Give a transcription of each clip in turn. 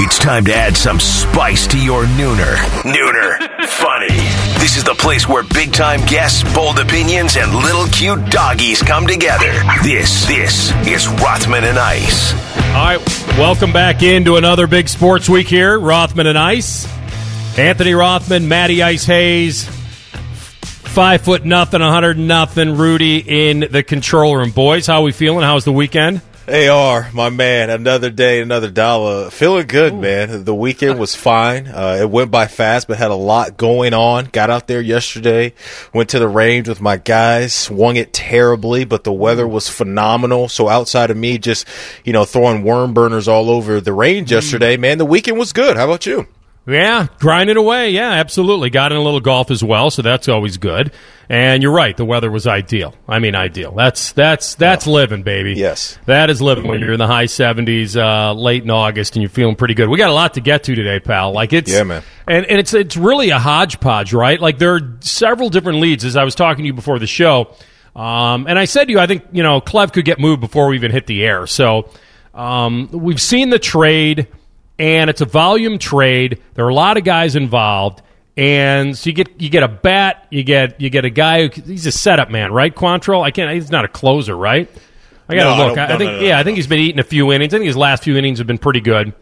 It's time to add some spice to your nooner. Nooner. Funny. This is the place where big time guests, bold opinions, and little cute doggies come together. This, this is Rothman and Ice. All right, welcome back into another big sports week here. Rothman and Ice. Anthony Rothman, Matty Ice Hayes, five foot nothing, a hundred nothing. Rudy in the control room. Boys, how we feeling? How's the weekend? AR, my man, another day, another dollar. Feeling good, Ooh. man. The weekend was fine. Uh, it went by fast, but had a lot going on. Got out there yesterday, went to the range with my guys, swung it terribly, but the weather was phenomenal. So outside of me just, you know, throwing worm burners all over the range mm. yesterday, man, the weekend was good. How about you? Yeah, grinding away. Yeah, absolutely. Got in a little golf as well, so that's always good. And you're right, the weather was ideal. I mean, ideal. That's that's that's yeah. living, baby. Yes, that is living when you're in the high 70s, uh, late in August, and you're feeling pretty good. We got a lot to get to today, pal. Like it's yeah, man. And and it's it's really a hodgepodge, right? Like there are several different leads. As I was talking to you before the show, um, and I said to you, I think you know, Clev could get moved before we even hit the air. So um, we've seen the trade and it's a volume trade. There are a lot of guys involved, and so you get you get a bat, you get you get a guy who he's a setup man, right? Quantrill, I can't. He's not a closer, right? I got to no, look. I, I think no, no, yeah, I think he's been eating a few innings. I think his last few innings have been pretty good.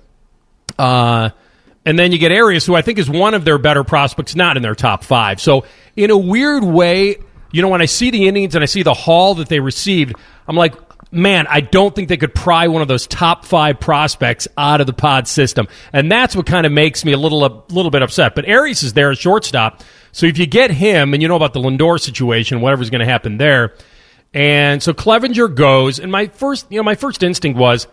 Uh, and then you get Arias, who I think is one of their better prospects, not in their top five. So in a weird way, you know, when I see the innings and I see the haul that they received, I'm like, man, I don't think they could pry one of those top five prospects out of the pod system. And that's what kind of makes me a little a little bit upset. But Arias is there at shortstop. So if you get him, and you know about the Lindor situation, whatever's going to happen there. And so Clevinger goes, and my first, you know, my first instinct was,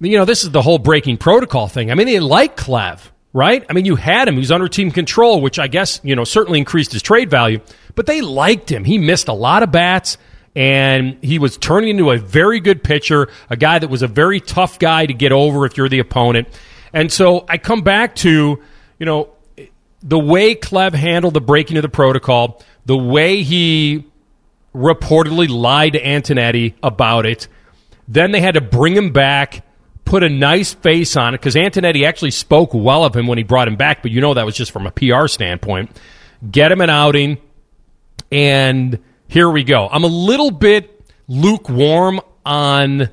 you know, this is the whole breaking protocol thing. I mean, they like Clev, right? I mean, you had him. He was under team control, which I guess, you know, certainly increased his trade value, but they liked him. He missed a lot of bats and he was turning into a very good pitcher, a guy that was a very tough guy to get over if you're the opponent. And so I come back to, you know, the way Clev handled the breaking of the protocol, the way he reportedly lied to Antonetti about it. Then they had to bring him back, put a nice face on it, because Antonetti actually spoke well of him when he brought him back, but you know that was just from a PR standpoint. Get him an outing, and here we go. I'm a little bit lukewarm on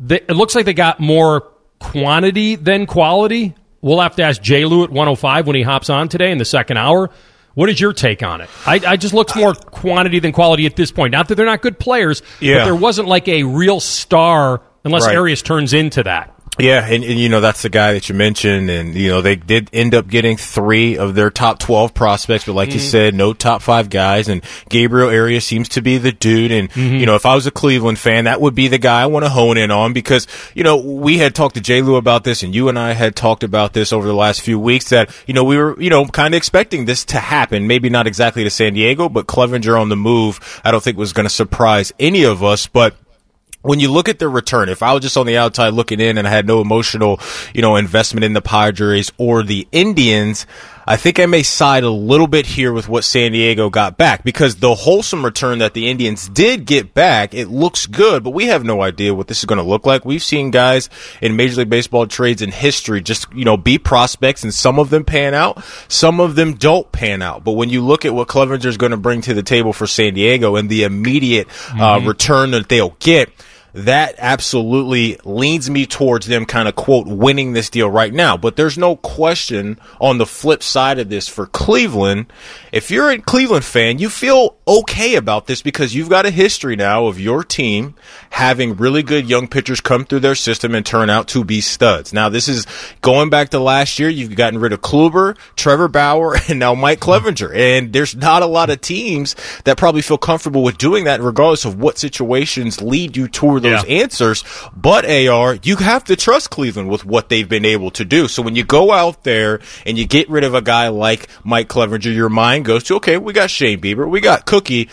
the, it looks like they got more quantity than quality. We'll have to ask J. Lou at 105 when he hops on today in the second hour. What is your take on it? I, I just looks more quantity than quality at this point. Not that they're not good players, yeah. but there wasn't like a real star unless right. Arias turns into that. Yeah, and, and, you know that's the guy that you mentioned, and you know they did end up getting three of their top twelve prospects, but like mm-hmm. you said, no top five guys, and Gabriel Arias seems to be the dude. And mm-hmm. you know, if I was a Cleveland fan, that would be the guy I want to hone in on because you know we had talked to J. Lou about this, and you and I had talked about this over the last few weeks that you know we were you know kind of expecting this to happen, maybe not exactly to San Diego, but Clevinger on the move, I don't think was going to surprise any of us, but when you look at the return, if I was just on the outside looking in and I had no emotional, you know, investment in the Padres or the Indians, I think I may side a little bit here with what San Diego got back because the wholesome return that the Indians did get back, it looks good, but we have no idea what this is going to look like. We've seen guys in Major League Baseball trades in history just, you know, be prospects and some of them pan out, some of them don't pan out. But when you look at what Clevinger is going to bring to the table for San Diego and the immediate uh, mm-hmm. return that they'll get, that absolutely leans me towards them kind of quote winning this deal right now. But there's no question on the flip side of this for Cleveland. If you're a Cleveland fan, you feel okay about this because you've got a history now of your team having really good young pitchers come through their system and turn out to be studs. Now this is going back to last year. You've gotten rid of Kluber, Trevor Bauer, and now Mike Clevinger. And there's not a lot of teams that probably feel comfortable with doing that regardless of what situations lead you towards those yeah. answers. But AR, you have to trust Cleveland with what they've been able to do. So when you go out there and you get rid of a guy like Mike Clevinger, your mind goes to, okay, we got Shane Bieber, we got Cookie.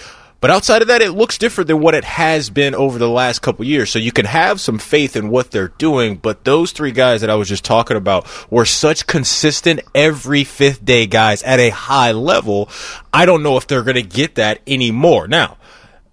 But outside of that, it looks different than what it has been over the last couple years. So you can have some faith in what they're doing. But those three guys that I was just talking about were such consistent every fifth day guys at a high level. I don't know if they're going to get that anymore. Now,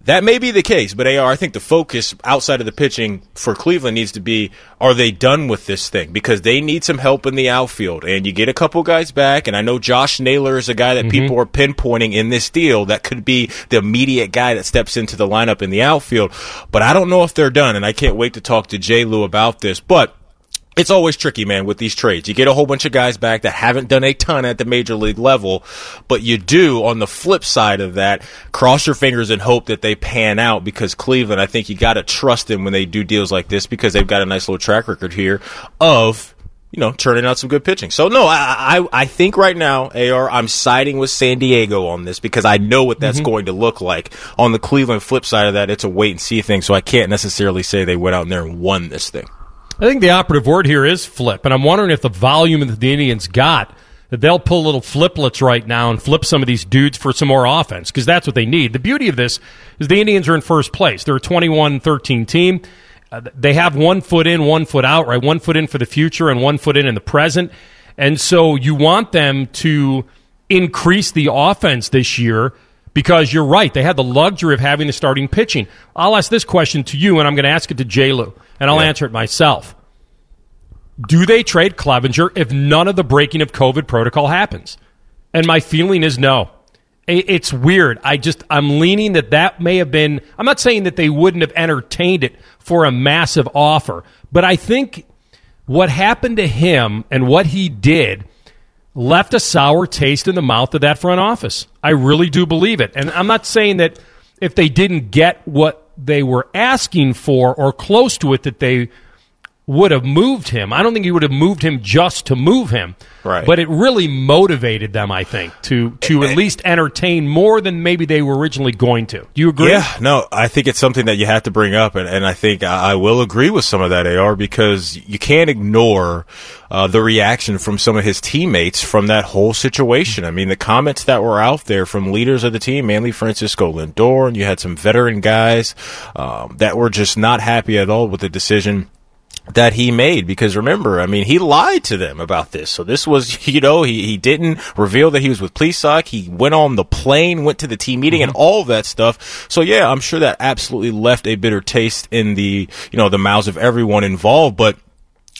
That may be the case, but AR, I think the focus outside of the pitching for Cleveland needs to be are they done with this thing? Because they need some help in the outfield. And you get a couple guys back, and I know Josh Naylor is a guy that mm-hmm. people are pinpointing in this deal that could be the immediate guy that steps into the lineup in the outfield. But I don't know if they're done, and I can't wait to talk to Jay Lou about this. But it's always tricky, man, with these trades. You get a whole bunch of guys back that haven't done a ton at the major league level, but you do, on the flip side of that, cross your fingers and hope that they pan out because Cleveland, I think you got to trust them when they do deals like this because they've got a nice little track record here of, you know, turning out some good pitching. So no, I, I, I think right now, AR, I'm siding with San Diego on this because I know what that's mm-hmm. going to look like. On the Cleveland flip side of that, it's a wait and see thing, so I can't necessarily say they went out there and won this thing. I think the operative word here is flip, and I'm wondering if the volume that the Indians got that they'll pull little fliplets right now and flip some of these dudes for some more offense because that's what they need. The beauty of this is the Indians are in first place. They're a 21-13 team. Uh, they have one foot in, one foot out, right? One foot in for the future and one foot in in the present. And so you want them to increase the offense this year because you're right. They had the luxury of having the starting pitching. I'll ask this question to you, and I'm going to ask it to J. Lou and I'll yeah. answer it myself. Do they trade Clevinger if none of the breaking of COVID protocol happens? And my feeling is no. It's weird. I just I'm leaning that that may have been. I'm not saying that they wouldn't have entertained it for a massive offer, but I think what happened to him and what he did left a sour taste in the mouth of that front office. I really do believe it. And I'm not saying that if they didn't get what they were asking for or close to it that they would have moved him. I don't think he would have moved him just to move him. Right. But it really motivated them, I think, to to at least entertain more than maybe they were originally going to. Do you agree? Yeah, no, I think it's something that you have to bring up, and, and I think I will agree with some of that, AR, because you can't ignore uh, the reaction from some of his teammates from that whole situation. I mean, the comments that were out there from leaders of the team, mainly Francisco Lindor, and you had some veteran guys um, that were just not happy at all with the decision that he made because remember, I mean, he lied to them about this. So this was, you know, he, he didn't reveal that he was with Plesac. He went on the plane, went to the team meeting mm-hmm. and all that stuff. So yeah, I'm sure that absolutely left a bitter taste in the, you know, the mouths of everyone involved. But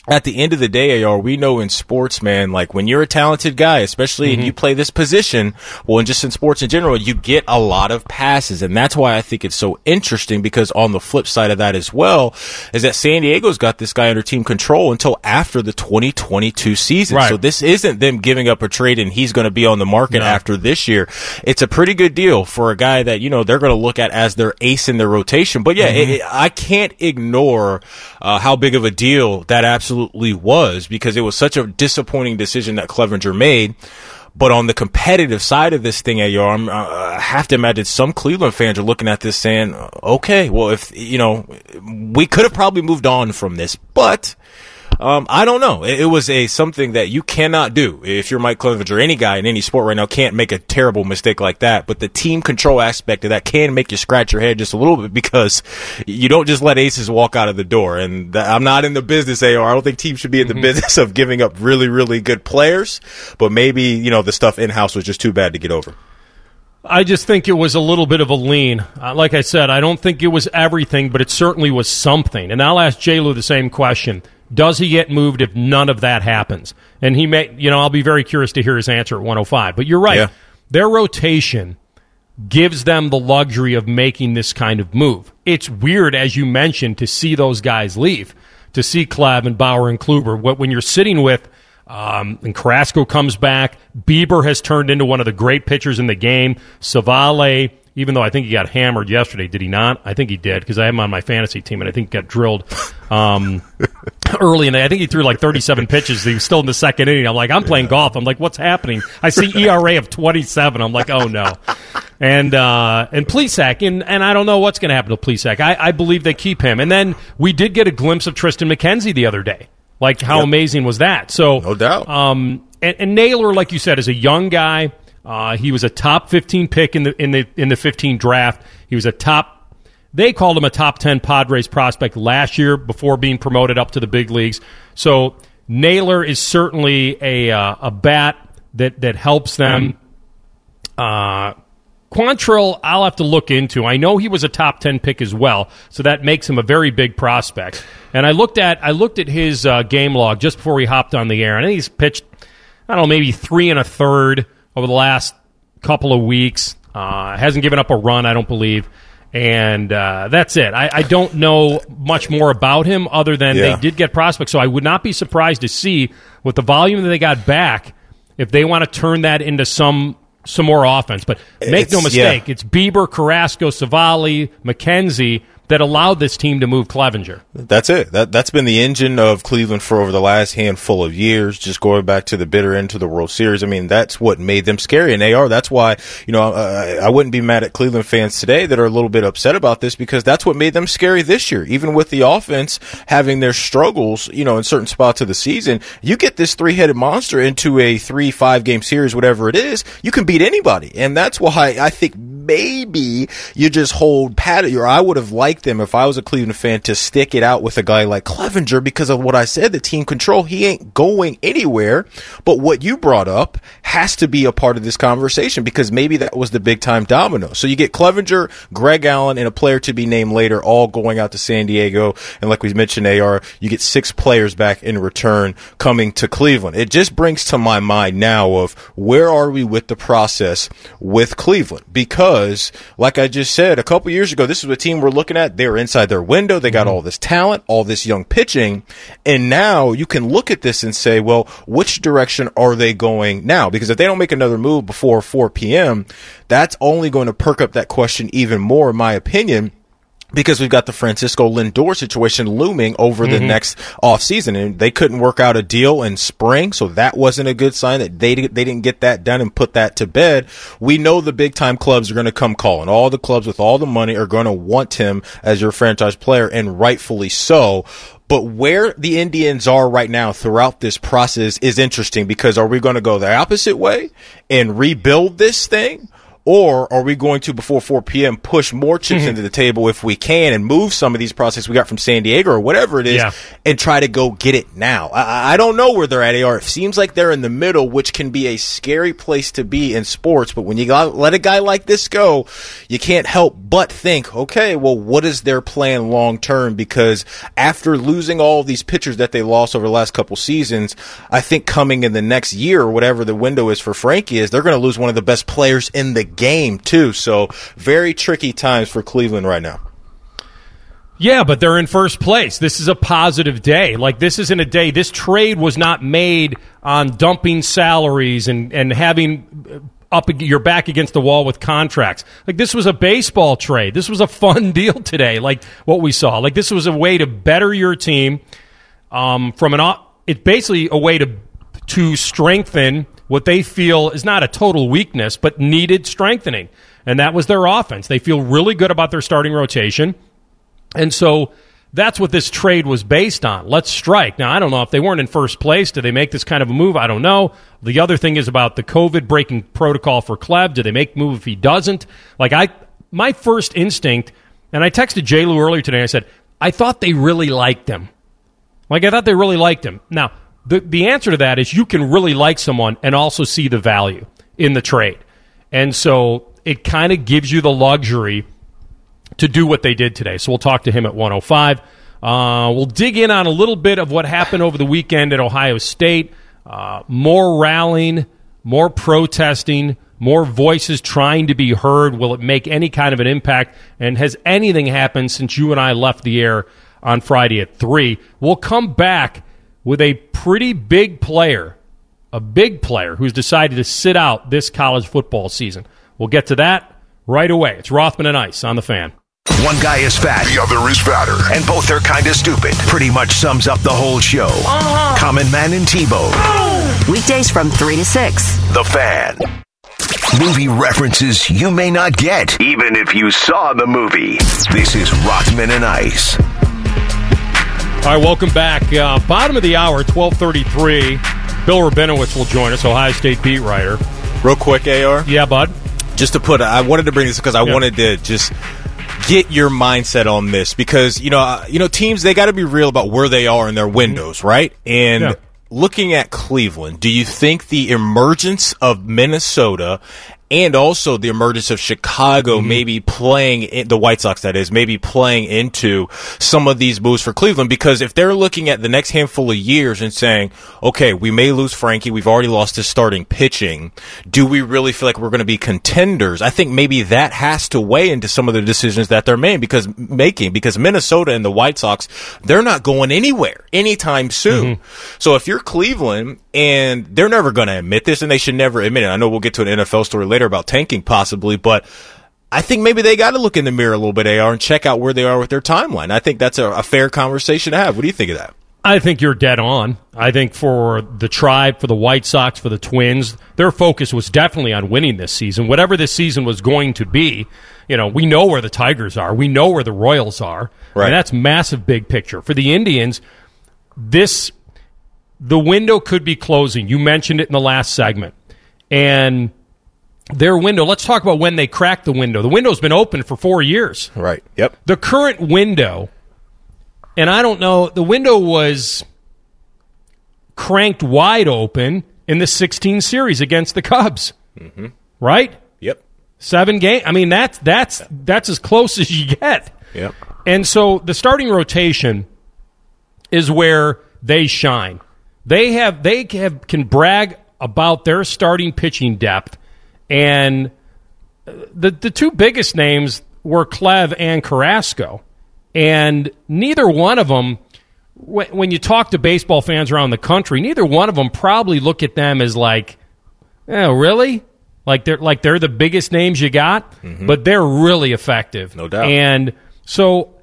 at the end of the day, AR, we know in sports, man, like when you're a talented guy, especially mm-hmm. and you play this position, well, and just in sports in general, you get a lot of passes. And that's why I think it's so interesting because on the flip side of that as well is that San Diego's got this guy under team control until after the 2022 season. Right. So this isn't them giving up a trade and he's going to be on the market no. after this year. It's a pretty good deal for a guy that, you know, they're going to look at as their ace in their rotation. But yeah, mm-hmm. it, I can't ignore uh, how big of a deal that absolutely absolutely was because it was such a disappointing decision that Clevinger made. But on the competitive side of this thing, AR, uh, I have to imagine some Cleveland fans are looking at this saying, okay, well, if, you know, we could have probably moved on from this, but um, I don't know. It, it, was a something that you cannot do if you're Mike Clevinger. Any guy in any sport right now can't make a terrible mistake like that. But the team control aspect of that can make you scratch your head just a little bit because you don't just let aces walk out of the door. And th- I'm not in the business, AR. I don't think teams should be in the mm-hmm. business of giving up really, really good players. But maybe you know the stuff in house was just too bad to get over. I just think it was a little bit of a lean. Uh, like I said, I don't think it was everything, but it certainly was something. And I'll ask J. Lou the same question. Does he get moved if none of that happens? And he may, you know, I'll be very curious to hear his answer at 105. But you're right. Yeah. Their rotation gives them the luxury of making this kind of move. It's weird, as you mentioned, to see those guys leave, to see Clev and Bauer and Kluber. When you're sitting with, um, and Carrasco comes back, Bieber has turned into one of the great pitchers in the game. Civale even though I think he got hammered yesterday. Did he not? I think he did because I have him on my fantasy team, and I think he got drilled um, early. And I think he threw like 37 pitches. He was still in the second inning. I'm like, I'm playing golf. I'm like, what's happening? I see ERA of 27. I'm like, oh no. And uh, and Plesac, and, and I don't know what's going to happen to Plesac. I, I believe they keep him. And then we did get a glimpse of Triston McKenzie the other day. Like, how yep. amazing was that? So, no doubt. Um, and, and Naylor, like you said, is a young guy uh, he was a top 15 pick in the in the in the 15 draft. He was a top. They called him a top 10 Padres prospect last year before being promoted up to the big leagues. So Naylor is certainly a uh, a bat that that helps them uh, Quantrill, I'll have to look into. I know he was a top ten pick as well, so that makes him a very big prospect. And I looked at I looked at his uh, game log just before we hopped on the air, and he's pitched I don't know maybe three and a third over the last couple of weeks. Uh, hasn't given up a run, I don't believe. And uh, that's it. I, I, don't know much more about him other than yeah. they did get prospects. So I would not be surprised to see with the volume that they got back if they want to turn that into some some more offense. But make it's, no mistake, yeah. it's Bieber, Carrasco, Civale, McKenzie that allowed this team to move Clevinger. That's it. That that's been the engine of Cleveland for over the last handful of years. Just going back to the bitter end to the World Series. I mean, that's what made them scary, and they are. That's why you know I wouldn't be mad at Cleveland fans today that are a little bit upset about this because that's what made them scary this year. Even with the offense having their struggles, you know, in certain spots of the season, you get this three headed monster into a three five game series, whatever it is, you can beat anybody, and that's why I think maybe you just hold pat or I would have liked them if I was a Cleveland fan to stick it out with a guy like Clevinger because of what I said, the team control. He ain't going anywhere. But what you brought up has to be a part of this conversation because maybe that was the big time domino. So you get Clevinger, Greg Allen, and a player to be named later all going out to San Diego. And like we mentioned, AR, you get six players back in return coming to Cleveland. It just brings to my mind now of where are we with the process with Cleveland? Because like I just said, a couple years ago, this is a team we're looking at. They were inside their window. They got mm-hmm. all this talent, all this young pitching. And now you can look at this and say, well, which direction are they going now? Because if they don't make another move before 4 p.m., that's only going to perk up that question even more, in my opinion because we've got the Francisco Lindor situation looming over mm-hmm. the next off season, and they couldn't work out a deal in spring, so that wasn't a good sign that they they didn't get that done and put that to bed. We know the big time clubs are going to come calling. All the clubs with all the money are going to want him as your franchise player, and rightfully so. But where the Indians are right now throughout this process is interesting because are we going to go the opposite way and rebuild this thing? Or are we going to, before 4 p.m., push more chips mm-hmm. into the table if we can and move some of these prospects we got from San Diego or whatever it is yeah. and try to go get it now? I, I, don't know where they're at, AR. It seems like they're in the middle, which can be a scary place to be in sports. But when you let a guy like this go, you can't help but think, okay, well, what is their plan long term? Because after losing all these pitchers that they lost over the last couple seasons, I think coming in the next year or whatever the window is for Frankie is they're going to lose one of the best players in the game too. So very tricky times for Cleveland right now. Yeah, but they're in first place. This is a positive day. Like this isn't a day. This trade was not made on dumping salaries and and having up your back against the wall with contracts. Like this was a baseball trade. This was a fun deal today. Like what we saw. Like this was a way to better your team um, from an. It's basically a way to to strengthen what they feel is not a total weakness, but needed strengthening. And that was their offense. They feel really good about their starting rotation. And so that's what this trade was based on. Let's strike. Now, I don't know if they weren't in first place. Do they make this kind of a move? I don't know. The other thing is about the COVID breaking protocol for Clev. Do they make move if he doesn't? Like, I, my first instinct, and I texted J. Lou earlier today, I said, I thought they really liked him. Like, I thought they really liked him. Now, the, the answer to that is you can really like someone and also see the value in the trade. And so it kind of gives you the luxury to do what they did today. So we'll talk to him at 105. Uh, we'll dig in on a little bit of what happened over the weekend at Ohio State. Uh, more rallying, more protesting, more voices trying to be heard. Will it make any kind of an impact? And has anything happened since you and I left the air on Friday at 3? We'll come back with a pretty big player, a big player who's decided to sit out this college football season. We'll get to that right away. It's Rothman and Ice on the fan. One guy is fat, the other is fatter, and both are kind of stupid. Pretty much sums up the whole show. Uh-huh. Common Man and T-Bone. Weekdays from 3 to 6. The Fan. Movie references you may not get, even if you saw the movie. This is Rothman and Ice. All right, welcome back. Uh, bottom of the hour, twelve thirty-three. Bill Rabinowitz will join us, Ohio State beat writer. Real quick, Ar. Yeah, bud. Just to put, I wanted to bring this because I yeah. wanted to just get your mindset on this because you know, uh, you know, teams they got to be real about where they are in their windows, right? And yeah looking at Cleveland, do you think the emergence of Minnesota and also the emergence of Chicago mm-hmm. maybe playing in, the White Sox that is maybe playing into some of these moves for Cleveland because if they're looking at the next handful of years and saying, okay, we may lose Frankie, we've already lost his starting pitching, do we really feel like we're going to be contenders? I think maybe that has to weigh into some of the decisions that they're making because making because Minnesota and the White Sox they're not going anywhere anytime soon. Mm-hmm. So if you're Cleveland and they're never going to admit this and they should never admit it. I know we'll get to an NFL story later about tanking possibly, but I think maybe they got to look in the mirror a little bit, AR, and check out where they are with their timeline. I think that's a, a fair conversation to have. What do you think of that? I think you're dead on. I think for the tribe, for the White Sox, for the Twins, their focus was definitely on winning this season. Whatever this season was going to be, you know, we know where the Tigers are. We know where the Royals are. Right. And that's massive big picture. For the Indians, this the window could be closing. You mentioned it in the last segment. And their window, let's talk about when they cracked the window. The window's been open for 4 years. Right. Yep. The current window and I don't know, the window was cranked wide open in the 16 series against the Cubs. Mm-hmm. Right? Yep. Seven game. I mean, that's that's that's as close as you get. Yep. And so the starting rotation is where they shine. They have they have can brag about their starting pitching depth, and the the two biggest names were Clev and Carrasco, and neither one of them. When when you talk to baseball fans around the country, neither one of them probably look at them as like, oh, really? Like they're like they're the biggest names you got, mm-hmm. but they're really effective, No doubt. And so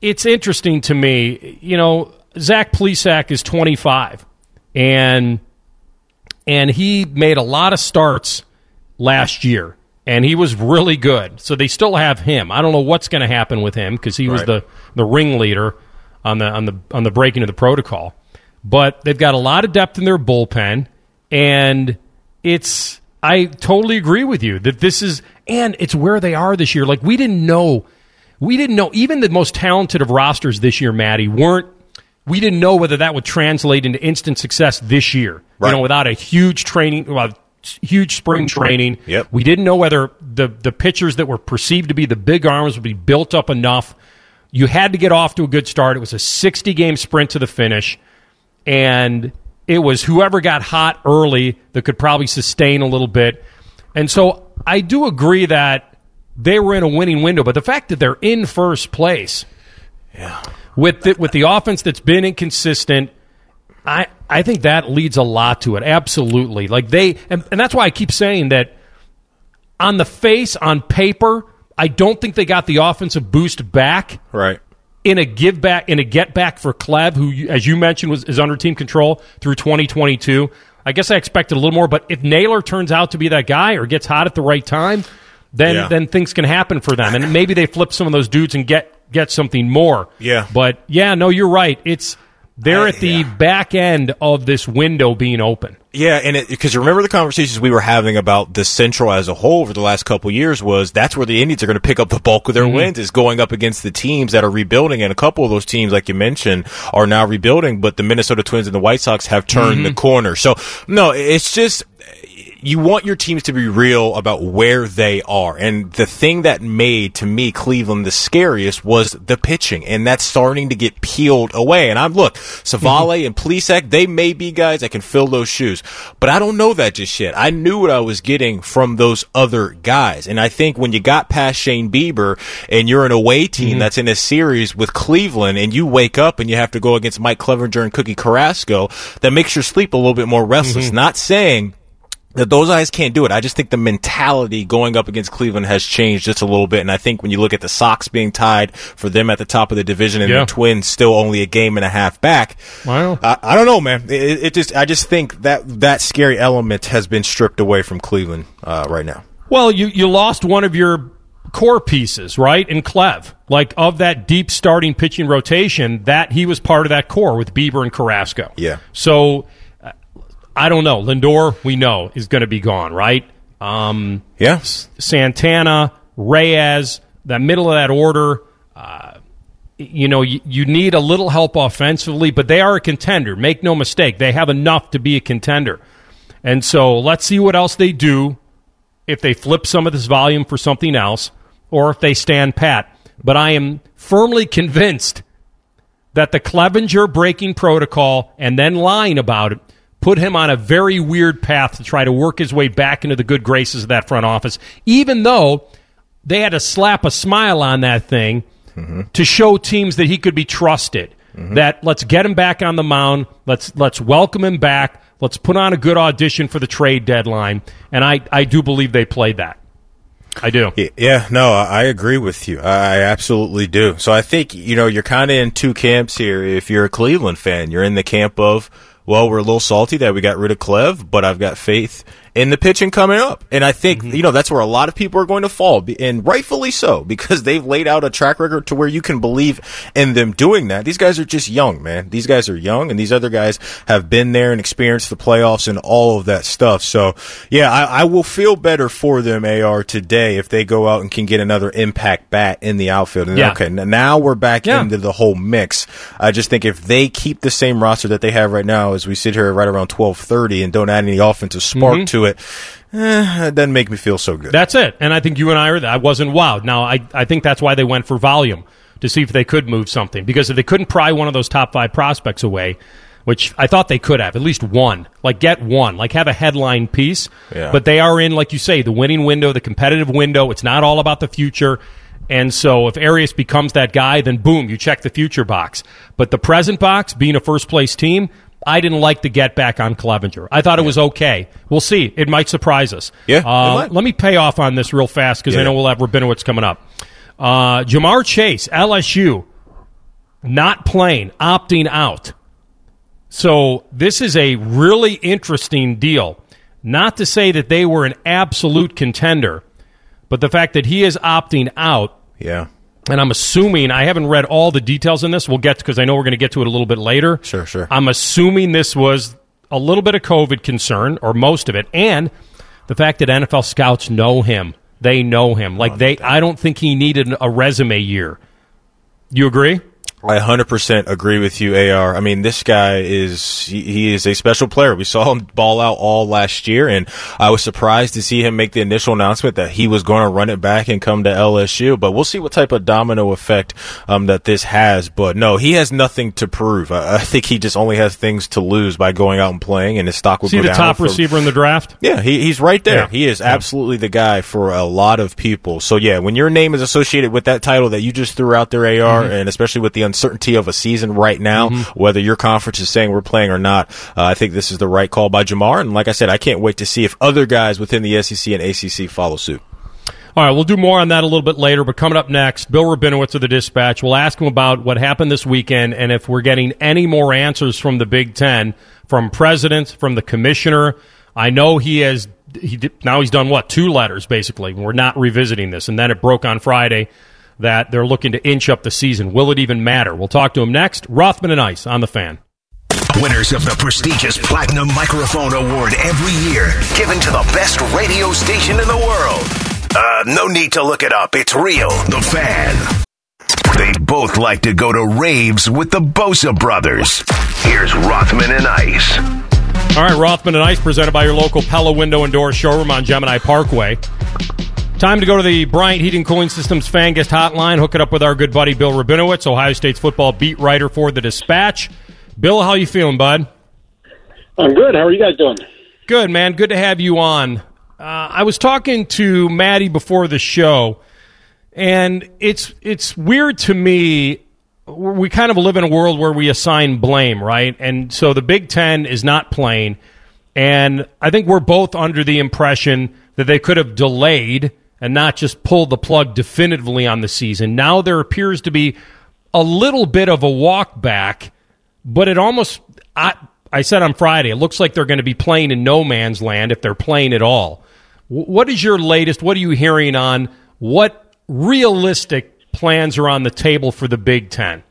it's interesting to me. You know, Zach Plesac is 25, and and he made a lot of starts last year, and he was really good. So they still have him. I don't know what's going to happen with him because he was Right. the the ringleader on the on the on the breaking of the protocol. But they've got a lot of depth in their bullpen, and it's I totally agree with you that this is and it's where they are this year. Like we didn't know, we didn't know even the most talented of rosters this year, Matty, weren't. We didn't know whether that would translate into instant success this year. Right. You know, without a huge training, well, huge spring training. Yep. We didn't know whether the the pitchers that were perceived to be the big arms would be built up enough. You had to get off to a good start. It was a 60 game sprint to the finish and it was whoever got hot early that could probably sustain a little bit. And so I do agree that they were in a winning window, but the fact that they're in first place yeah. with the, with the offense that's been inconsistent, I I think that leads a lot to it. Absolutely, like they and, and that's why I keep saying that on the face, on paper, I don't think they got the offensive boost back Right. in a give back in a get back for Clev, who, as you mentioned, was is under team control through 2022. I guess I expected a little more, but if Naylor turns out to be that guy or gets hot at the right time, then Yeah. then things can happen for them, and maybe they flip some of those dudes and get get something more. Yeah. but yeah, no, you're right. It's they're I- at the yeah. back end of this window being open. Yeah, and it, because remember the conversations we were having about the Central as a whole over the last couple of years was that's where the Indians are going to pick up the bulk of their mm-hmm. wins is going up against the teams that are rebuilding, and a couple of those teams, like you mentioned, are now rebuilding, but the Minnesota Twins and the White Sox have turned the mm-hmm. corner. So no, it's just you want your teams to be real about where they are. And the thing that made to me Cleveland the scariest was the pitching, and that's starting to get peeled away. And I'm look, Civale mm-hmm. and Plesac, they may be guys that can fill those shoes, but I don't know that just yet. I knew what I was getting from those other guys, and I think when you got past Shane Bieber and you're an away team mm-hmm. that's in a series with Cleveland, and you wake up and you have to go against Mike Clevinger and Cookie Carrasco, that makes your sleep a little bit more restless. Mm-hmm. Not saying that those guys can't do it. I just think the mentality going up against Cleveland has changed just a little bit. And I think when you look at the Sox being tied for them at the top of the division and Yeah. the Twins still only a game and a half back, Wow. I, I don't know, man. It, it just, I just think that that scary element has been stripped away from Cleveland uh, right now. Well, you, you lost one of your core pieces, right? In Clev. Like of that deep starting pitching rotation, that he was part of that core with Bieber and Carrasco. Yeah. So I don't know. Lindor, we know, is going to be gone, right? Um, Yeah. Santana, Reyes, that middle of that order. Uh, you know, you, you need a little help offensively, but they are a contender. Make no mistake, they have enough to be a contender. And so let's see what else they do if they flip some of this volume for something else or if they stand pat. But I am firmly convinced that the Clevinger breaking protocol and then lying about it put him on a very weird path to try to work his way back into the good graces of that front office, even though they had to slap a smile on that thing mm-hmm. to show teams that he could be trusted. Mm-hmm. That let's get him back on the mound. Let's let's welcome him back. Let's put on a good audition for the trade deadline. And I, I do believe they played that. I do. Yeah, no, I agree with you. I absolutely do. So I think, you know, you're kind of in two camps here. If you're a Cleveland fan, you're in the camp of, well, we're a little salty that we got rid of Clev, but I've got faith in the pitching coming up. And I think, mm-hmm. you know, that's where a lot of people are going to fall, and rightfully so, because they've laid out a track record to where you can believe in them doing that. These guys are just young, man. These guys are young, and these other guys have been there and experienced the playoffs and all of that stuff. So, yeah, I, I will feel better for them, AR, today if they go out and can get another impact bat in the outfield. And yeah. okay, now we're back yeah. into the whole mix. I just think if they keep the same roster that they have right now as we sit here right around 1230 and don't add any offensive spark mm-hmm. to it, eh, it doesn't make me feel so good. That's it. And I think you and I are. I wasn't wowed. Now I I think that's why they went for volume to see if they could move something because if they couldn't pry one of those top five prospects away. Which I thought they could have at least one, like get one, like have a headline piece. Yeah. But they are in, like you say, the winning window, the competitive window. It's not all about the future. And so if Arias becomes that guy, then boom, you check the future box. But the present box, being a first place team, I didn't like the get back on Clevinger. I thought it was okay. We'll see. It might surprise us. Yeah. Uh, let me pay off on this real fast because yeah. I know we'll have Rabinowitz coming up. Uh, Ja'Marr Chase, LSU, not playing, opting out. So this is a really interesting deal. Not to say that they were an absolute contender, but the fact that he is opting out. Yeah and I'm assuming I haven't read all the details in this. We'll get because I know we're going to get to it a little bit later. Sure, sure. I'm assuming this was a little bit of COVID concern, or most of it, and the fact that NFL scouts know him. They know him. Like they, I don't think he needed a resume year. You agree? I 100% agree with you, AR. I mean, this guy is, he, he, is a special player. We saw him ball out all last year, and I was surprised to see him make the initial announcement that he was going to run it back and come to LSU. But we'll see what type of domino effect um, that this has. But no, he has nothing to prove. I, I, think he just only has things to lose by going out and playing, and his stock will see go the down. top receiver in the draft? Yeah, he, he's right there. Yeah. He is yeah. absolutely the guy for a lot of people. So yeah, when your name is associated with that title that you just threw out there, AR, mm-hmm. and especially with the uncertainty of a season right now, mm-hmm. whether your conference is saying we're playing or not. Uh, I think this is the right call by Ja'Marr. And like I said, I can't wait to see if other guys within the SEC and ACC follow suit. All right, we'll do more on that a little bit later, but coming up next, Bill Rabinowitz of the Dispatch. We'll ask him about what happened this weekend and if we're getting any more answers from the Big Ten, from presidents, from the commissioner. I know he has he now he's done what two letters basically. We're not revisiting this, and then it broke on Friday that they're looking to inch up the season. Will it even matter? We'll talk to him next. Rothman and Ice on the fan. Winners of the prestigious Platinum Microphone Award every year, given to the best radio station in the world. Uh, no need to look it up. It's real. The fan. They both like to go to raves with the Bosa brothers. Here's Rothman and Ice. All right, Rothman and Ice presented by your local Pella Window and Door showroom on Gemini Parkway. Time to go to the Bryant Heating Cooling Systems fan guest hotline. Hook it up with our good buddy Bill Rabinowitz, Ohio State's football beat writer for the Dispatch. Bill, how you feeling, bud? I'm good. How are you guys doing? Good, man. Good to have you on. Uh, I was talking to Matty before the show, and it's it's weird to me. We kind of live in a world where we assign blame, right? And so the Big Ten is not playing, and I think we're both under the impression that they could have delayed and not just pull the plug definitively on the season. Now there appears to be a little bit of a walk back, but it almost I I said on Friday, it looks like they're going to be playing in no man's land if they're playing at all. What is your latest? What are you hearing on what realistic plans are on the table for the Big Ten?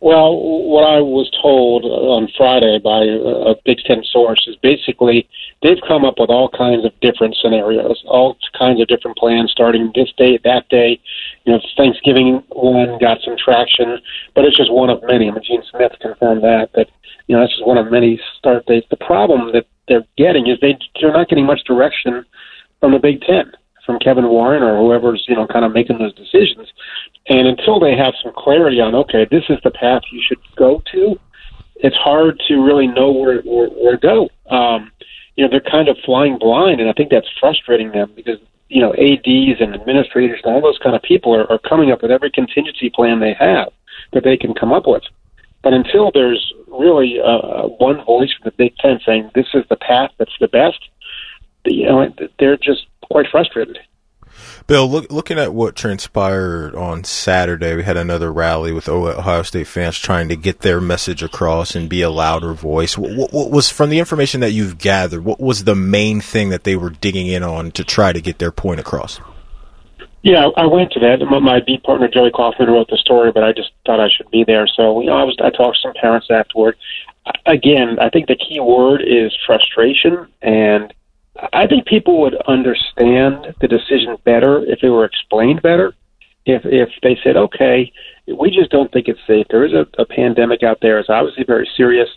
Well, what I was told on Friday by a Big Ten source is basically they've come up with all kinds of different scenarios, all kinds of different plans starting this day, that day. You know, Thanksgiving one got some traction, but it's just one of many. I mean, Gene Smith confirmed that, that, you know, this is one of many start dates. The problem that they're getting is they, they're not getting much direction from the Big Ten, from Kevin Warren or whoever's you know kind of making those decisions. And until they have some clarity on, okay, this is the path you should go to, it's hard to really know where where, where to go. Um, you know, they're kind of flying blind, and I think that's frustrating them because you know ads and administrators and all those kind of people are, are coming up with every contingency plan they have that they can come up with. But until there's really uh, one voice from the Big Ten saying this is the path that's the best, you know, they're just quite frustrated. Bill, look, looking at what transpired on Saturday, we had another rally with Ohio State fans trying to get their message across and be a louder voice. What, what, was, from the information that you've gathered, what was the main thing that they were digging in on to try to get their point across? Yeah, I went to that. My beat partner Joey Kaufman wrote the story, but I just thought I should be there. So you know, I was I talked to some parents afterward. Again, I think the key word is frustration and I think people would understand the decision better if it were explained better. If if they said, okay, we just don't think it's safe. There is a, a pandemic out there. It's obviously very serious,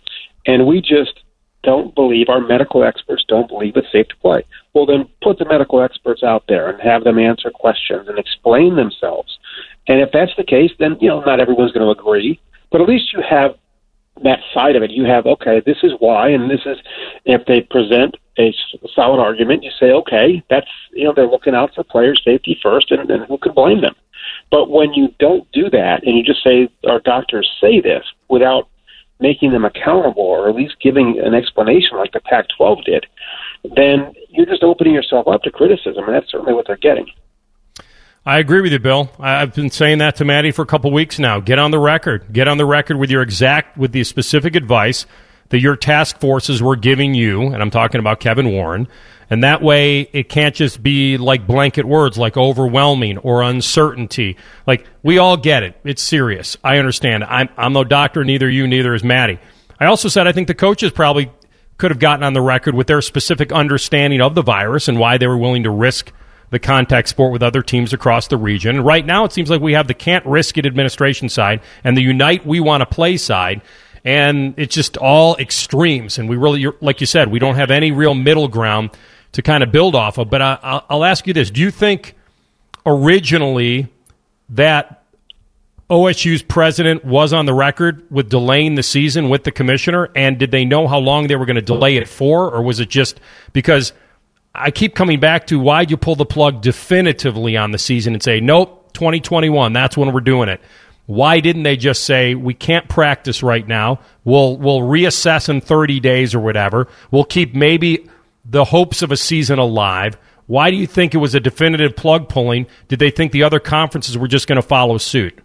and we just don't believe our medical experts don't believe it's safe to play. Well, then put the medical experts out there and have them answer questions and explain themselves. And if that's the case, then you know not everyone's going to agree, but at least you have that side of it. You have okay, this is why, and this is if they present a solid argument, you say okay, that's you know they're looking out for player safety first, and, and who can blame them? But when you don't do that, and you just say our doctors say this without making them accountable, or at least giving an explanation like the Pac-12 did, then you're just opening yourself up to criticism, and that's certainly what they're getting. I agree with you, Bill. I've been saying that to Matty for a couple weeks now. Get on the record. Get on the record with your exact, with the specific advice that your task forces were giving you, and I'm talking about Kevin Warren. And that way, it can't just be like blanket words like overwhelming or uncertainty. Like, we all get it. It's serious. I understand. I'm, I'm no doctor, neither you, neither is Matty. I also said I think the coaches probably could have gotten on the record with their specific understanding of the virus and why they were willing to risk – the contact sport with other teams across the region. And right now, it seems like we have the can't risk it administration side and the unite we want to play side. And it's just all extremes. And we really, like you said, we don't have any real middle ground to kind of build off of. But I, I'll ask you this Do you think originally that OSU's president was on the record with delaying the season with the commissioner? And did they know how long they were going to delay it for? Or was it just because I keep coming back to why'd you pull the plug definitively on the season and say, nope, 2021, that's when we're doing it. Why didn't they just say we can't practice right now? We'll we'll reassess in 30 days or whatever. We'll keep maybe the hopes of a season alive. Why do you think it was a definitive plug pulling? Did they think the other conferences were just going to follow suit?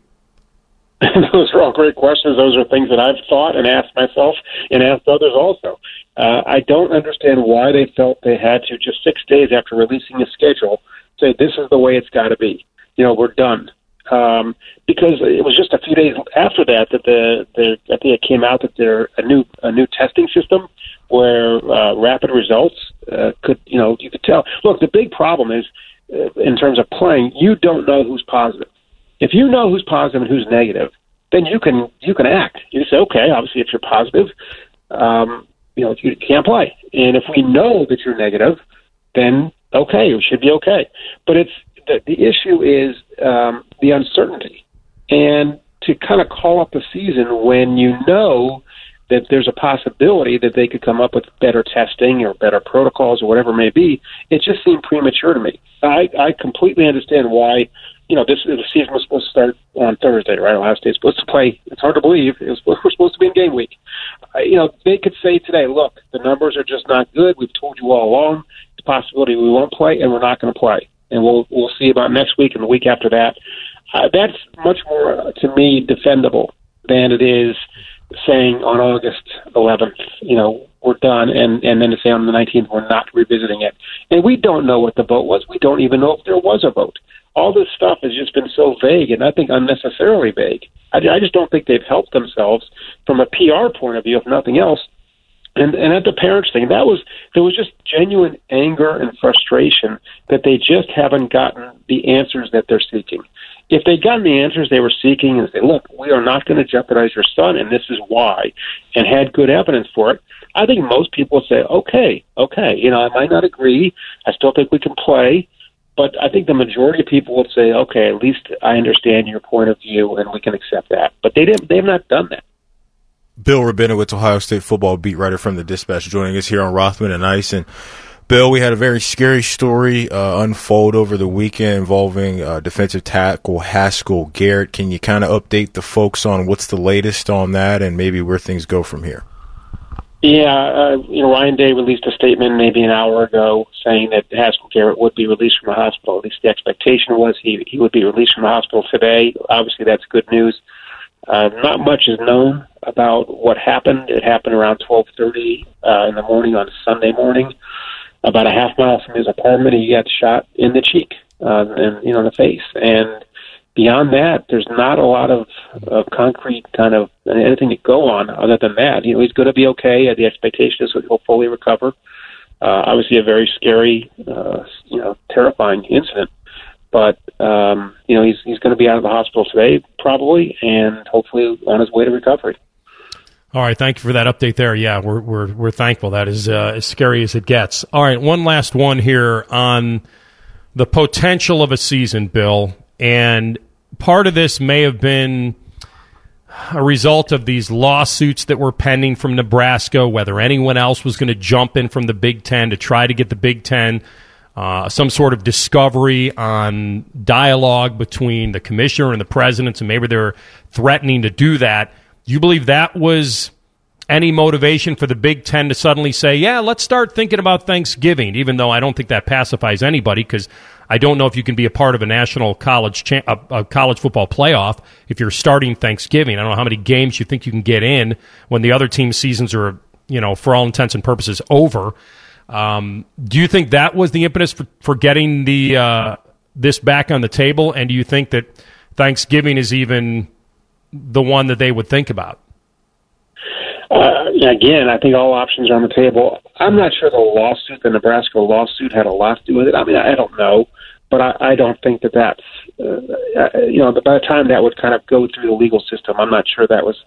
Those are all great questions. Those are things that I've thought and asked myself and asked others also. Uh, I don't understand why they felt they had to just six days after releasing the schedule say this is the way it's got to be. You know, we're done. Um, because it was just a few days after that that the, the I think it came out that there a new a new testing system where uh, rapid results uh, could you know you could tell. Look, the big problem is uh, in terms of playing, you don't know who's positive. If you know who's positive and who's negative, then you can you can act. You say, okay, obviously, if you're positive, um, you know, you can't play. And if we know that you're negative, then okay, it should be okay. But it's the, the issue is um, the uncertainty, and to kind of call up the season when you know that there's a possibility that they could come up with better testing or better protocols or whatever it may be, it just seemed premature to me. I, I completely understand why you know, this the season was supposed to start on Thursday, right? Ohio State's supposed to play. It's hard to believe. It was, we're supposed to be in game week. Uh, you know, they could say today, look, the numbers are just not good. We've told you all along. A possibility we won't play, and we're not going to play. And we'll we'll see about next week and the week after that. Uh, that's much more uh, to me defendable than it is saying on August 11th, you know, we're done, and and then to say on the 19th we're not revisiting it. And we don't know what the vote was. We don't even know if there was a vote all this stuff has just been so vague and I think unnecessarily vague. I, I just don't think they've helped themselves from a PR point of view, if nothing else. And and at the parents thing, that was there was just genuine anger and frustration that they just haven't gotten the answers that they're seeking. if they'd gotten the answers they were seeking and say, look, we are not going to jeopardize your son, and this is why, and had good evidence for it, I think most people would say, okay, okay, you know, I might not agree. I still think we can play. But I think the majority of people would say, okay, at least I understand your point of view and we can accept that. But they didn't, they have not done that. Bill Rabinowitz, Ohio State football beat writer from the Dispatch, joining us here on Rothman and Ice. And Bill, we had a very scary story uh, unfold over the weekend involving uh, defensive tackle Haskell Garrett. Can you kind of update the folks on what's the latest on that and maybe where things go from here? Yeah, uh, you know, Ryan Day released a statement maybe an hour ago saying that Haskell Garrett would be released from the hospital. At least the expectation was he he would be released from the hospital today. Obviously, that's good news. Uh, not much is known about what happened. It happened around 12:30 uh, in the morning on Sunday morning, about a half mile from his apartment. He got shot in the cheek uh, and you know in the face, and beyond that, there's not a lot of, of concrete kind of anything to go on other than that. You know, he's going to be okay. The expectation is that he'll fully recover. Uh, obviously, a very scary, uh, you know, terrifying incident. But um, you know, he's he's going to be out of the hospital today, probably, and hopefully on his way to recovery. All right, thank you for that update there. Yeah, we're we're we're thankful. That is uh, as scary as it gets. All right, one last one here on the potential of a season, Bill, and part of this may have been a result of these lawsuits that were pending from Nebraska, whether anyone else was going to jump in from the Big Ten to try to get the Big Ten uh, some sort of discovery on dialogue between the commissioner and the presidents, and maybe they're threatening to do that. Do you believe that was any motivation for the Big Ten to suddenly say, yeah, let's start thinking about Thanksgiving, even though I don't think that pacifies anybody because I don't know if you can be a part of a national college cha- a, a college football playoff if you're starting Thanksgiving. I don't know how many games you think you can get in when the other team's seasons are, you know, for all intents and purposes over. Um, do you think that was the impetus for, for getting the uh, this back on the table? And do you think that Thanksgiving is even the one that they would think about? Uh, again, I think all options are on the table. I'm not sure the lawsuit, the Nebraska lawsuit, had a lot to do with it. I mean, I don't know, but I, I don't think that that's, uh, uh, you know, But by the time that would kind of go through the legal system, I'm not sure that was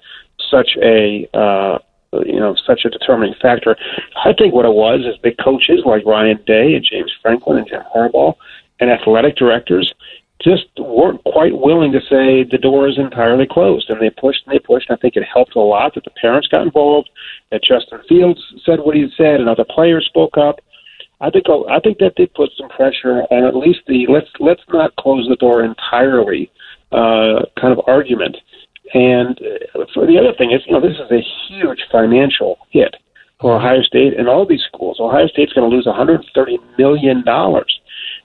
such a, uh, you know, such a determining factor. I think what it was is big coaches like Ryan Day and James Franklin and Jim Harbaugh and athletic directors just weren't quite willing to say the door is entirely closed. And they pushed and they pushed. I think it helped a lot that the parents got involved, that Justin Fields said what he said, and other players spoke up. I think I think that did put some pressure on at least the let's let's not close the door entirely uh, kind of argument. And uh, for the other thing is, you know, this is a huge financial hit for Ohio State and all these schools. Ohio State's going to lose 130 million dollars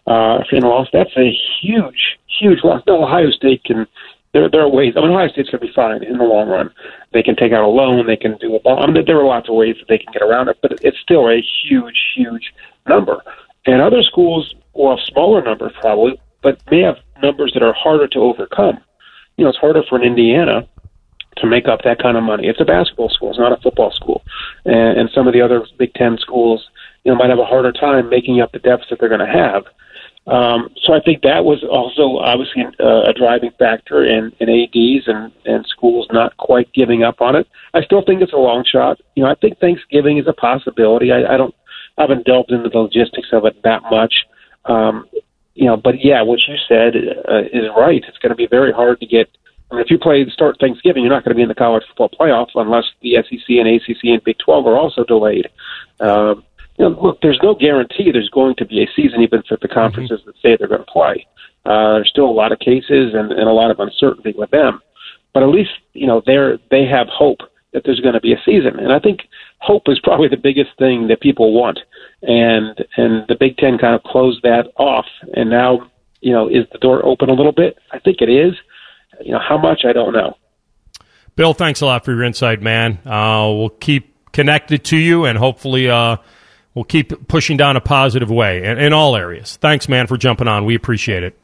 uh, in loss. That's a huge, huge loss. No, Ohio State can. There, there are ways. I mean, Ohio State's going to be fine in the long run. They can take out a loan. They can do a bond. I mean, there are lots of ways that they can get around it, but it's still a huge, huge number. And other schools will have smaller numbers probably, but may have numbers that are harder to overcome. You know, it's harder for an Indiana to make up that kind of money. It's a basketball school. It's not a football school. And, and some of the other Big Ten schools, you know, might have a harder time making up the deficit they're going to have. Um, so I think that was also obviously uh, a driving factor in, in ads and, and schools not quite giving up on it. I still think it's a long shot. You know, I think Thanksgiving is a possibility. I, I don't, I haven't delved into the logistics of it that much. Um, you know, but yeah, what you said uh, is right. It's going to be very hard to get. I mean, if you play to start Thanksgiving, you're not going to be in the college football playoff unless the SEC and ACC and Big 12 are also delayed. Um, you know, look, there's no guarantee there's going to be a season, even for the conferences mm-hmm. that say they're going to play. Uh, there's still a lot of cases and, and a lot of uncertainty with them, but at least you know they're they have hope that there's going to be a season, and I think hope is probably the biggest thing that people want, and and the Big Ten kind of closed that off, and now you know is the door open a little bit? I think it is. You know how much I don't know. Bill, thanks a lot for your insight, man. Uh, we'll keep connected to you, and hopefully. Uh, we'll keep pushing down a positive way in, in all areas. Thanks, man, for jumping on. We appreciate it.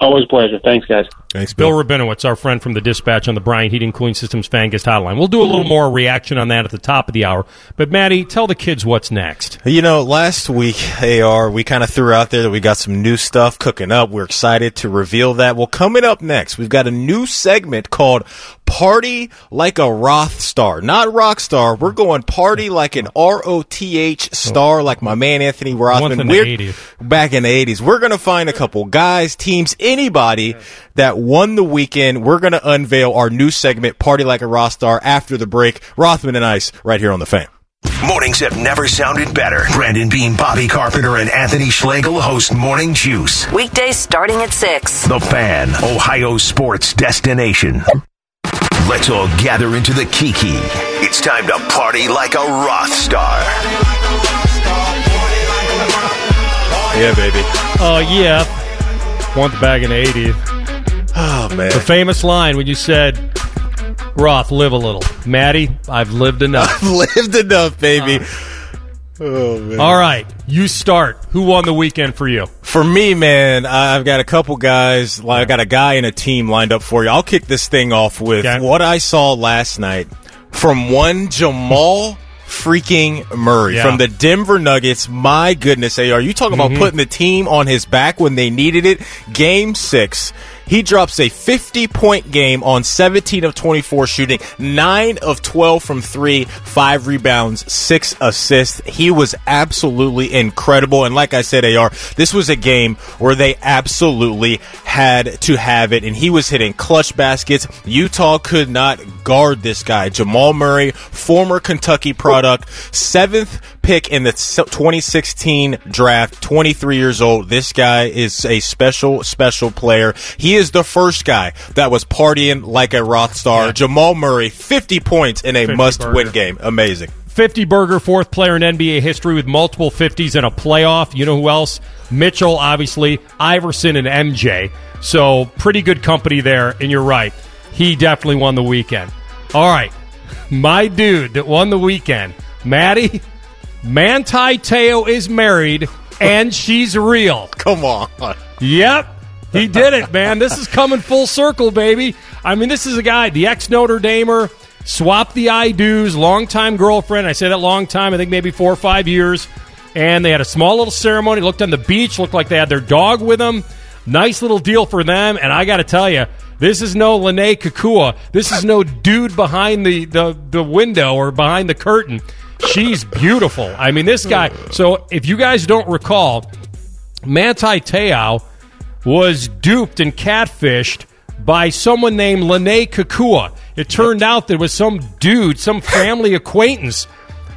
Always pleasure. Thanks, guys. Thanks, Bill Bill. Rabinowitz, our friend from the Dispatch on the Bryant Heating Cooling Systems Fan Guest Hotline. We'll do a little more reaction on that at the top of the hour. But Matty, tell the kids what's next. You know, last week, AR, we kind of threw out there that we got some new stuff cooking up. We're excited to reveal that. Well, coming up next, we've got a new segment called Party Like a Roth Star. Not rock star. We're going party like an R-O-T-H star, like my man Anthony Rothman. Once in the We're- 80s. Back in the 80s. We're going to find a couple guys, teams, anybody that won the weekend. We're going to unveil our new segment, Party Like a Roth Star, after the break. Rothman and Ice, right here on the fan. Mornings have never sounded better. Brandon Beam, Bobby Carpenter, and Anthony Schlegel host Morning Juice. Weekdays starting at 6. The Fan, Ohio sports destination. Let's all gather into the Kiki. It's time to party like a Roth star. Yeah, baby. Oh, yeah. Want the bag in the 80s. Oh, man. The famous line when you said, Roth, live a little. Matty, I've lived enough. I've lived enough, baby. oh man. All right, you start. Who won the weekend for you? For me, man, I've got a couple guys. like, I got a guy and a team lined up for you. I'll kick this thing off with Okay. what I saw last night from one Jamal freaking Murray Yeah. from the Denver Nuggets. My goodness, AR, you talk Mm-hmm. about putting the team on his back when they needed it. Game six. He drops a 50 point game on 17 of 24 shooting, 9 of 12 from 3, 5 rebounds, 6 assists. He was absolutely incredible. And like I said, AR, this was a game where they absolutely had to have it. And he was hitting clutch baskets. Utah could not guard this guy. Jamal Murray, former Kentucky product, seventh pick in the 2016 draft, 23 years old. This guy is a special, special player. He is the first guy that was partying like a Roth star. Yeah. Jamal Murray, 50 points in a must win game. Amazing. 50 burger, fourth player in NBA history with multiple 50s in a playoff. You know who else? Mitchell, obviously, Iverson, and MJ. So, pretty good company there, and you're right. He definitely won the weekend. All right. My dude that won the weekend, Matty, Manti Te'o is married, and she's real. Come on. Yep. He did it, man. This is coming full circle, baby. I mean, this is a guy, the ex Notre Damer, swapped the I do's, longtime girlfriend. I say that long time, I think maybe four or five years. And they had a small little ceremony, looked on the beach, looked like they had their dog with them. Nice little deal for them. And I got to tell you, this is no Lennay Kekua. This is no dude behind the, the, the window or behind the curtain. She's beautiful. I mean, this guy. So if you guys don't recall, Manti Te'o was duped and catfished by someone named Lennay Kekua. It turned out there was some dude, some family acquaintance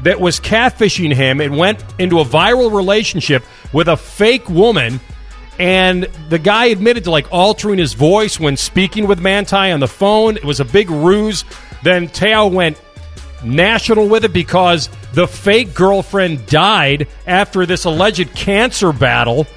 that was catfishing him and went into a viral relationship with a fake woman. And the guy admitted to like altering his voice when speaking with Manti on the phone. It was a big ruse. Then Te'o went national with it because the fake girlfriend died after this alleged cancer battle.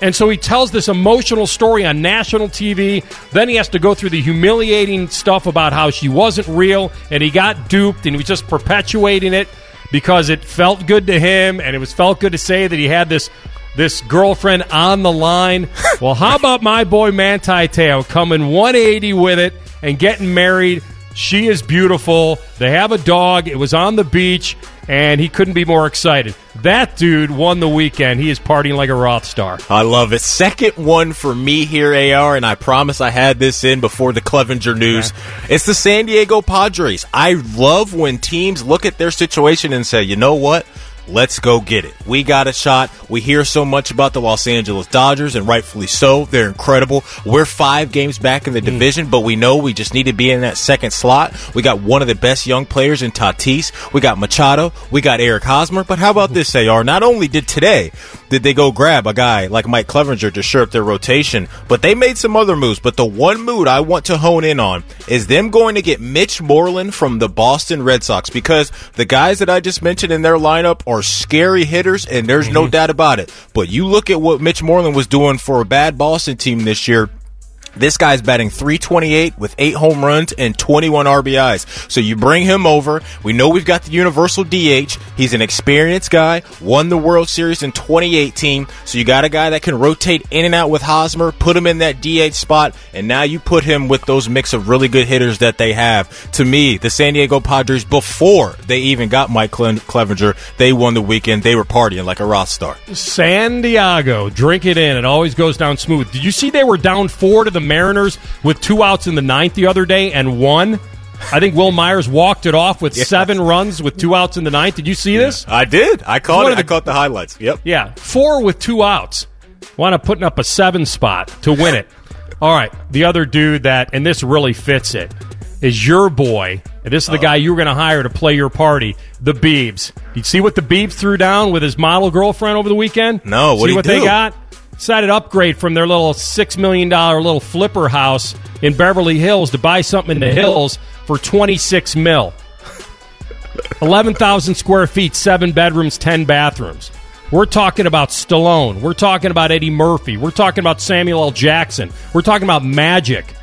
And so he tells this emotional story on national TV. Then he has to go through the humiliating stuff about how she wasn't real and he got duped and he was just perpetuating it because it felt good to him and it was felt good to say that he had this this girlfriend on the line. Well, how about my boy Manti Te'o coming 180 with it and getting married? She is beautiful. They have a dog. It was on the beach, and he couldn't be more excited. That dude won the weekend. He is partying like a Roth star. I love it. Second one for me here, AR, and I promise I had this in before the Clevinger news. It's the San Diego Padres. I love when teams look at their situation and say, you know what? Let's go get it. We got a shot. We hear so much about the Los Angeles Dodgers, and rightfully so. They're incredible. We're five games back in the hmm. division, but we know we just need to be in that second slot. We got one of the best young players in Tatis. We got Machado. We got Eric Hosmer. But how about this, AR? Not only did today did they go grab a guy like Mike Clevinger to shore up their rotation, but they made some other moves. But the one mood I want to hone in on is them going to get Mitch Moreland from the Boston Red Sox because the guys that I just mentioned in their lineup are scary hitters, and there's no mm-hmm. doubt about it. But you look at what Mitch Moreland was doing for a bad Boston team this year. This guy's batting 328 with 8 home runs and 21 RBIs. So you bring him over. We know we've got the universal DH. He's an experienced guy, won the World Series in 2018. So you got a guy that can rotate in and out with Hosmer, put him in that DH spot, and now you put him with those mix of really good hitters that they have. To me, the San Diego Padres, before they even got Mike Clevinger, they won the weekend. They were partying like a Roth star. San Diego, drink it in. It always goes down smooth. Did you see they were down four to the Mariners with two outs in the ninth the other day and one? I think Wil Myers walked it off with yes. seven runs with two outs in the ninth. Did you see yeah. this? I did. I caught it. The, I caught the highlights. Yep. Yeah, four with two outs. Wound up putting up a seven spot to win it. All right, the other dude that, and this really fits it, is your boy. And this is the oh. guy you were going to hire to play your party, the Beebs. You see what the Beebs threw down with his model girlfriend over the weekend? No, what see what do? they got? Decided to upgrade from their little six million dollar little flipper house in Beverly Hills to buy something in the hills for twenty six mil. Eleven thousand square feet, seven bedrooms, ten bathrooms. We're talking about Stallone. We're talking about Eddie Murphy. We're talking about Samuel L. Jackson. We're talking about Magic.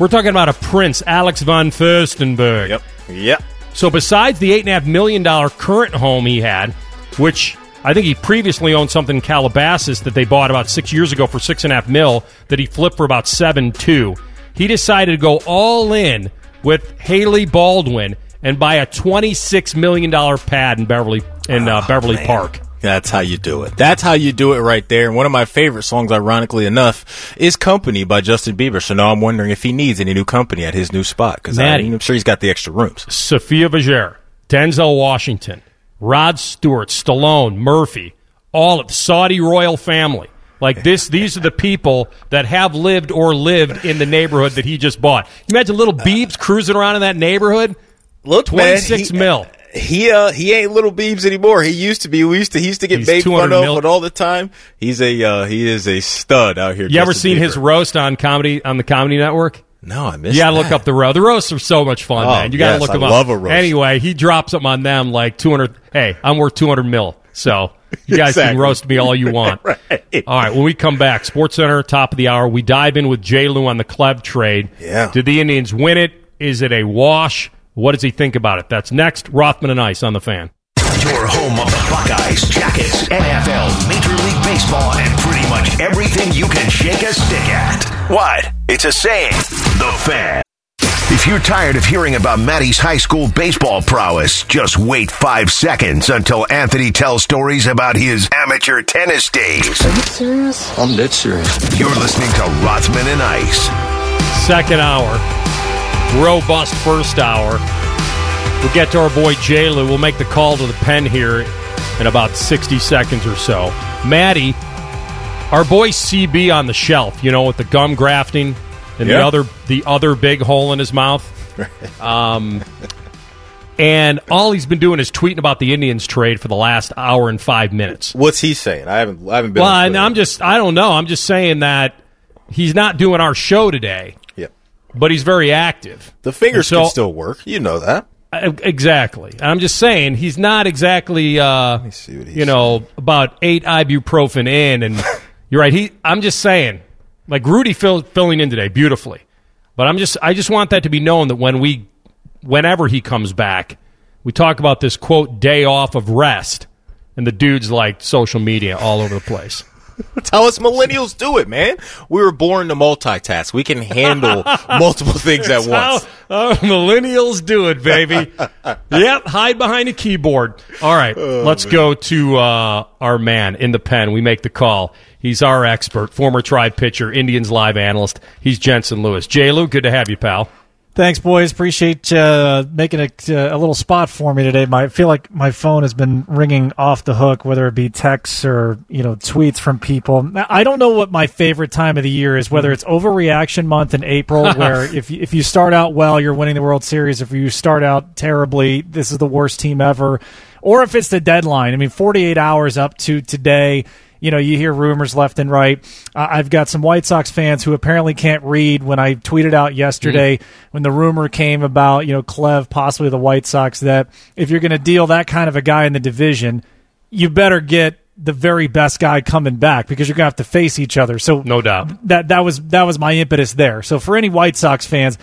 We're talking about a prince, Alex von Furstenberg. Yep. Yep. So besides the eight and a half million dollar current home he had, which I think he previously owned something in Calabasas that they bought about six years ago for six and a half mil that he flipped for about seven two. He decided to go all in with Hailey Baldwin and buy a twenty six million dollar pad in Beverly in uh, oh, Beverly man. Park. That's how you do it. That's how you do it right there. And one of my favorite songs, ironically enough, is Company by Justin Bieber. So now I'm wondering if he needs any new company at his new spot because I'm sure he's got the extra rooms. Sofia Vergara, Denzel Washington, Rod Stewart, Stallone, Murphy, all of the Saudi royal family. Like this, these are the people that have lived or lived in the neighborhood that he just bought. You imagine little Beebs cruising around in that neighborhood. Look, twenty six mil he uh he ain't little Beebs anymore. He used to be. We used to he used to get made fun of but all the time. He's a uh, he is a stud out here. You ever seen Bieber. his roast on comedy on the Comedy Network? No, I missed. You got to look up the roast. The roasts are so much fun, oh, man. You got to yes, look them I up. Love a roast. Anyway, he drops them on them like two hundred. Hey, I'm worth two hundred mil. So you guys exactly. can roast me all you want. right. All right. When we come back, Sports Center, top of the hour, we dive in with J. Lou on the Clev trade. Yeah. Did the Indians win it? Is it a wash? What does he think about it? That's next. Rothman and Ice on the fan. Your home of the Buckeyes, Jackets, NFL, Major League Baseball, and pretty much everything you can shake a stick at. What? It's a saying. The fan. If you're tired of hearing about Matty's high school baseball prowess, just wait five seconds until Anthony tells stories about his amateur tennis days. Are you serious? I'm dead serious. You're listening to Rothman and Ice. Second hour robust first hour. We'll get to our boy Jaylu. We'll make the call to the pen here in about 60 seconds or so. Matty, our boy CB on the shelf, you know, with the gum grafting and yeah. the other the other big hole in his mouth. Um, and all he's been doing is tweeting about the Indians trade for the last hour and five minutes. What's he saying? I haven't I haven't been. Well, I'm just I don't know. I'm just saying that he's not doing our show today Yeah, but he's very active. The fingers so, can still work. You know that. Uh, exactly. I'm just saying he's not exactly uh, Let me see what he's you know saying. about 8 ibuprofen in and you're right. He I'm just saying like Rudy fill, filling in today beautifully. But I'm just I just want that to be known that when we whenever he comes back, we talk about this quote day off of rest and the dude's like social media all over the place. That's how us millennials do it, man. We were born to multitask. We can handle multiple things at once. How, uh, millennials do it, baby. yep, hide behind a keyboard. All right, oh, let's man. go to uh, our man in the pen. We make the call. He's our expert, former tribe pitcher, Indians live analyst. He's Jensen Lewis. J. Lou, good to have you, pal. Thanks, boys. Appreciate uh, making a, uh, a, little spot for me today. My, I feel like my phone has been ringing off the hook, whether it be texts or you know tweets from people. I don't know what my favorite time of the year is. Whether it's overreaction month in April, where if if you start out well, you're winning the World Series. If you start out terribly, this is the worst team ever. Or if it's the deadline. I mean, 48 hours up to today you know, you hear rumors left and right. Uh, I've got some White Sox fans who apparently can't read when I tweeted out yesterday mm. when the rumor came about, you know, Clev, possibly the White Sox, that if you're going to deal that kind of a guy in the division, you better get the very best guy coming back because you're gonna have to face each other. So no doubt that that was that was my impetus there. So for any White Sox fans,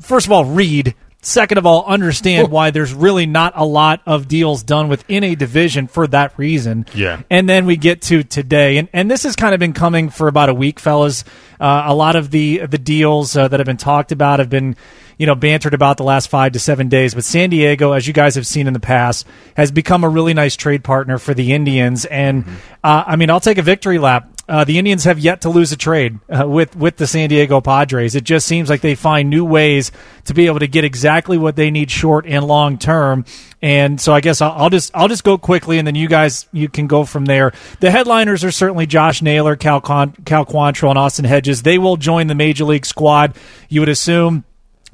first of all, read Second of all, understand why there's really not a lot of deals done within a division for that reason. Yeah. And then we get to today, and and this has kind of been coming for about a week, fellas. Uh, a lot of the the deals uh, that have been talked about have been, you know, bantered about the last five to seven days. But San Diego, as you guys have seen in the past, has become a really nice trade partner for the Indians. And uh, I mean, I'll take a victory lap. Uh, the Indians have yet to lose a trade uh, with with the San Diego Padres. It just seems like they find new ways to be able to get exactly what they need short and long term. And so I guess I'll, I'll just I'll just go quickly, and then you guys you can go from there. The headliners are certainly Josh Naylor, Cal Con- Cal Quantrill, and Austin Hedges. They will join the major league squad. You would assume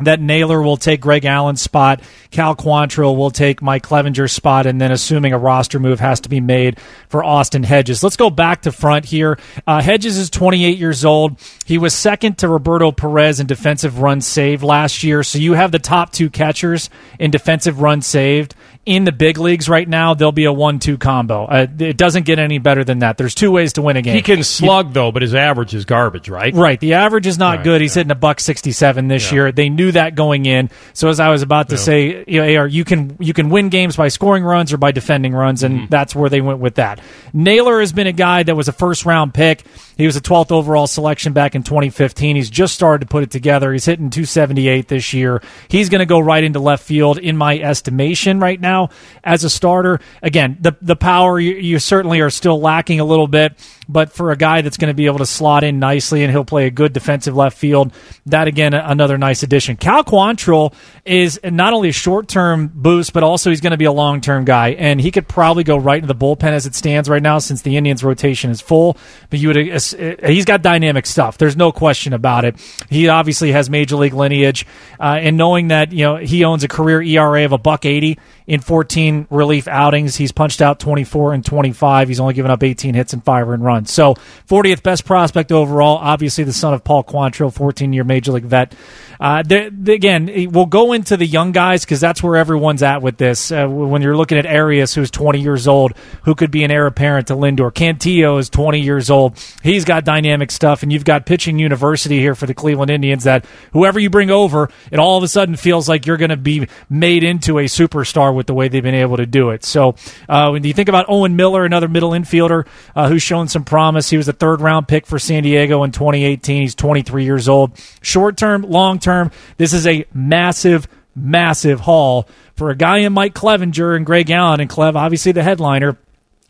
that Naylor will take Greg Allen's spot, Cal Quantrill will take Mike Clevinger's spot, and then assuming a roster move has to be made for Austin Hedges. Let's go back to front here. Uh, Hedges is 28 years old. He was second to Roberto Perez in defensive run saved last year. So you have the top two catchers in defensive run saved in the big leagues right now. There'll be a one-two combo. Uh, it doesn't get any better than that. There's two ways to win a game. He can slug though, but his average is garbage, right? Right. The average is not Right, good. He's hitting a buck sixty-seven this Yeah. year. They knew that going in. So as I was about to say, you know, AR, you can you can win games by scoring runs or by defending runs, and Mm-hmm. that's where they went with that. Naylor has been a guy that was a first-round pick. He was a 12th overall selection back in 2015. He's just started to put it together. He's hitting 278 this year. He's going to go right into left field in my estimation right now as a starter. Again, the the power you, you certainly are still lacking a little bit, but for a guy that's going to be able to slot in nicely and he'll play a good defensive left field, that again another nice addition. Cal Quantrill is not only a short term boost, but also he's going to be a long term guy, and he could probably go right into the bullpen as it stands right now since the Indians rotation is full. But you would he's got dynamic stuff. There's no question about it. He obviously has major league lineage, uh, and knowing that you know he owns a career ERA of a buck eighty in 14 relief outings, he's punched out 24 and 25. He's only given up 18 hits and five earned runs. So 40th best prospect overall. Obviously the son of Paul Quantrill, 14 year major league vet. Uh, again, we'll go into the young guys because that's where everyone's at with this. Uh, when you're looking at Arias, who's 20 years old, who could be an heir apparent to Lindor. Cantillo is 20 years old. He's got dynamic stuff, and you've got pitching university here for the Cleveland Indians. That whoever you bring over, it all of a sudden feels like you're going to be made into a superstar with the way they've been able to do it. So uh, when you think about Owen Miller, another middle infielder uh, who's shown some promise, he was a third round pick for San Diego in 2018. He's 23 years old. Short term, long term, this is a massive massive haul for a guy in Mike Clevinger and Greg Allen and Clev, obviously the headliner,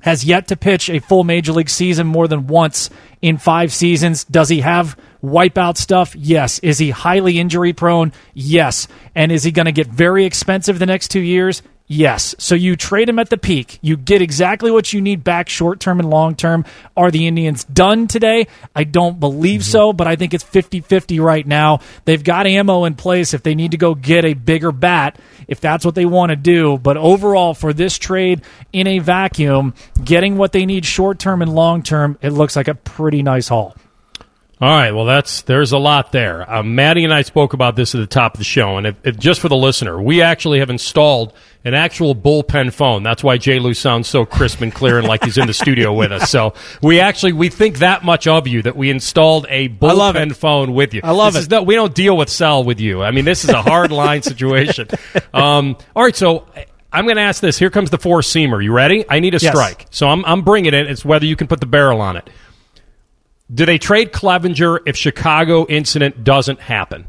has yet to pitch a full major league season more than once in five seasons. Does he have wipeout stuff? Yes. Is he highly injury prone? Yes. And is he going to get very expensive the next two years? Yes. So you trade him at the peak. You get exactly what you need back short term and long term. Are the Indians done today? I don't believe so, but I think it's 50 50 right now. They've got ammo in place if they need to go get a bigger bat, if that's what they want to do. But overall, for this trade in a vacuum, getting what they need short term and long term, it looks like a pretty nice haul. All right, well, that's there's a lot there. Um, Matty and I spoke about this at the top of the show, and if, if, just for the listener, we actually have installed an actual bullpen phone. That's why J. Lou sounds so crisp and clear and like he's in the studio with us. So we actually we think that much of you that we installed a bullpen phone with you. I love This it. no- we don't deal with cell with you. I mean, this is a hard line situation. Um, all right, so. I'm going to ask this. Here comes the four seamer. You ready? I need a Yes. strike. So I'm, I'm bringing it. It's whether you can put the barrel on it. Do they trade Clevinger if Chicago incident doesn't happen?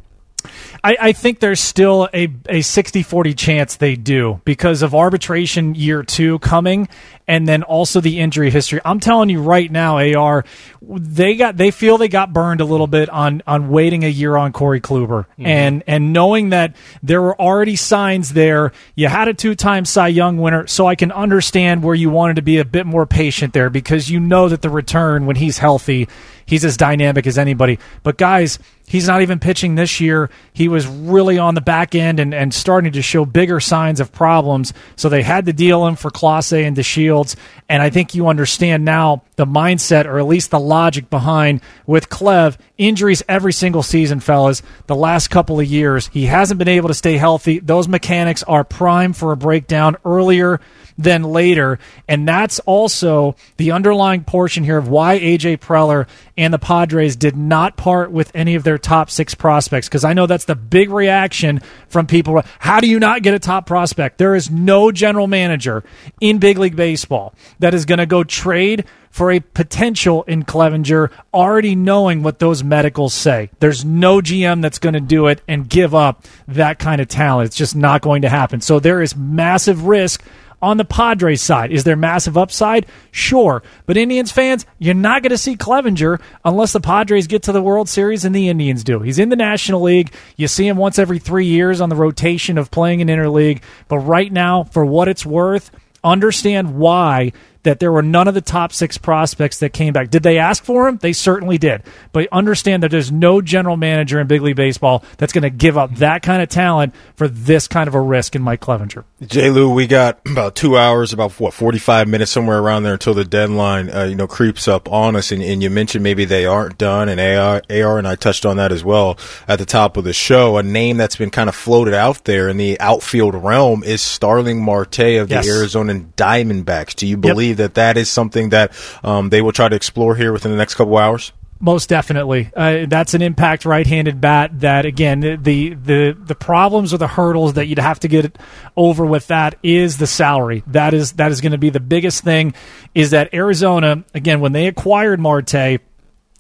I, I think there's still a, a 60 40 chance they do because of arbitration year two coming and then also the injury history. I'm telling you right now, AR, they got they feel they got burned a little bit on on waiting a year on Corey Kluber mm-hmm. and and knowing that there were already signs there. You had a two time Cy Young winner, so I can understand where you wanted to be a bit more patient there because you know that the return when he's healthy, he's as dynamic as anybody. But guys, he's not even pitching this year. He was really on the back end and, and starting to show bigger signs of problems. So they had to deal him for Clase and DeShields. And I think you understand now the mindset, or at least the logic behind with Clev injuries every single season, fellas. The last couple of years, he hasn't been able to stay healthy. Those mechanics are prime for a breakdown earlier than later. And that's also the underlying portion here of why AJ Preller and the Padres did not part with any of their top six prospects. Because I know that's the big reaction from people. How do you not get a top prospect? There is no general manager in Big League Baseball that is going to go trade for a potential in Clevinger, already knowing what those medicals say. There's no GM that's going to do it and give up that kind of talent. It's just not going to happen. So there is massive risk on the Padres side. Is there massive upside? Sure. But Indians fans, you're not going to see Clevinger unless the Padres get to the World Series and the Indians do. He's in the National League. You see him once every three years on the rotation of playing in interleague. But right now, for what it's worth, understand why that there were none of the top six prospects that came back. Did they ask for him? They certainly did. But understand that there's no general manager in Big League Baseball that's going to give up that kind of talent for this kind of a risk in Mike Clevinger. J. Lou, we got about two hours, about what, 45 minutes, somewhere around there until the deadline, uh, you know, creeps up on us. And, and, you mentioned maybe they aren't done. And AR, AR and I touched on that as well at the top of the show. A name that's been kind of floated out there in the outfield realm is Starling Marte of the yes. Arizona Diamondbacks. Do you believe yep. That that is something that um, they will try to explore here within the next couple hours? Most definitely, uh, that's an impact right-handed bat. That again, the the the problems or the hurdles that you'd have to get over with that is the salary. That is that is going to be the biggest thing. Is that Arizona again when they acquired Marte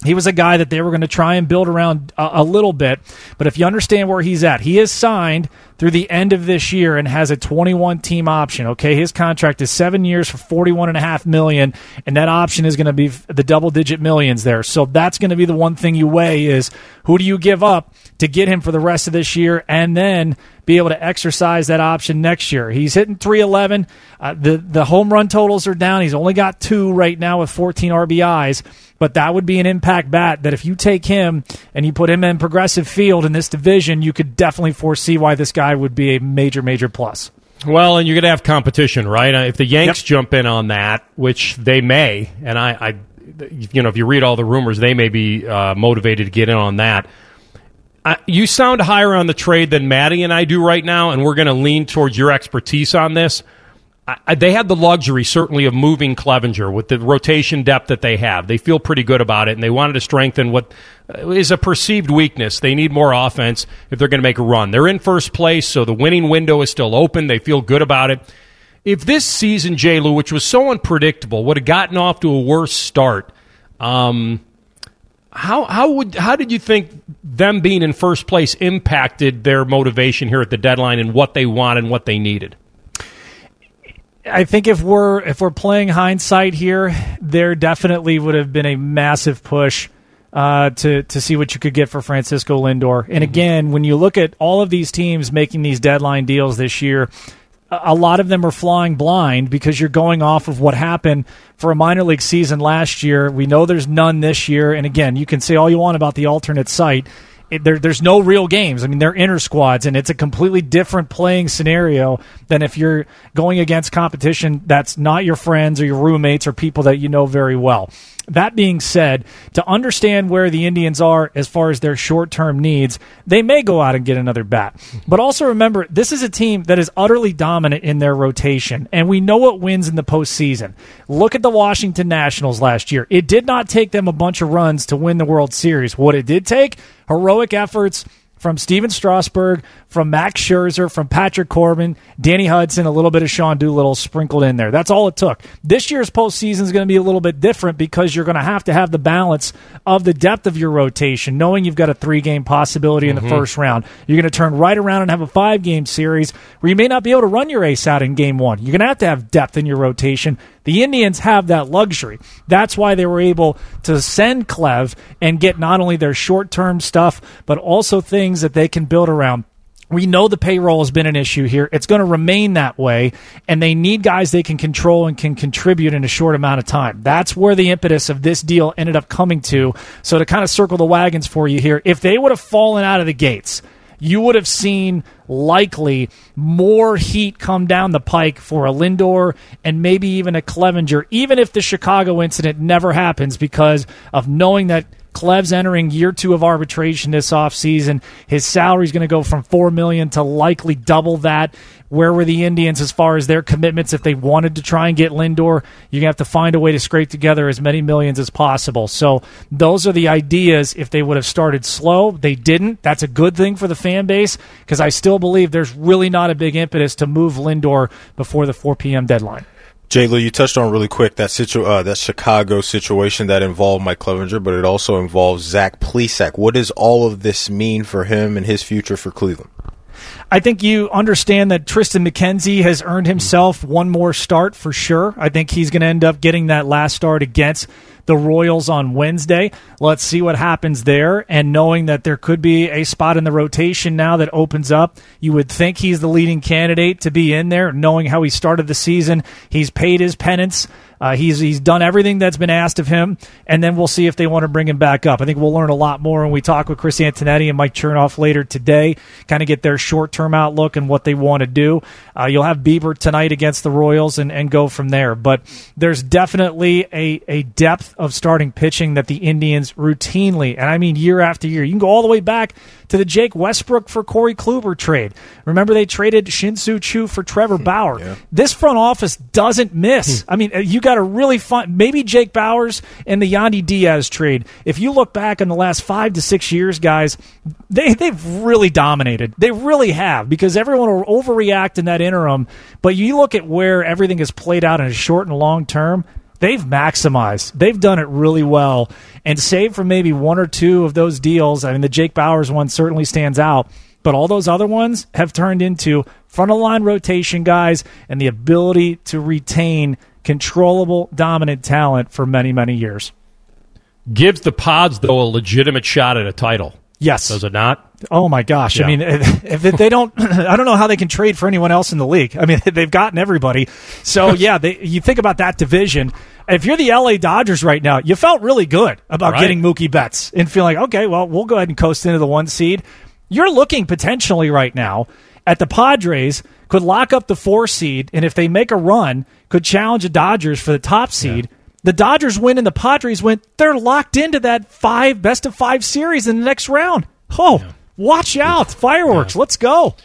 he was a guy that they were going to try and build around a, a, little bit. But if you understand where he's at, he is signed through the end of this year and has a 21 team option. Okay, his contract is seven years for 41 and a half million, and that option is going to be the double digit millions there. So that's going to be the one thing you weigh is who do you give up to get him for the rest of this year, and then be able to exercise that option next year. He's hitting 311. Uh, the the home run totals are down. He's only got two right now with 14 RBIs. But that would be an impact bat that if you take him and you put him in progressive field in this division, you could definitely foresee why this guy would be a major, major plus. Well, and you're going to have competition, right? Uh, if the Yanks yep. jump in on that, which they may, and I, I, you know, if you read all the rumors, they may be uh, motivated to get in on that. Uh, you sound higher on the trade than Matty and I do right now, and we're going to lean towards your expertise on this. I, they had the luxury, certainly, of moving Clevinger with the rotation depth that they have. They feel pretty good about it, and they wanted to strengthen what is a perceived weakness. They need more offense if they're going to make a run. They're in first place, so the winning window is still open. They feel good about it. If this season, J. Lou, which was so unpredictable, would have gotten off to a worse start, um, how how would how did you think them being in first place impacted their motivation here at the deadline and what they want and what they needed? I think if we're if we're playing hindsight here, there definitely would have been a massive push uh, to to see what you could get for Francisco Lindor. And mm-hmm. again, when you look at all of these teams making these deadline deals this year, a lot of them are flying blind because you're going off of what happened for a minor league season last year. We know there's none this year, and again, you can say all you want about the alternate site there, there's no real games. I mean, they're inner squads, and it's a completely different playing scenario than if you're going against competition that's not your friends or your roommates or people that you know very well. That being said, to understand where the Indians are as far as their short term needs, they may go out and get another bat. But also remember, this is a team that is utterly dominant in their rotation, and we know what wins in the postseason. Look at the Washington Nationals last year. It did not take them a bunch of runs to win the World Series. What it did take, heroic efforts from Stephen Strasburg, from Max Scherzer, from Patrick Corbin, Danny Hudson, a little bit of Sean Doolittle sprinkled in there. That's all it took. This year's postseason is going to be a little bit different because you're going to have to have the balance of the depth of your rotation, knowing you've got a three game possibility in mm-hmm. the first round. You're going to turn right around and have a five game series where you may not be able to run your ace out in game one. You're going to have to have depth in your rotation. The Indians have that luxury. That's why they were able to send Clev and get not only their short term stuff, but also things that they can build around we know the payroll has been an issue here. It's going to remain that way, and they need guys they can control and can contribute in a short amount of time. That's where the impetus of this deal ended up coming to. So, to kind of circle the wagons for you here, if they would have fallen out of the gates, you would have seen likely more heat come down the pike for a Lindor and maybe even a Clevinger, even if the Chicago incident never happens because of knowing that Clev's entering year two of arbitration this offseason. His salary is going to go from four million to likely double that. Where were the Indians as far as their commitments if they wanted to try and get Lindor? You're going to have to find a way to scrape together as many millions as possible. So those are the ideas if they would have started slow. They didn't. That's a good thing for the fan base because I still believe there's really not a big impetus to move Lindor before the 4 p.m. deadline. Jay Lou, you touched on really quick that situ- uh, that Chicago situation that involved Mike Clevinger, but it also involves Zach Plesac. What does all of this mean for him and his future for Cleveland? I think you understand that Triston McKenzie has earned himself one more start for sure. I think he's going to end up getting that last start against the Royals on Wednesday. Let's see what happens there. And knowing that there could be a spot in the rotation now that opens up, you would think he's the leading candidate to be in there, knowing how he started the season. He's paid his penance. Uh, he's he's done everything that's been asked of him, and then we'll see if they want to bring him back up. I think we'll learn a lot more when we talk with Chris Antonetti and Mike Chernoff later today. Kind of get their short term outlook and what they want to do. Uh, you'll have Bieber tonight against the Royals and, and go from there. But there's definitely a a depth of starting pitching that the Indians routinely, and I mean year after year, you can go all the way back to the Jake Westbrook for Corey Kluber trade. Remember they traded Shin-Soo Choo for Trevor hmm, Bauer. Yeah. This front office doesn't miss. Hmm. I mean, uh, you got a really find maybe Jake Bauers and the Yandy Diaz trade. If you look back in the last five to six years, guys, they they've really dominated. They really have because everyone will overreact in that interim. But you look at where everything is played out in a short and long term. They've maximized. They've done it really well. And save for maybe one or two of those deals, I mean, the Jake Bauers one certainly stands out. But all those other ones have turned into front of line rotation guys and the ability to retain controllable, dominant talent for many, many years. Gives the Pods though a legitimate shot at a title. Yes. Does it not? Oh my gosh! Yeah. I mean, if, if they don't, I don't know how they can trade for anyone else in the league. I mean, they've gotten everybody. So yeah, they, you think about that division. If you're the LA Dodgers right now, you felt really good about Right. getting Mookie Betts and feeling okay. Well, we'll go ahead and coast into the one seed. You're looking potentially right now at the Padres could lock up the four seed, and if they make a run, could challenge the Dodgers for the top seed. The Dodgers win and the Padres win. They're locked into that five best of five series in the next round. Oh, watch out! Fireworks. Let's go.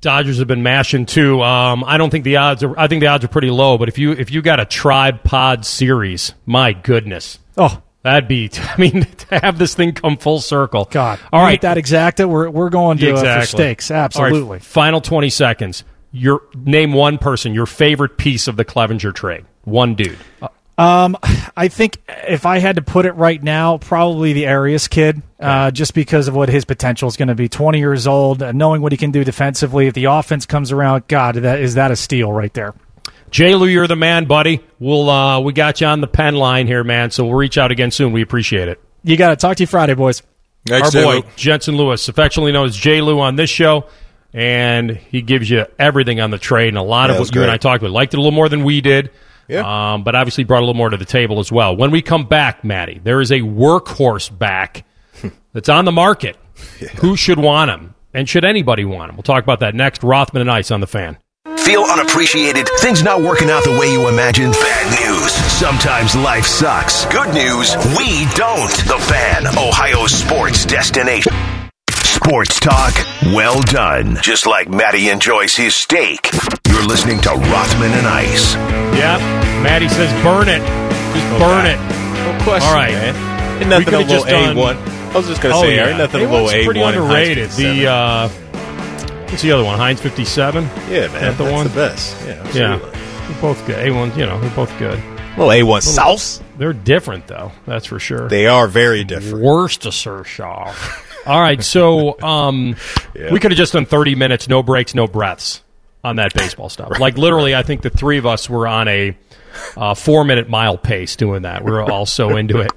Dodgers have been mashing too. Um, I don't think the odds are. I think the odds are pretty low. But if you if you got a tribe pod series, my goodness, Oh that'd be. I mean, to have this thing come full circle. God! All right, that exacta. We're we're going to uh, for exactly. stakes. All right, Absolutely. final twenty seconds. Your name one person, your favorite piece of the Clevinger trade. One dude. Um, I think if I had to put it right now, probably the Arias kid, uh, just because of what his potential is going to be. Twenty years old, uh, knowing what he can do defensively. If the offense comes around, God, that is that a steal right there. Jay Lou, you're the man, buddy. We'll uh, we got you on the pen line here, man. So we'll reach out again soon. We appreciate it. You got to talk to you Friday, boys. Thanks, Our Jay boy Lou. Jensen Lewis, affectionately known as Jay Lou on this show, and he gives you everything on the trade and a lot Yeah, of what was you and. I talked about. Liked it a little more than we did. Yeah. Um, but obviously brought a little more to the table as well. When we come back, Matty, there is a workhorse back that's on the market. Who should want him? And should anybody want him? We'll talk about that next. Rothman and Ice on the fan. Feel unappreciated? Things not working out the way you imagined? Bad news. Sometimes life sucks. Good news, we don't. The Fan, Ohio's sports destination. Sports talk, well done. Just like Matty enjoys his steak. You're listening to Rothman and Ice. Yep. Matty says burn it. Just burn it. No question, All right. man. Ain't nothing a little just A one. I was just gonna Oh say, yeah, ain't nothing a It little was A pretty one. underrated. The uh, what's the other one? Heinz fifty seven. yeah, man, that the that's one? the best. Yeah, Yeah, absolutely. they're both good. A one, you know, they're both good. Little A one sauce. They're different though. That's for sure. They are very different. worst Worcestershire. All right, so um, Yeah. we could have just done thirty minutes, no breaks, no breaths on that baseball stuff. Like literally, I think the three of us were on a uh, four minute mile pace doing that. We were all so into it.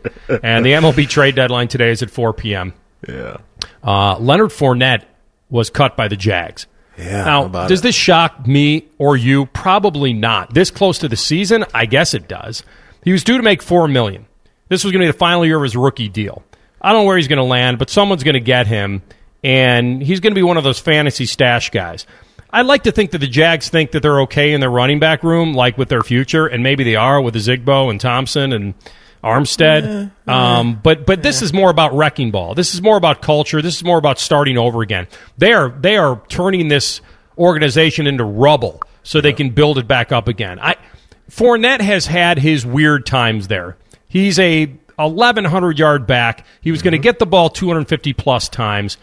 And the MLB trade deadline today is at four p.m. Yeah, Uh, Leonard Fournette was cut by the Jags. yeah. Now, does it? this shock me or you? Probably not. This close to the season, I guess it does. He was due to make four million. This was going to be the final year of his rookie deal. I don't know where he's going to land, but someone's going to get him, and he's going to be one of those fantasy stash guys. I'd like to think that the Jags think that they're okay in their running back room, like with their future, and maybe they are with the Zigbo and Thompson and Armstead. Um, but but this is more about wrecking ball. This is more about culture. This is more about starting over again. They are they are turning this organization into rubble so they can build it back up again. I Fournette has had his weird times there. He's a 1100 yard back. He was going to get the ball 250 plus times.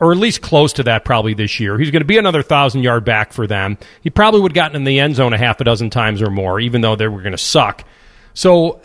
Or at least close to that, probably this year. He's going to be another thousand yard back for them. He probably would have gotten in the end zone a half a dozen times or more, even though they were going to suck. So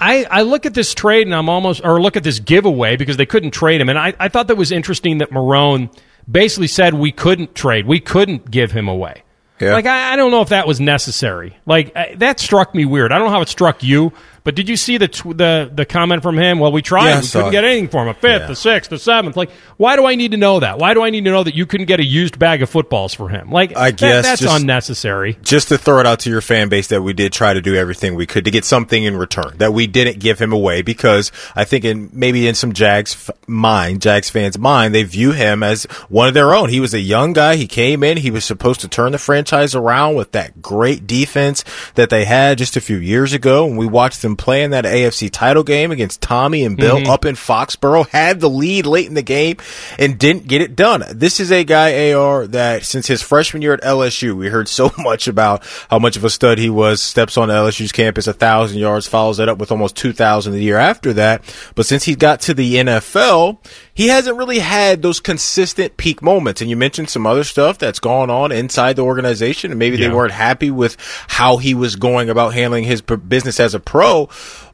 I, I look at this trade and I'm almost, or look at this giveaway because they couldn't trade him. And I, I thought that was interesting that Marrone basically said we couldn't trade, we couldn't give him away. Yeah. Like, I, I don't know if that was necessary. Like, I, that struck me weird. I don't know how it struck you, but did you see the tw- the the comment from him? Well, we tried. Yeah, we couldn't it. get anything for him. A fifth, Yeah. a sixth, a seventh. Like, why do I need to know that? Why do I need to know that you couldn't get a used bag of footballs for him? Like, I that- guess that's just- unnecessary. just to throw it out to your fan base that we did try to do everything we could to get something in return that we didn't give him away because I think in maybe in some Jags f- mind, Jags fans' mind, they view him as one of their own. He was a young guy. He came in. He was supposed to turn the franchise around with that great defense that they had just a few years ago. And we watched them play in that AFC title game against Tommy and Bill mm-hmm. up in Foxborough, had the lead late in the game and didn't get it done. This is a guy, AR, that since his freshman year at LSU, we heard so much about how much of a stud he was, steps on LSU's campus, a thousand yards, follows that up with almost 2,000 the year after that. But since he got to the NFL, he hasn't really had those consistent peak moments. And you mentioned some other stuff that's gone on inside the organization, and maybe Yeah. they weren't happy with how he was going about handling his business as a pro.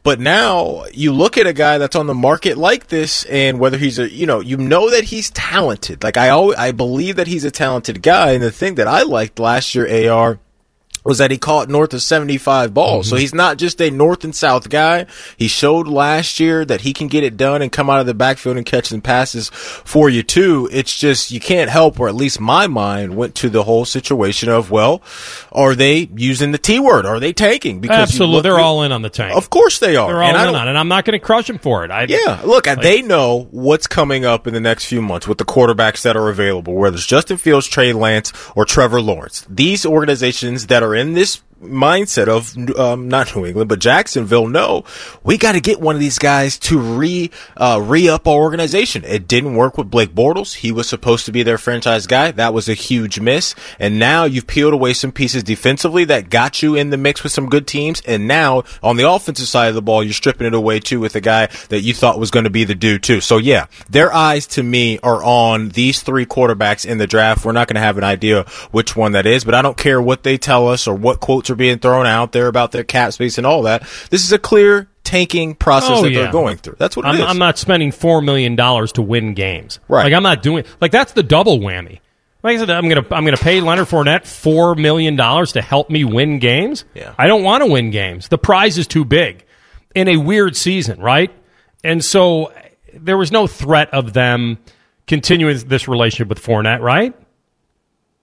But now you look at a guy that's on the market like this, and whether he's a, you know, you know that he's talented. Like I always, I believe that he's a talented guy. And the thing that I liked last year, AR, was that he caught north of 75 balls. So mm-hmm. he's not just a north and south guy. He showed last year that he can get it done and come out of the backfield and catch some passes for you too. It's just, you can't help, or at least my mind went to the whole situation of, well, are they using the T word? Are they tanking? Because Absolutely. They're all in on the tank. Of course they are. They're all And in on it. And I'm not going to crush them for it. I, yeah, look, they know what's coming up in the next few months with the quarterbacks that are available, whether it's Justin Fields, Trey Lance, or Trevor Lawrence. These organizations that are in this mindset of um, not New England but Jacksonville No, we got to get one of these guys to re uh, re up our organization. It didn't work with Blake Bortles. He was supposed to be their franchise guy. That was a huge miss. And now you've peeled away some pieces defensively that got you in the mix with some good teams. And now on the offensive side of the ball, you're stripping it away too with a guy that you thought was going to be the dude too. So yeah, their eyes to me are on these three quarterbacks in the draft. We're not going to have an idea which one that is, but I don't care what they tell us or what quotes are being thrown out there about their cap space and all that. This is a clear tanking process Oh, that yeah. they're going through. That's what it I'm, is. I'm not spending four million dollars to win games. Right. Like I'm not doing like that's the double whammy. Like I said, I'm gonna I'm gonna pay Leonard Fournette four million dollars to help me win games. Yeah. I don't want to win games. The prize is too big in a weird season, right? And so there was no threat of them continuing this relationship with Fournette, right?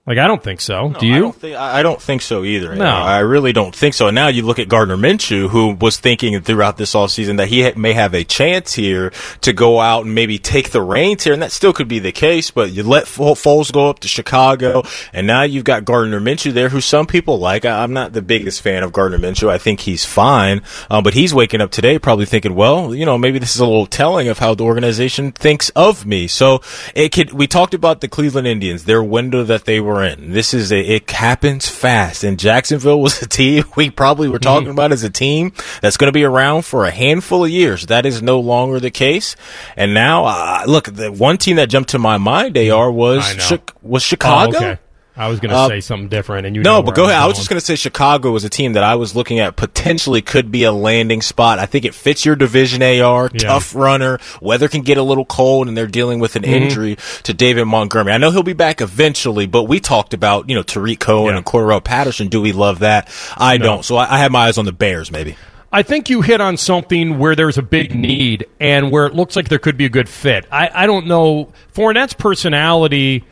Like I don't think so. Do I you? don't, think, I I don't think so either. No. I really don't think so. And now you look at Gardner Minshew, who was thinking throughout this all offseason that he ha- may have a chance here to go out and maybe take the reins here, and that still could be the case. But you let Fo- Foles go up to Chicago, and now you've got Gardner Minshew there, who some people like. I- I'm not the biggest fan of Gardner Minshew. I think he's fine, um, but he's waking up today probably thinking, well, you know, maybe this is a little telling of how the organization thinks of me. So it could. We talked about the Cleveland Indians, their window that they were This is a. It happens fast, and Jacksonville was a team we probably were talking about as a team that's going to be around for a handful of years. That is no longer the case, and now uh, look, the one team that jumped to my mind, Ar was know. Chi- was Oh, Chicago. okay. I was going to Uh, say something different, and you No, but go ahead. I was just going to say Chicago was a team that I was looking at potentially could be a landing spot. I think it fits your division AR, Yeah. tough runner. Weather can get a little cold and they're dealing with an Mm-hmm. injury to David Montgomery. I know he'll be back eventually, but we talked about, you know, Tarik Cohen Yeah. and Cordarrelle Patterson. Do we love that? I don't. So I, I have my eyes on the Bears maybe. I think you hit on something where there's a big need and where it looks like there could be a good fit. I, I don't know. Fournette's personality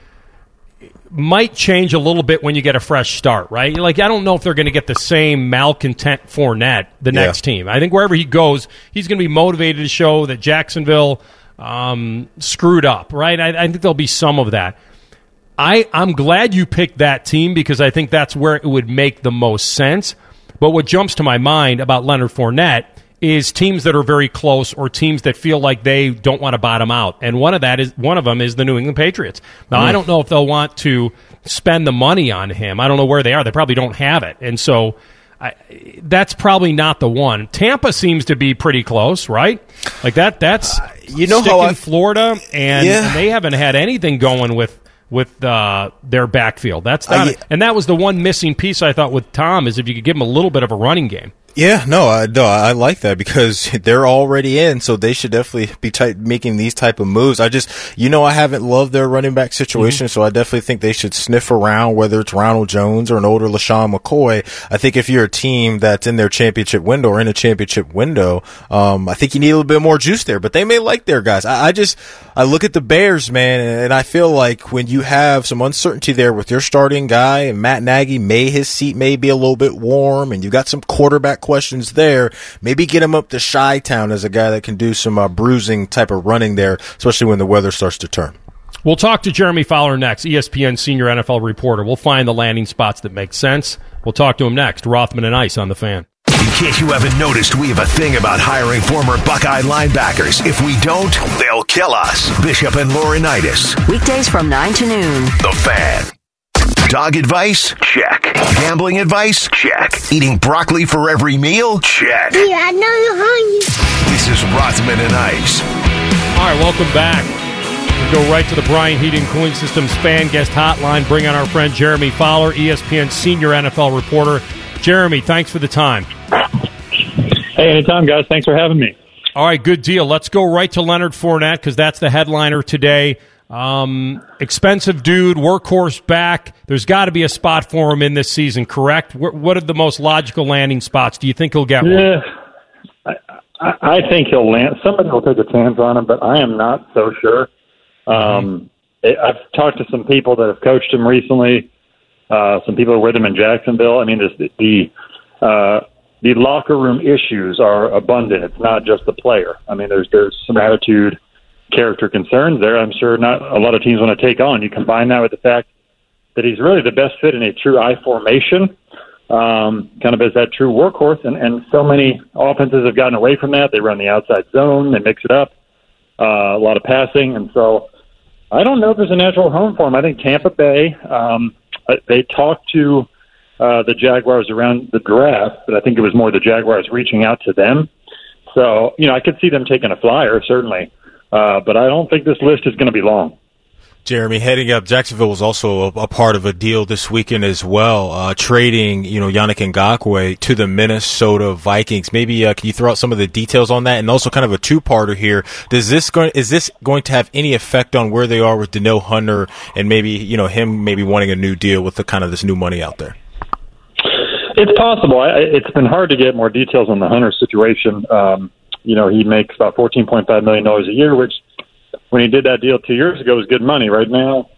might change a little bit when you get a fresh start, right? Like, I don't know if they're going to get the same malcontent Fournette the Yeah. next team. I think wherever he goes, he's going to be motivated to show that Jacksonville um, screwed up, right? I, I think there'll be some of that. I, I'm glad you picked that team because I think that's where it would make the most sense. But what jumps to my mind about Leonard Fournette is teams that are very close or teams that feel like they don't want to bottom out. And one of that is one of them is the New England Patriots. Now, I don't know if they'll want to spend the money on him. I don't know where they are. They probably don't have it. And so I, that's probably not the one. Tampa seems to be pretty close, right? Like that. That's Uh, you know how in I- Florida, and, Yeah. they haven't had anything going with with uh, their backfield. That's not, Uh, and that was the one missing piece I thought with Tom is if you could give him a little bit of a running game. Yeah, no, I, no, I like that because they're already in, so they should definitely be type, making these type of moves. I just, you know, I haven't loved their running back situation, so I definitely think they should sniff around, whether it's Ronald Jones or an older LeSean McCoy. I think if you're a team that's in their championship window or in a championship window, um, I think you need a little bit more juice there, but they may like their guys. I, I just, I look at the Bears, man, and I feel like when you have some uncertainty there with your starting guy and Matt Nagy, may his seat may be a little bit warm, and you've got some quarterback questions there. Maybe get him up to Chi Town as a guy that can do some uh, bruising type of running there, especially when the weather starts to turn. We'll talk to Jeremy Fowler next, ESPN senior NFL reporter. We'll find the landing spots that make sense. We'll talk to him next. Rothman and Ice on the fan. In case you haven't noticed, we have a thing about hiring former Buckeye linebackers. If we don't, they'll kill us. Bishop and Laurinaitis. Weekdays from 9 to noon. The Fan. Dog advice? Check. Gambling advice? Check. Eating broccoli for every meal? Check. Yeah, I know you're hungry. This is Rothman and Ice. All right, welcome back. We go right to the Bryant Heating Cooling Systems fan guest hotline. Bring on our friend Jeremy Fowler, ESPN senior NFL reporter. Jeremy, thanks for the time. Hey, anytime, guys. Thanks for having me. All right, good deal. Let's go right to Leonard Fournette because that's the headliner today. Um, expensive dude, workhorse back. There's got to be a spot for him in this season, correct? What what are the most logical landing spots? Do you think he'll get one? Yeah, I, I, I think he'll land. Somebody will take a chance on him, but I am not so sure. Um, I- I've talked to some people that have coached him recently. Uh, some people are with him in Jacksonville. I mean, this, the uh, the locker room issues are abundant. It's not just the player. I mean, there's there's some attitude, character concerns there. I'm sure not a lot of teams want to take on. You combine that with the fact that he's really the best fit in a true I formation, um, kind of as that true workhorse. And, and so many offenses have gotten away from that. They run the outside zone, they mix it up, uh, a lot of passing. And so I don't know if there's a natural home for him. I think Tampa Bay, um, they talked to uh, the Jaguars around the draft, but I think it was more the Jaguars reaching out to them. So, you know, I could see them taking a flyer, certainly. Uh, but I don't think this list is going to be long. Jeremy, heading up, Jacksonville was also a, a part of a deal this weekend as well, uh, trading, you know, Yannick Ngakoue to the Minnesota Vikings. Maybe, uh, can you throw out some of the details on that? And also kind of a two-parter here. Does this going, is this going to have any effect on where they are with Danielle Hunter and maybe, you know, him maybe wanting a new deal with the kind of this new money out there? It's possible. I, it's been hard to get more details on the Hunter situation. Um, you know, he makes about fourteen point five million dollars a year, which when he did that deal two years ago was good money. Right now,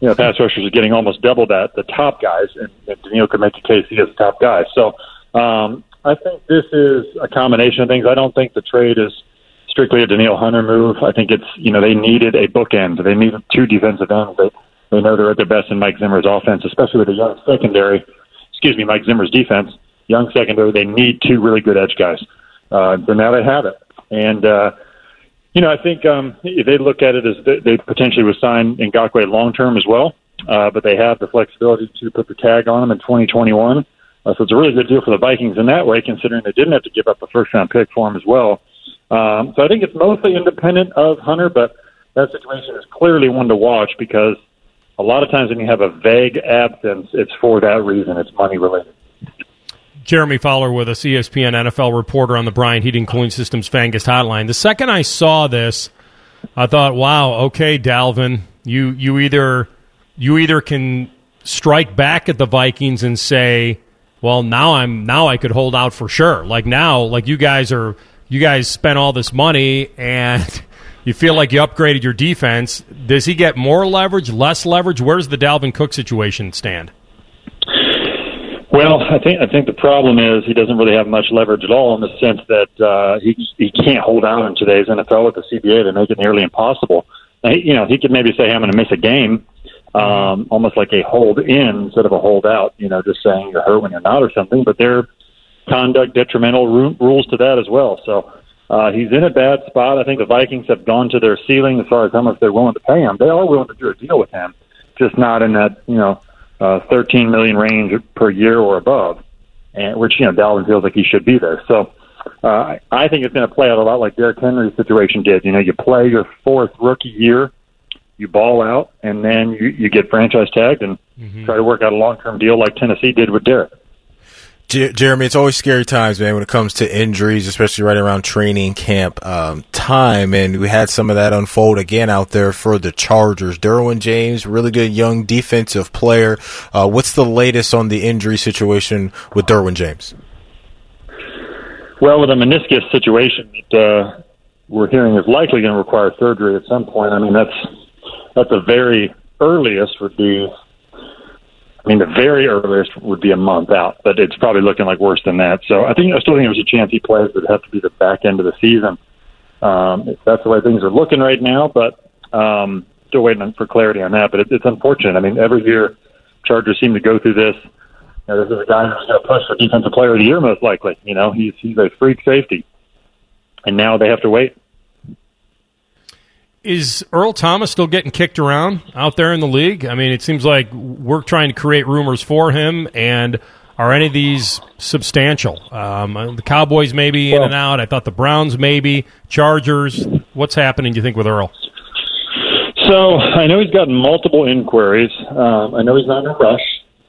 you know, pass rushers are getting almost double that, the top guys, and, and Danielle could make the case he is a top guy. So um, I think this is a combination of things. I don't think the trade is strictly a Danielle Hunter move. I think it's you know they needed a bookend. They needed two defensive ends. They they know they're at their best in Mike Zimmer's offense, especially with a young secondary. Excuse me, Mike Zimmer's defense, young secondary. They need two really good edge guys. Uh, so now they have it, and uh, you know I think um, they look at it as they, they potentially would sign Ngakoue long term as well, uh, but they have the flexibility to put the tag on him in 2021. Uh, so it's a really good deal for the Vikings in that way, considering they didn't have to give up a first round pick for him as well. Um, so I think it's mostly independent of Hunter, but that situation is clearly one to watch because a lot of times when you have a vague absence, it's for that reason. It's money related. Jeremy Fowler with E ESPN NFL reporter on the Bryant Heating Cooling Systems Fangus Hotline. The second I saw this, I thought, "Wow, okay, Dalvin, you you either you either can strike back at the Vikings and say, well, now I'm now I could hold out for sure. Like now, like you guys are you guys spent all this money and you feel like you upgraded your defense. Does he get more leverage, less leverage? Where's the Dalvin Cook situation stand? Well, I think I think the problem is he doesn't really have much leverage at all in the sense that uh, he he can't hold out in today's NFL with the CBA. They make it nearly impossible. Now, he, you know, he could maybe say I'm going to miss a game, um, almost like a hold in instead of a hold out. You know, just saying you're hurt when you're not or something. But they're conduct detrimental ru- rules to that as well. So uh, he's in a bad spot. I think the Vikings have gone to their ceiling as far as how much they're willing to pay him. They are willing to do a deal with him, just not in that you know uh, 13 million range per year or above, and which you know Dalvin feels like he should be there. So. Uh, I think it's going to play out a lot like Derrick Henry's situation did. You know, you play your fourth rookie year, you ball out, and then you, you get franchise tagged and mm-hmm. try to work out a long term deal like Tennessee did with Derrick. Jeremy, it's always scary times, man, when it comes to injuries, especially right around training camp um, time. And we had some of that unfold again out there for the Chargers. Derwin James, really good young defensive player. Uh, what's the latest on the injury situation with Derwin James? Well, with a meniscus situation that uh, we're hearing is likely going to require surgery at some point. I mean, that's that's the very earliest would be I mean, the very earliest would be a month out, but it's probably looking like worse than that. So I think I still think there's a chance he plays, but it have to be the back end of the season. Um, that's the way things are looking right now, but um, still waiting for clarity on that. But it, it's unfortunate. I mean, every year Chargers seem to go through this. You know, this is a guy who's going to push for defensive player of the year, most likely. You know, he's he's a freak safety, and now they have to wait is Earl Thomas still getting kicked around out there in the league? I mean, it seems like we're trying to create rumors for him, and are any of these substantial? Um, the Cowboys maybe well, in and out. I thought the Browns maybe, Chargers. What's happening? Do you think with Earl? So I know he's gotten multiple inquiries. Um, I know he's not in a rush,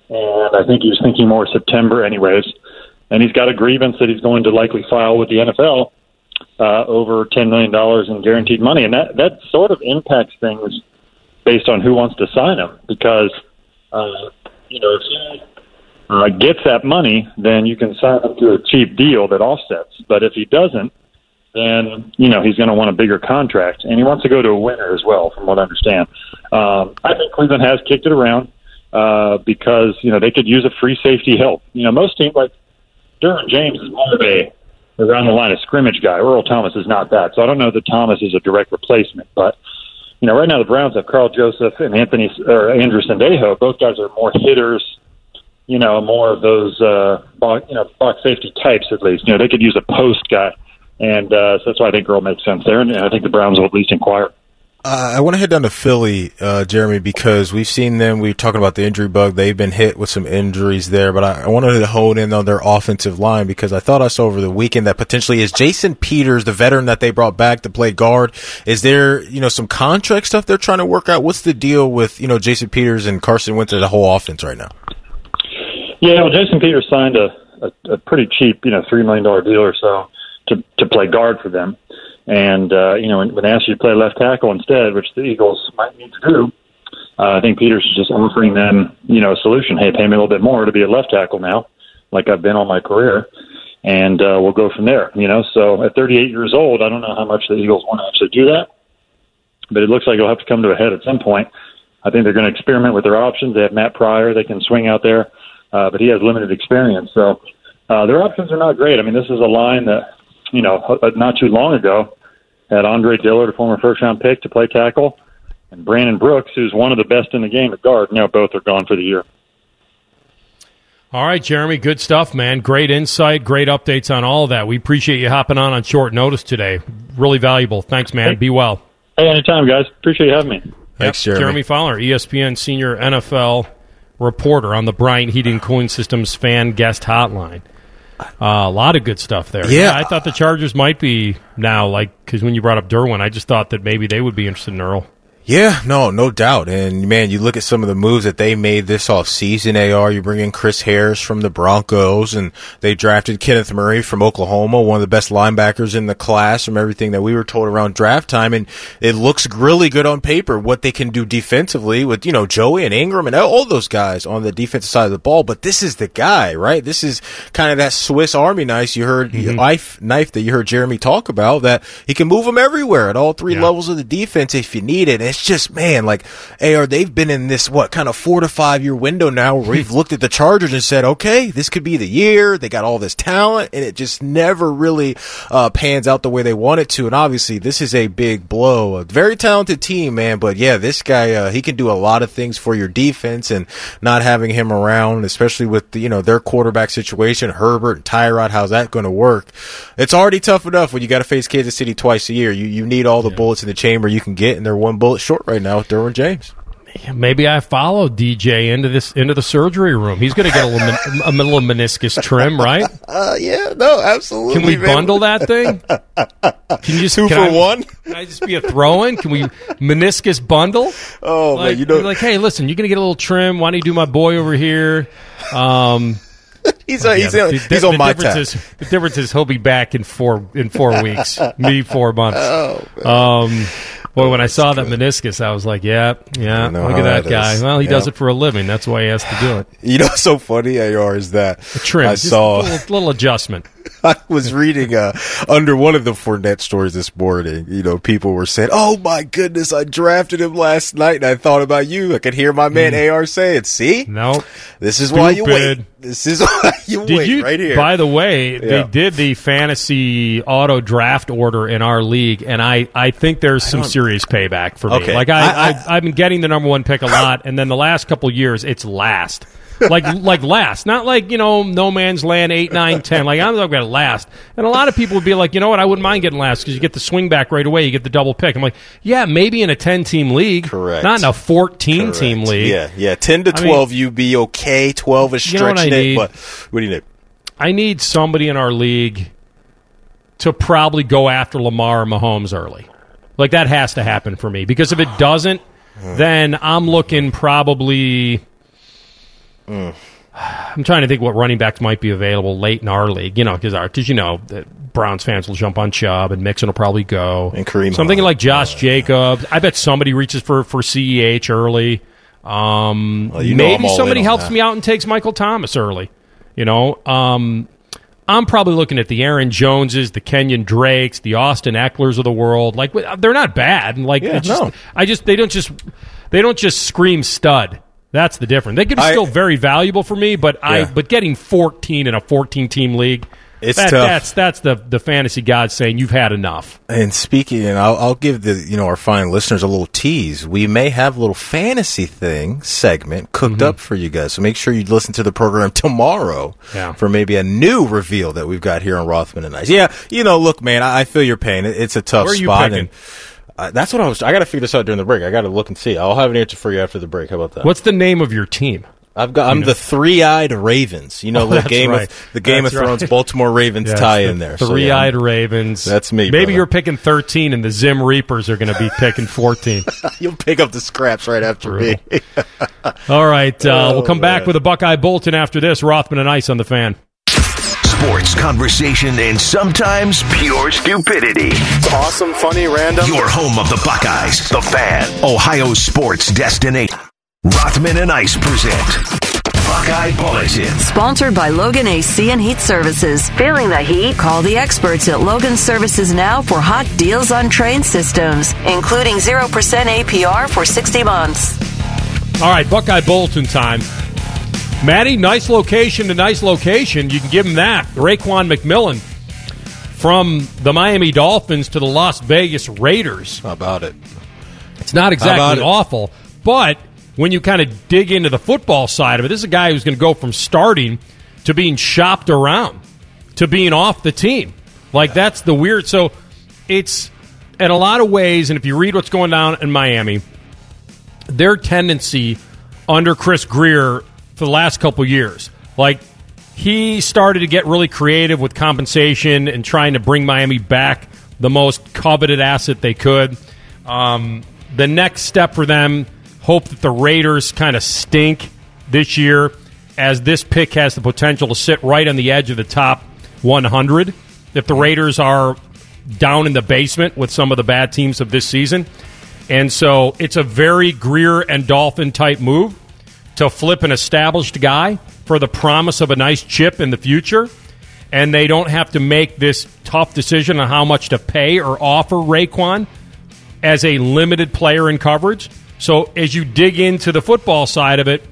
and I think he's thinking more September, anyways. And he's got a grievance that he's going to likely file with the NFL uh, over $10 million in guaranteed money. And that, that sort of impacts things based on who wants to sign him because, uh, you know, if he uh, gets that money, then you can sign him to a cheap deal that offsets. But if he doesn't, then, you know, he's going to want a bigger contract. And he wants to go to a winner as well, from what I understand. Um, I think Cleveland has kicked it around uh, because, you know, they could use a free safety help. You know, most teams like Derwin James is more of a around the line of scrimmage guy. Earl Thomas is not that. So I don't know that Thomas is a direct replacement, but you know, right now the Browns have Karl Joseph and Anthony or Andrew Sendejo. Both guys are more hitters. You know, more of those uh, box, you know box safety types at least. You know, they could use a post guy, and uh, so that's why I think Earl makes sense there, and I think the Browns will at least inquire. Uh, I want to head down to Philly, uh, Jeremy, because we've seen them. We're talking about the injury bug. They've been hit with some injuries there, but I, I wanted to hone in on their offensive line because I thought I saw over the weekend that potentially is Jason Peters, the veteran that they brought back to play guard. Is there, you know, some contract stuff they're trying to work out? What's the deal with, you know, Jason Peters and Carson Wentz, the whole offense right now? Yeah, well, Jason Peters signed a, a, a pretty cheap, you know, $3 million deal or so to, to play guard for them. And uh, you know, when, when they ask you to play left tackle instead, which the Eagles might need to do, uh, I think Peters is just offering them, you know, a solution. Hey, pay me a little bit more to be a left tackle now, like I've been all my career, and uh, we'll go from there. You know, so at 38 years old, I don't know how much the Eagles want to actually do that, but it looks like it'll have to come to a head at some point. I think they're going to experiment with their options. They have Matt Pryor; they can swing out there, uh, but he has limited experience, so uh, their options are not great. I mean, this is a line that you know, uh, not too long ago had Andre Dillard, a former first round pick, to play tackle, and Brandon Brooks, who's one of the best in the game at guard. Now both are gone for the year. All right, Jeremy, good stuff, man. Great insight, great updates on all of that. We appreciate you hopping on on short notice today. Really valuable. Thanks, man. Hey. Be well. Hey, anytime, guys. Appreciate you having me. Thanks, Jeremy. Jeremy Fowler, ESPN senior NFL reporter on the Bryant Heating Cooling Systems fan guest hotline. Uh, a lot of good stuff there. Yeah. yeah. I thought the Chargers might be now, like, because when you brought up Derwin, I just thought that maybe they would be interested in Earl. Yeah, no, no doubt. And man, you look at some of the moves that they made this off season. AR, you bring in Chris Harris from the Broncos, and they drafted Kenneth Murray from Oklahoma, one of the best linebackers in the class from everything that we were told around draft time. And it looks really good on paper what they can do defensively with, you know, Joey and Ingram and all those guys on the defensive side of the ball. But this is the guy, right? This is kind of that Swiss Army knife you heard, mm-hmm. knife, knife that you heard Jeremy talk about that he can move them everywhere at all three yeah. levels of the defense if you need it. And it's just man, like AR, they've been in this what kind of four to five year window now where we've looked at the Chargers and said, okay, this could be the year. They got all this talent, and it just never really uh, pans out the way they want it to. And obviously, this is a big blow. A very talented team, man. But yeah, this guy, uh, he can do a lot of things for your defense, and not having him around, especially with the, you know their quarterback situation, Herbert and Tyrod, how's that going to work? It's already tough enough when you got to face Kansas City twice a year. You you need all the bullets in the chamber you can get, and they're one bullet short right now with Derwin James. Maybe I follow DJ into this into the surgery room. He's going to get a little a little meniscus trim, right? Uh, yeah, no, absolutely. Can we man. bundle that thing? Can you just Two can for I- one? Can I just be a throw-in? Can we meniscus bundle? Oh like, man, you know like, hey, listen, you're going to get a little trim. Why don't you do my boy over here? Um, he's uh, he's, yeah, on- the- he's the on my difference tab. is- The difference is he'll be back in four in four weeks. Me four months. Oh, um, boy, when I saw that meniscus, I was like, yeah, yeah. Look at that that guy. is. Well, he does it for a living. That's why he has to do it. You know, what's so funny, AR, is that a Trim. I saw. a little, little adjustment. I was reading uh, under one of the Fournette stories this morning. You know, people were saying, "Oh my goodness, I drafted him last night," and I thought about you. I could hear my man AR saying, "See, No. this is why you wait. This is you Did wait you? right here." By the way, they did the fantasy auto draft order in our league, and I, I think there's some serious payback for me. Like I, I- I, I- I, have been getting the number one pick a lot, and then the last couple years, it's last. Like like last, not like you know no man's land eight nine ten. Like I'm talking about last, and a lot of people would be like, you know what, I wouldn't mind getting last because you get the swing back right away, you get the double pick. I'm like, yeah, maybe in a ten team league, Correct. not in a fourteen team league. Yeah, yeah, ten to I mean- twelve, you'd be okay. Twelve is You know stretching it, need? but what do you need? I need somebody in our league to probably go after Lamar or Mahomes early. Like that has to happen for me because if it doesn't, then I'm looking probably. I'm trying to think what running backs might be available late in our league. You know, because because you know the Browns fans will jump on Chubb and Mixon will probably go. And Kareem So I'm thinking Hunt. like Josh Jacobs. I bet somebody reaches for for CEH early. Um, Well, maybe somebody helps that. me out and takes Michael Thomas early. You know, um, I'm probably looking at the Aaron Joneses, the Kenyon Drakes, the Austin Ekelers of the world. Like they're not bad. And like Yeah, just, no. I just they don't just they don't just scream stud. That's the difference. They could be I- still very valuable for me, but I but getting 14 in a 14 team league. It's that- tough. That's that's the the fantasy gods saying you've had enough. And speaking, and I'll, I'll give the you know our fine listeners a little tease. We may have a little fantasy thing segment cooked Mm-hmm. up for you guys. So make sure you listen to the program tomorrow Yeah. for maybe a new reveal that we've got here on Rothman and Ice. Yeah, you know, look, man, I, I feel your pain. It, it's a tough Where spot, uh, that's what I was. I got to figure this out during the break. I got to look and see. I'll have an answer for you after the break. How about that? What's the name of your team? I've got. I'm the three-eyed Ravens. You know, Oh, the game right. of the Game That's of Thrones, right. Baltimore Ravens Yes, tie in there. So, yeah, Three-eyed Ravens. That's me, Maybe brother. you're picking 13, and the Zim Reapers are going to be picking 14. You'll pick up the scraps right after me. All right, uh, we'll come back with a Buckeye Bulletin after this. Rothman and Ice on the fan. Sports conversation and sometimes pure stupidity. awesome, funny, random. Your home of the Buckeyes, the fan, Ohio sports destination. Rothman and Ice present Buckeye Bulletin. Sponsored by Logan AC and Heat Services. Feeling the heat? Call the experts at Logan Services now for hot deals on Trane systems, including 0% APR for 60 months. All right, Buckeye Bulletin time. Maddie, nice location to nice location. You can give him that. Raekwon McMillan from the Miami Dolphins to the Las Vegas Raiders. How about it? It's not exactly awful, but when you kind of dig into the football side of it, this is a guy who's going to go from starting to being shopped around to being off the team. Like that's the weird. So it's in a lot of ways, and if you read what's going down in Miami, their tendency under Chris Grier for the last couple years, like he started to get really creative with compensation and trying to bring Miami back the most coveted asset they could. Um, the next step for them, hope that the Raiders kind of stink this year, as this pick has the potential to sit right on the edge of the top 100. If the Raiders are down in the basement with some of the bad teams of this season. And so it's a very Grier and Dolphin type move to flip an established guy for the promise of a nice chip in the future. And they don't have to make this tough decision on how much to pay or offer Raekwon as a limited player in coverage. So as you dig into the football side of it,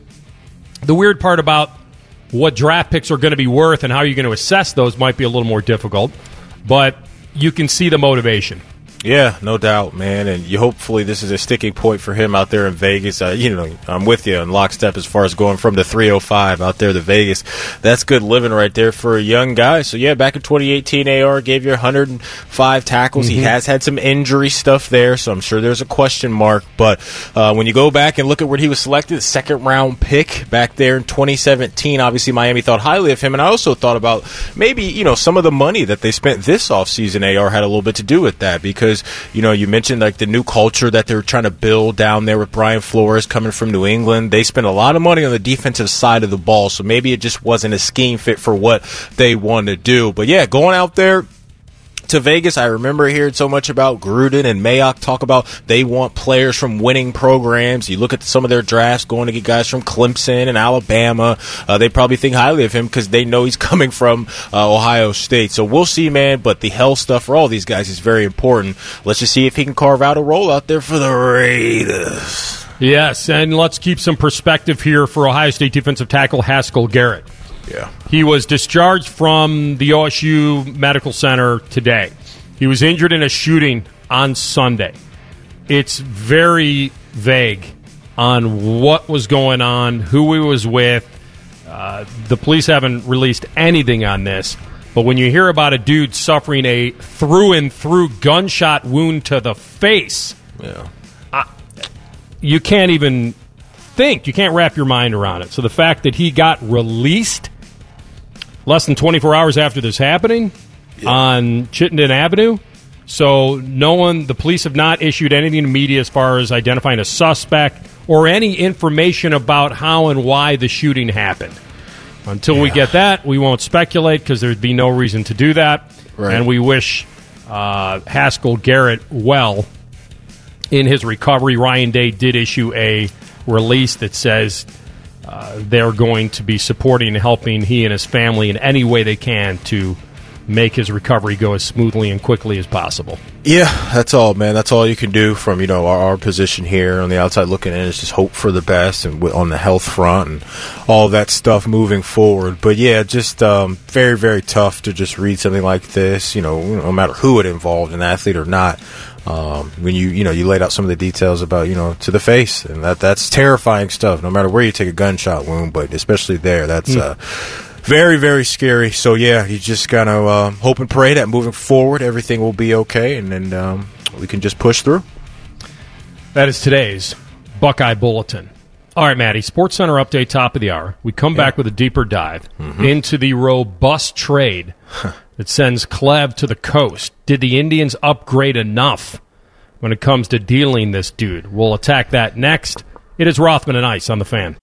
the weird part about what draft picks are going to be worth and how you're going to assess those might be a little more difficult, but you can see the motivation. Yeah, no doubt, man. And you hopefully this is a sticking point for him out there in Vegas. Uh, you know, I'm with you in lockstep as far as going from the 305 out there to Vegas. That's good living right there for a young guy. So yeah, back in 2018, AR gave you 105 tackles. Mm-hmm. He has had some injury stuff there, so I'm sure there's a question mark. But uh, when you go back and look at where he was selected, second round pick back there in 2017, obviously Miami thought highly of him, and I also thought about maybe you know some of the money that they spent this offseason. AR had a little bit to do with that because you know you mentioned like the new culture that they're trying to build down there with Brian Flores coming from New England. They spent a lot of money on the defensive side of the ball, so maybe it just wasn't a scheme fit for what they want to do. But yeah, going out there to Vegas, I remember hearing so much about Gruden and Mayock talk about they want players from winning programs. You look at some of their drafts going to get guys from Clemson and Alabama. Uh, they probably think highly of him because they know he's coming from uh, Ohio State. So we'll see, man. But the health stuff for all these guys is very important. Let's just see if he can carve out a role out there for the Raiders. Yes, and let's keep some perspective here for Ohio State defensive tackle Haskell Garrett. Yeah. He was discharged from the OSU Medical Center today. He was injured in a shooting on Sunday. It's very vague on what was going on, who he was with. Uh, the police haven't released anything on this. But when you hear about a dude suffering a through and through gunshot wound to the face, yeah. you can't even think. You can't wrap your mind around it. So the fact that he got released less than 24 hours after this happening yeah. on Chittenden Avenue. So no one, the police have not issued anything to media as far as identifying a suspect or any information about how and why the shooting happened. Until yeah. we get that, we won't speculate because there'd be no reason to do that. Right. And we wish uh, Haskell Garrett well in his recovery. Ryan Day did issue a release that says Uh, they're going to be supporting and helping he and his family in any way they can to make his recovery go as smoothly and quickly as possible. Yeah, that's all, man. That's all you can do from you know our, our position here on the outside looking in is just hope for the best and on the health front and all that stuff moving forward. But yeah, just um, very very tough to just read something like this. You know, no matter who it involved, an athlete or not um, when you you know you laid out some of the details about you know to the face and that that's terrifying stuff no matter where you take a gunshot wound but especially there that's mm. uh, very very scary so yeah you just of uh, hope and pray that moving forward everything will be okay and then um, we can just push through that is today's buckeye bulletin all right maddie sports center update top of the hour we come yeah. back with a deeper dive mm-hmm. into the robust trade that sends Clev to the coast. Did the Indians upgrade enough when it comes to dealing this dude? We'll attack that next. It is Rothman and Ice on the fan.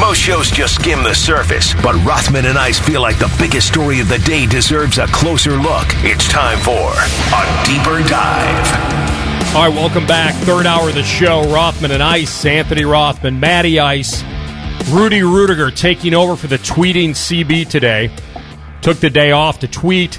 Most shows just skim the surface, but Rothman and Ice feel like the biggest story of the day deserves a closer look. It's time for a deeper dive. All right, welcome back. Third hour of the show. Rothman and Ice, Anthony Rothman, Matty Ice, Rudy Rudiger taking over for the tweeting CB today took the day off to tweet.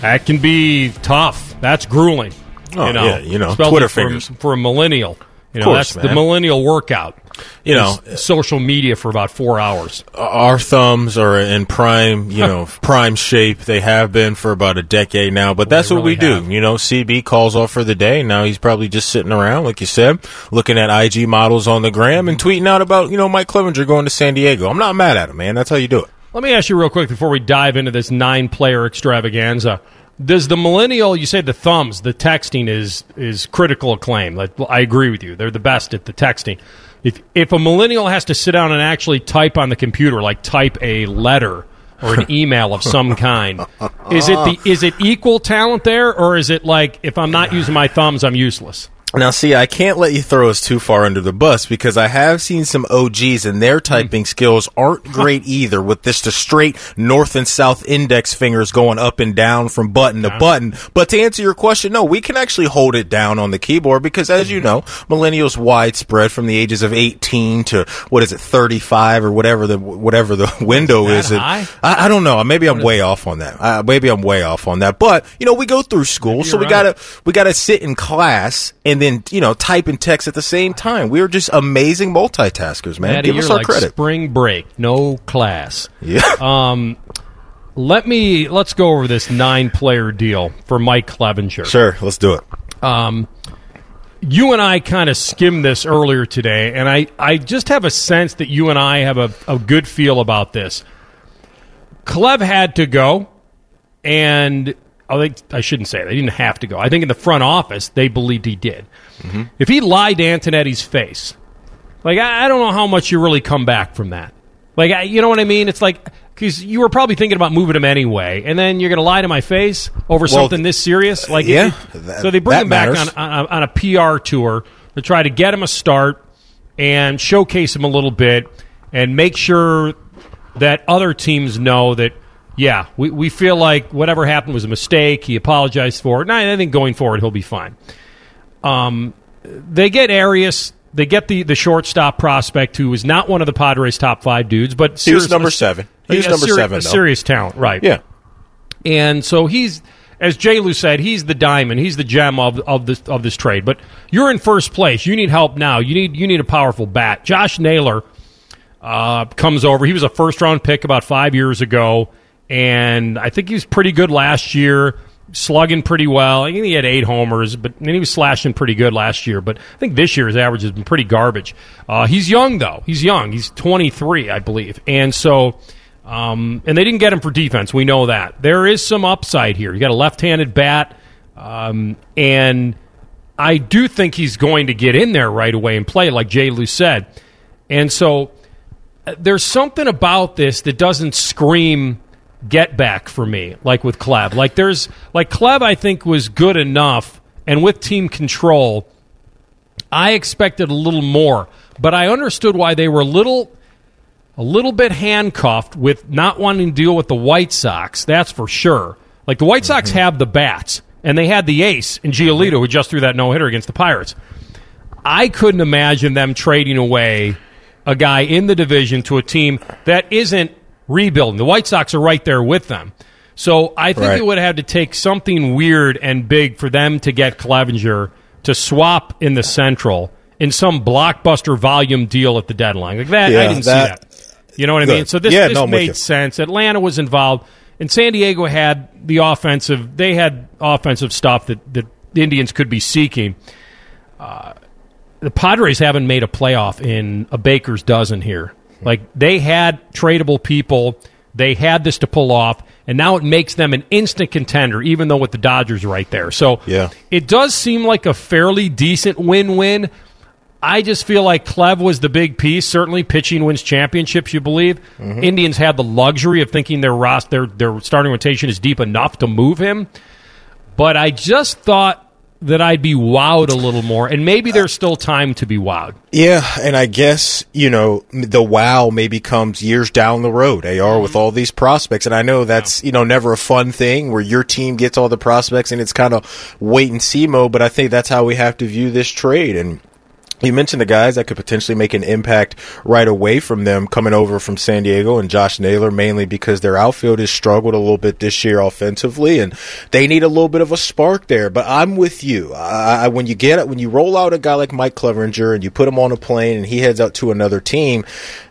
That can be tough. That's grueling. Oh, you know, yeah, you know, Twitter for, fingers. For a millennial. You know, course, that's man. the millennial workout. You know, social media for about four hours. Our thumbs are in prime, you know, prime shape. They have been for about a decade now, but that's what we do. You know, CB calls off for the day. Now he's probably just sitting around, like you said, looking at IG models on the gram and tweeting out about, you know, Mike Clevinger going to San Diego. I'm not mad at him, man. That's how you do it. Let me ask you real quick before we dive into this nine player extravaganza. Does the millennial, you say the thumbs, the texting is is critical acclaim. Like, I agree with you. They're the best at the texting. If if a millennial has to sit down and actually type on the computer, like type a letter or an email of some kind, is it the is it equal talent there, or is it like if I'm not using my thumbs, I'm useless? Now, see, I can't let you throw us too far under the bus because I have seen some OGs and their typing skills aren't great either with this the straight north and south index fingers going up and down from button to button. But to answer your question, no, we can actually hold it down on the keyboard because as you know, millennials widespread from the ages of 18 to what is it, 35 or whatever the, whatever the window is. High? I, I don't know. Maybe I'm way off on that. Uh, maybe I'm way off on that. But, you know, we go through school, so we you're gotta, we gotta sit in class and then, you know, type and text at the same time. We're just amazing multitaskers, man. Maddie, Give us our like credit. spring break, no class. Yeah. Um, let me let's go over this nine player deal for Mike Clevinger. Sure, let's do it. Um, you and I kind of skimmed this earlier today, and I, I just have a sense that you and I have a, a good feel about this. Clev had to go, and Oh, I think I shouldn't say that. He didn't have to go. I think in the front office they believed he did. Mm-hmm. If he lied to Antonetti's face, like I, I don't know how much you really come back from that. Like I, you know what I mean? It's like because you were probably thinking about moving him anyway, and then you're going to lie to my face over something this serious. Like yeah, it- that- so they bring him back on, on, a, on a PR tour to try to get him a start and showcase him a little bit and make sure that other teams know that yeah, we, we feel like whatever happened was a mistake. He apologized for it. And I, I think going forward he'll be fine. Um, they get Arias. They get the, the shortstop prospect who is not one of the Padres' top five dudes, but He was number seven. He was number seri- seven, A though. serious talent, right? Yeah. And so he's, as Jay Lou said, he's the diamond, he's the gem of of this of this trade. But you're in first place. You need help now. You need you need a powerful bat. Josh Naylor uh, comes over. He was a first round pick about five years ago, and I think he was pretty good last year, slugging pretty well. I think he had eight homers, but then he was slashing pretty good last year. But I think this year his average has been pretty garbage. Uh, he's young though. He's young. He's 23, I believe, and so. Um, and they didn't get him for defense. We know that. There is some upside here. You got a left-handed bat, um, and I do think he's going to get in there right away and play, like Jay Lou said. And so uh, there's something about this that doesn't scream get back for me, like with Clev. Like there's like Clev, I think was good enough, and with team control, I expected a little more. But I understood why they were a little a little bit handcuffed with not wanting to deal with the White Sox. That's for sure. Like the White Sox mm-hmm. have the bats, and they had the ace in Giolito who just threw that no hitter against the Pirates. I couldn't imagine them trading away a guy in the division to a team that isn't rebuilding. The White Sox are right there with them. So I think Right. it would have to take something weird and big for them to get Clevinger to swap in the Central in some blockbuster volume deal at the deadline. Like that, I didn't that- see that. You know what I mean? So this, Yeah, this no, I'm with you. made sense. Atlanta was involved, and San Diego had the offensive. They had offensive stuff that, that the Indians could be seeking. Uh, the Padres haven't made a playoff in a baker's dozen here. Like they had tradable people, they had this to pull off, and now it makes them an instant contender, even though with the Dodgers right there. So Yeah. it does seem like a fairly decent win-win. I just feel like Clev was the big piece. Certainly, pitching wins championships. You believe mm-hmm. Indians had the luxury of thinking their ros- their their starting rotation is deep enough to move him. But I just thought that I'd be wowed a little more, and maybe there's still time to be wowed. Yeah, and I guess, you know, the wow maybe comes years down the road, AR, mm-hmm. with all these prospects. And I know that's, you know, never a fun thing where your team gets all the prospects and it's kind of wait and see mode, but I think that's how we have to view this trade. And you mentioned the guys that could potentially make an impact right away from them coming over from San Diego and Josh Naylor, mainly because their outfield has struggled a little bit this year offensively, and they need a little bit of a spark there. But I'm with you. I, when you get when you roll out a guy like Mike Clevinger and you put him on a plane and he heads out to another team,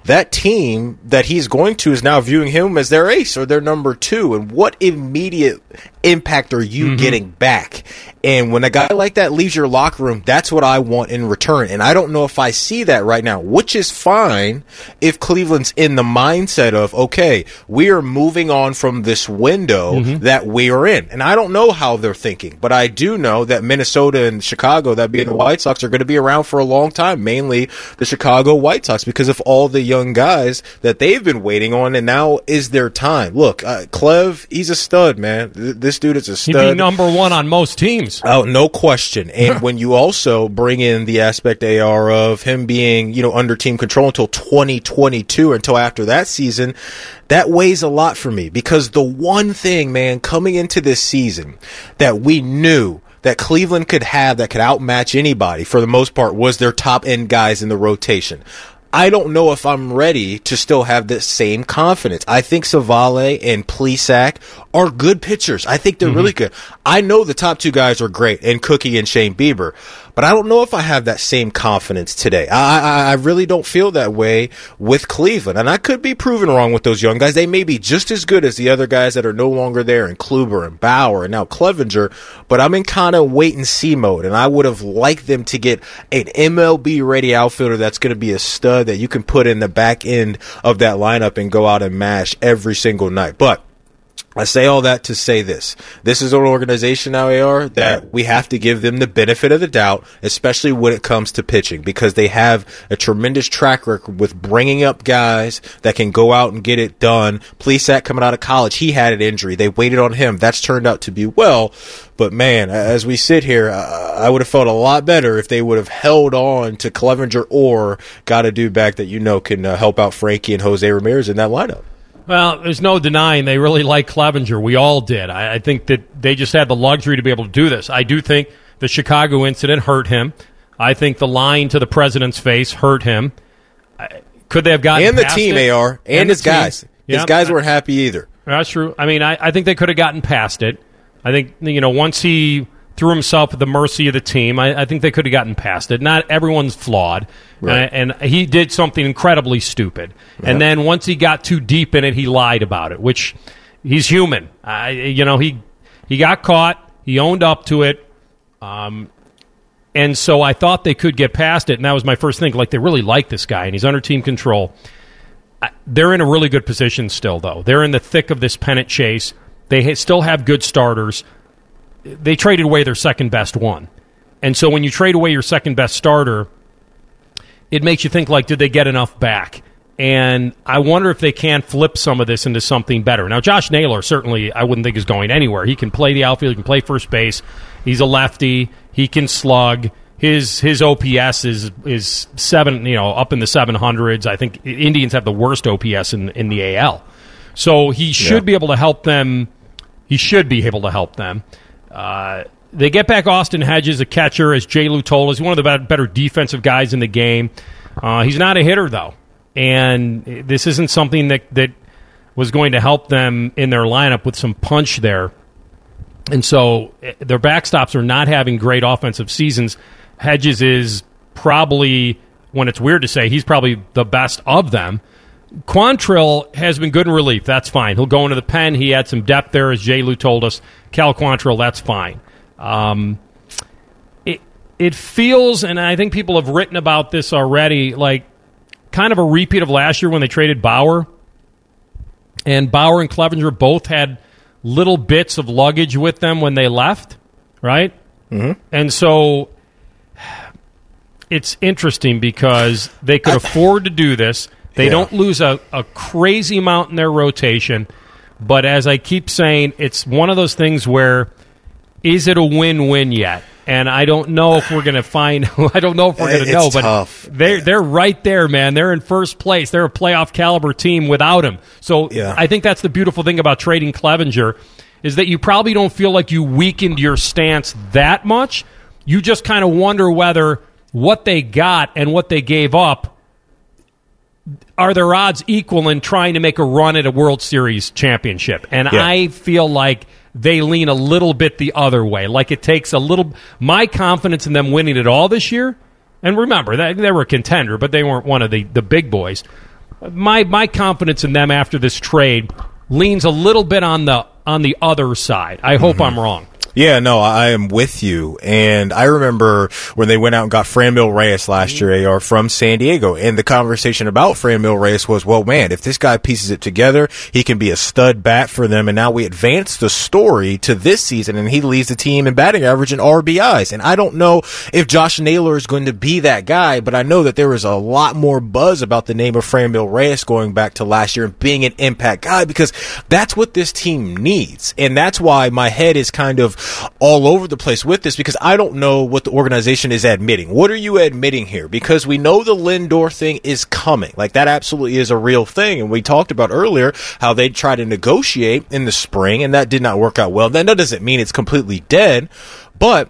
that team that he's going to is now viewing him as their ace or their number two. And what immediate impact are you mm-hmm. getting back? And when a guy like that leaves your locker room, that's what I want in return. And I don't know if I see that right now, which is fine if Cleveland's in the mindset of, okay, we are moving on from this window mm-hmm. that we are in. And I don't know how they're thinking, but I do know that Minnesota and Chicago, that being the White Sox, are going to be around for a long time, mainly the Chicago White Sox, because of all the young guys that they've been waiting on, and now is their time. Look, uh, Clev, he's a stud, man. Th- This dude is a He'd stud. be number one on most teams. Oh, no question. And when you also bring in the aspect AR of him being, you know, under team control until 2022, until after that season, that weighs a lot for me because the one thing, man, coming into this season that we knew that Cleveland could have that could outmatch anybody for the most part was their top end guys in the rotation. I don't know if I'm ready to still have the same confidence. I think Civale and Plesac are good pitchers. I think they're Mm-hmm. really good. I know the top two guys are great, and Cookie and Shane Bieber, but I don't know if I have that same confidence today. I, I, I really don't feel that way with Cleveland, and I could be proven wrong with those young guys. They may be just as good as the other guys that are no longer there, and Kluber and Bauer and now Clevinger, but I'm in kind of wait and see mode, and I would have liked them to get an MLB ready outfielder that's going to be a stud that you can put in the back end of that lineup and go out and mash every single night. But I say all that to say this. This is an organization now, AR, that we have to give them the benefit of the doubt, especially when it comes to pitching, because they have a tremendous track record with bringing up guys that can go out and get it done. Plesac coming out of college, he had an injury. They waited on him. That's turned out to be well. But man, as we sit here, I would have felt a lot better if they would have held on to Clevinger or got a dude back that you know can uh, help out Frankie and Jose Ramirez in that lineup. Well, there's no denying they really like Clevinger. We all did. I, I think that they just had the luxury to be able to do this. I do think the Chicago incident hurt him. I think the line to the president's face hurt him. I- Could they have gotten and the team, it? AR, and, the his team. guys. His guys weren't happy either. That's true. I mean, I, I think they could have gotten past it. I think you know once he threw himself at the mercy of the team, I, I think they could have gotten past it. Not everyone's flawed, Right. and, and he did something incredibly stupid. And then once he got too deep in it, he lied about it, which he's human. I, you know, he he got caught. He owned up to it. Um, and so I thought they could get past it, and that was my first thing. Like they really like this guy, and he's under team control. I- They're in a really good position still, though. They're in the thick of this pennant chase. They ha- still have good starters. They traded away their second best one, and so when you trade away your second best starter, it makes you think like, did they get enough back? And I wonder if they can flip some of this into something better. Now, Josh Naylor certainly I wouldn't think is going anywhere. He can play the outfield, he can play first base. He's a lefty. He can slug. His his OPS is is seven, you know, up in the seven hundreds. I think Indians have the worst OPS in in the AL. So he should Yeah. be able to help them. He should be able to help them. Uh, they get back Austin Hedges, a catcher, as Jay Lou told us. He's one of the better defensive guys in the game. Uh, he's not a hitter, though. And this isn't something that, that was going to help them in their lineup with some punch there. And so eh, their backstops are not having great offensive seasons. Hedges is probably, when it's weird to say, he's probably the best of them. Quantrill has been good in relief. That's fine. He'll go into the pen. He had some depth there, as Jay Lou told us. Cal Quantrill, that's fine. Um, it it feels, and I think people have written about this already, like kind of a repeat of last year when they traded Bauer. And Bauer and Clevinger both had little bits of luggage with them when they left, right? Mm-hmm. And so it's interesting because they could afford to do this. They Yeah. don't lose a, a crazy amount in their rotation. But as I keep saying, it's one of those things where is it a win win yet? And I don't know if we're going to find. I don't know if we're going to know, but tough. they're they're right there, man. They're in first place. They're a playoff caliber team without him. So Yeah. I think that's the beautiful thing about trading Clevinger is that you probably don't feel like you weakened your stance that much. You just kind of wonder whether what they got and what they gave up are their odds equal in trying to make a run at a World Series championship? And Yeah. I feel like they lean a little bit the other way. Like it takes a little. My confidence in them winning it all this year. And remember, they, they were a contender, but they weren't one of the, the big boys. My my confidence in them after this trade leans a little bit on the on the other side. I hope mm-hmm. I'm wrong. Yeah, no, I am with you. And I remember when they went out and got Franmil Reyes last year, AR, from San Diego. And the conversation about Franmil Reyes was, well, man, if this guy pieces it together, he can be a stud bat for them. And now we advance the story to this season and he leads the team in batting average and RBIs. And I don't know if Josh Naylor is going to be that guy, but I know that there is a lot more buzz about the name of Franmil Reyes going back to last year and being an impact guy because that's what this team needs. And that's why my head is kind of all over the place with this because I don't know what the organization is admitting. What are you admitting here? Because we know the Lindor thing is coming. Like that absolutely is a real thing. And we talked about earlier how they try to negotiate in the spring and that did not work out well. Then that doesn't mean it's completely dead, but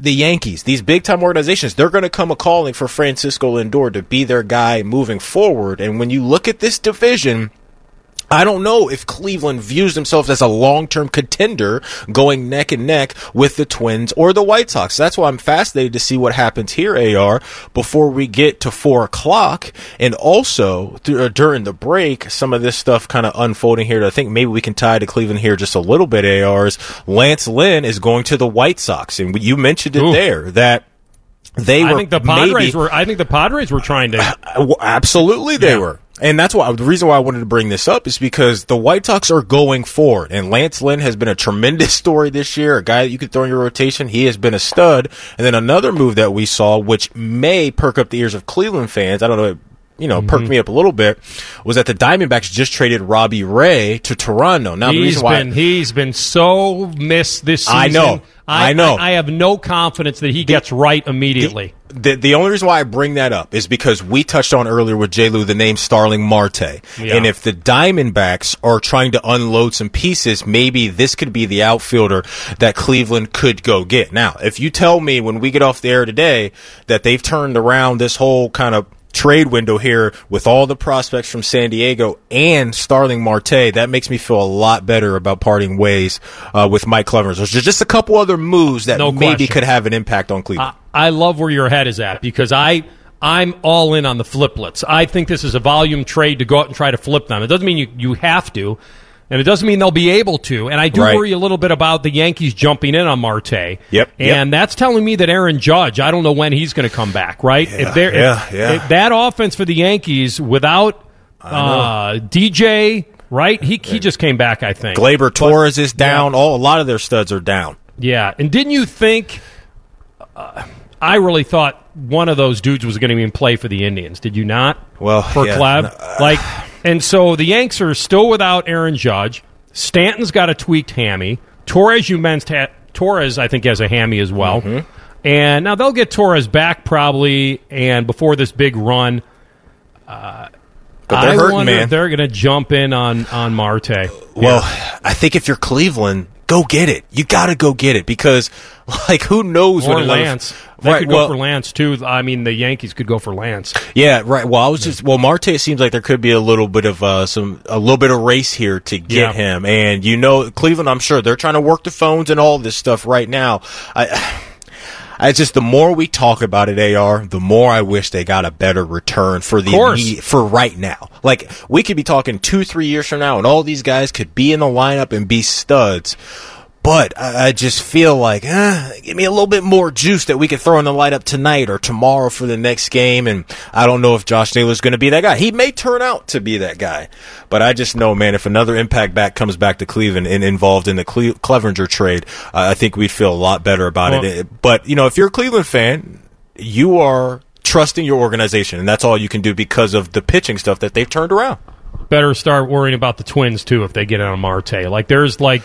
the Yankees, these big time organizations, they're going to come a calling for Francisco Lindor to be their guy moving forward. And when you look at this division, I don't know if Cleveland views themselves as a long-term contender going neck and neck with the Twins or the White Sox. That's why I'm fascinated to see what happens here, AR, before we get to four o'clock. And also th- uh, during the break, some of this stuff kind of unfolding here. I think maybe we can tie to Cleveland here just a little bit, ARs. Lance Lynn is going to the White Sox. And you mentioned it Ooh. there that they I were think the Padres maybe, were. I think the Padres were trying to. well, absolutely, they Yeah. were. And that's why the reason why I wanted to bring this up is because the White Sox are going forward, and Lance Lynn has been a tremendous story this year. A guy that you could throw in your rotation. He has been a stud. And then another move that we saw, which may perk up the ears of Cleveland fans. I don't know. You know, perked Mm-hmm. me up a little bit. Was that the Diamondbacks just traded Robbie Ray to Toronto? Now the reason why been he's been so missed this season. I know. I know. I, have no confidence that he gets right immediately. The, the only reason why I bring that up is because we touched on earlier with J. Lou the name Starling Marte. Yeah. And if the Diamondbacks are trying to unload some pieces, maybe this could be the outfielder that Cleveland could go get. Now, if you tell me when we get off the air today that they've turned around this whole kind of trade window here with all the prospects from San Diego and Starling Marte, that makes me feel a lot better about parting ways uh, with Mike Clevers. There's just a couple other moves that No maybe could have an impact on Cleveland. I, I love where your head is at because I I'm all in on the fliplets. I think this is a volume trade to go out and try to flip them. It doesn't mean you, you have to, and it doesn't mean they'll be able to. And I do Right. worry a little bit about the Yankees jumping in on Marte. Yep, And that's telling me that Aaron Judge, I don't know when he's going to come back. Right? if they're yeah, if- yeah. if that offense for the Yankees without uh, DJ, right? He he just came back. I think. Gleyber Torres is down. All a lot of their studs are down. Yeah, and didn't you think? Uh, I really thought one of those dudes was going to be in play for the Indians. Did you not? Well, for yeah, Cleb, no, uh, like, and so the Yanks are still without Aaron Judge. Stanton's got a tweaked hammy. Torres, you mentioned Torres, I think has a hammy as well. Mm-hmm. And now they'll get Torres back probably, and before this big run. But they're I hurting, man. they're going to jump in on on Marte. Well, I think if you're Cleveland, go get it. You got to go get it because, like, who knows or what another- Lance. They Right, could go well- for Lance too. I mean, the Yankees could go for Lance. Yeah, right. Well, I was just well, Marte. It seems like there could be a little bit of uh, some a little bit of race here to get Yeah. him, and you know, Cleveland. I'm sure they're trying to work the phones and all this stuff right now. I. I just the more we talk about it, AR, the more I wish they got a better return for the immediate- for right now. Like we could be talking two, three years from now, and all these guys could be in the lineup and be studs. But I, I just feel like, eh, give me a little bit more juice that we could throw in the lineup tonight or tomorrow for the next game. And I don't know if Josh Naylor's going to be that guy. He may turn out to be that guy. But I just know, man, if another impact back comes back to Cleveland and involved in the Cle- Clevinger trade, uh, I think we'd feel a lot better about Well- it. But, you know, if you're a Cleveland fan, you are trusting your organization. And that's all you can do because of the pitching stuff that they've turned around. Better start worrying about the Twins too if they get on Marte. Like there's like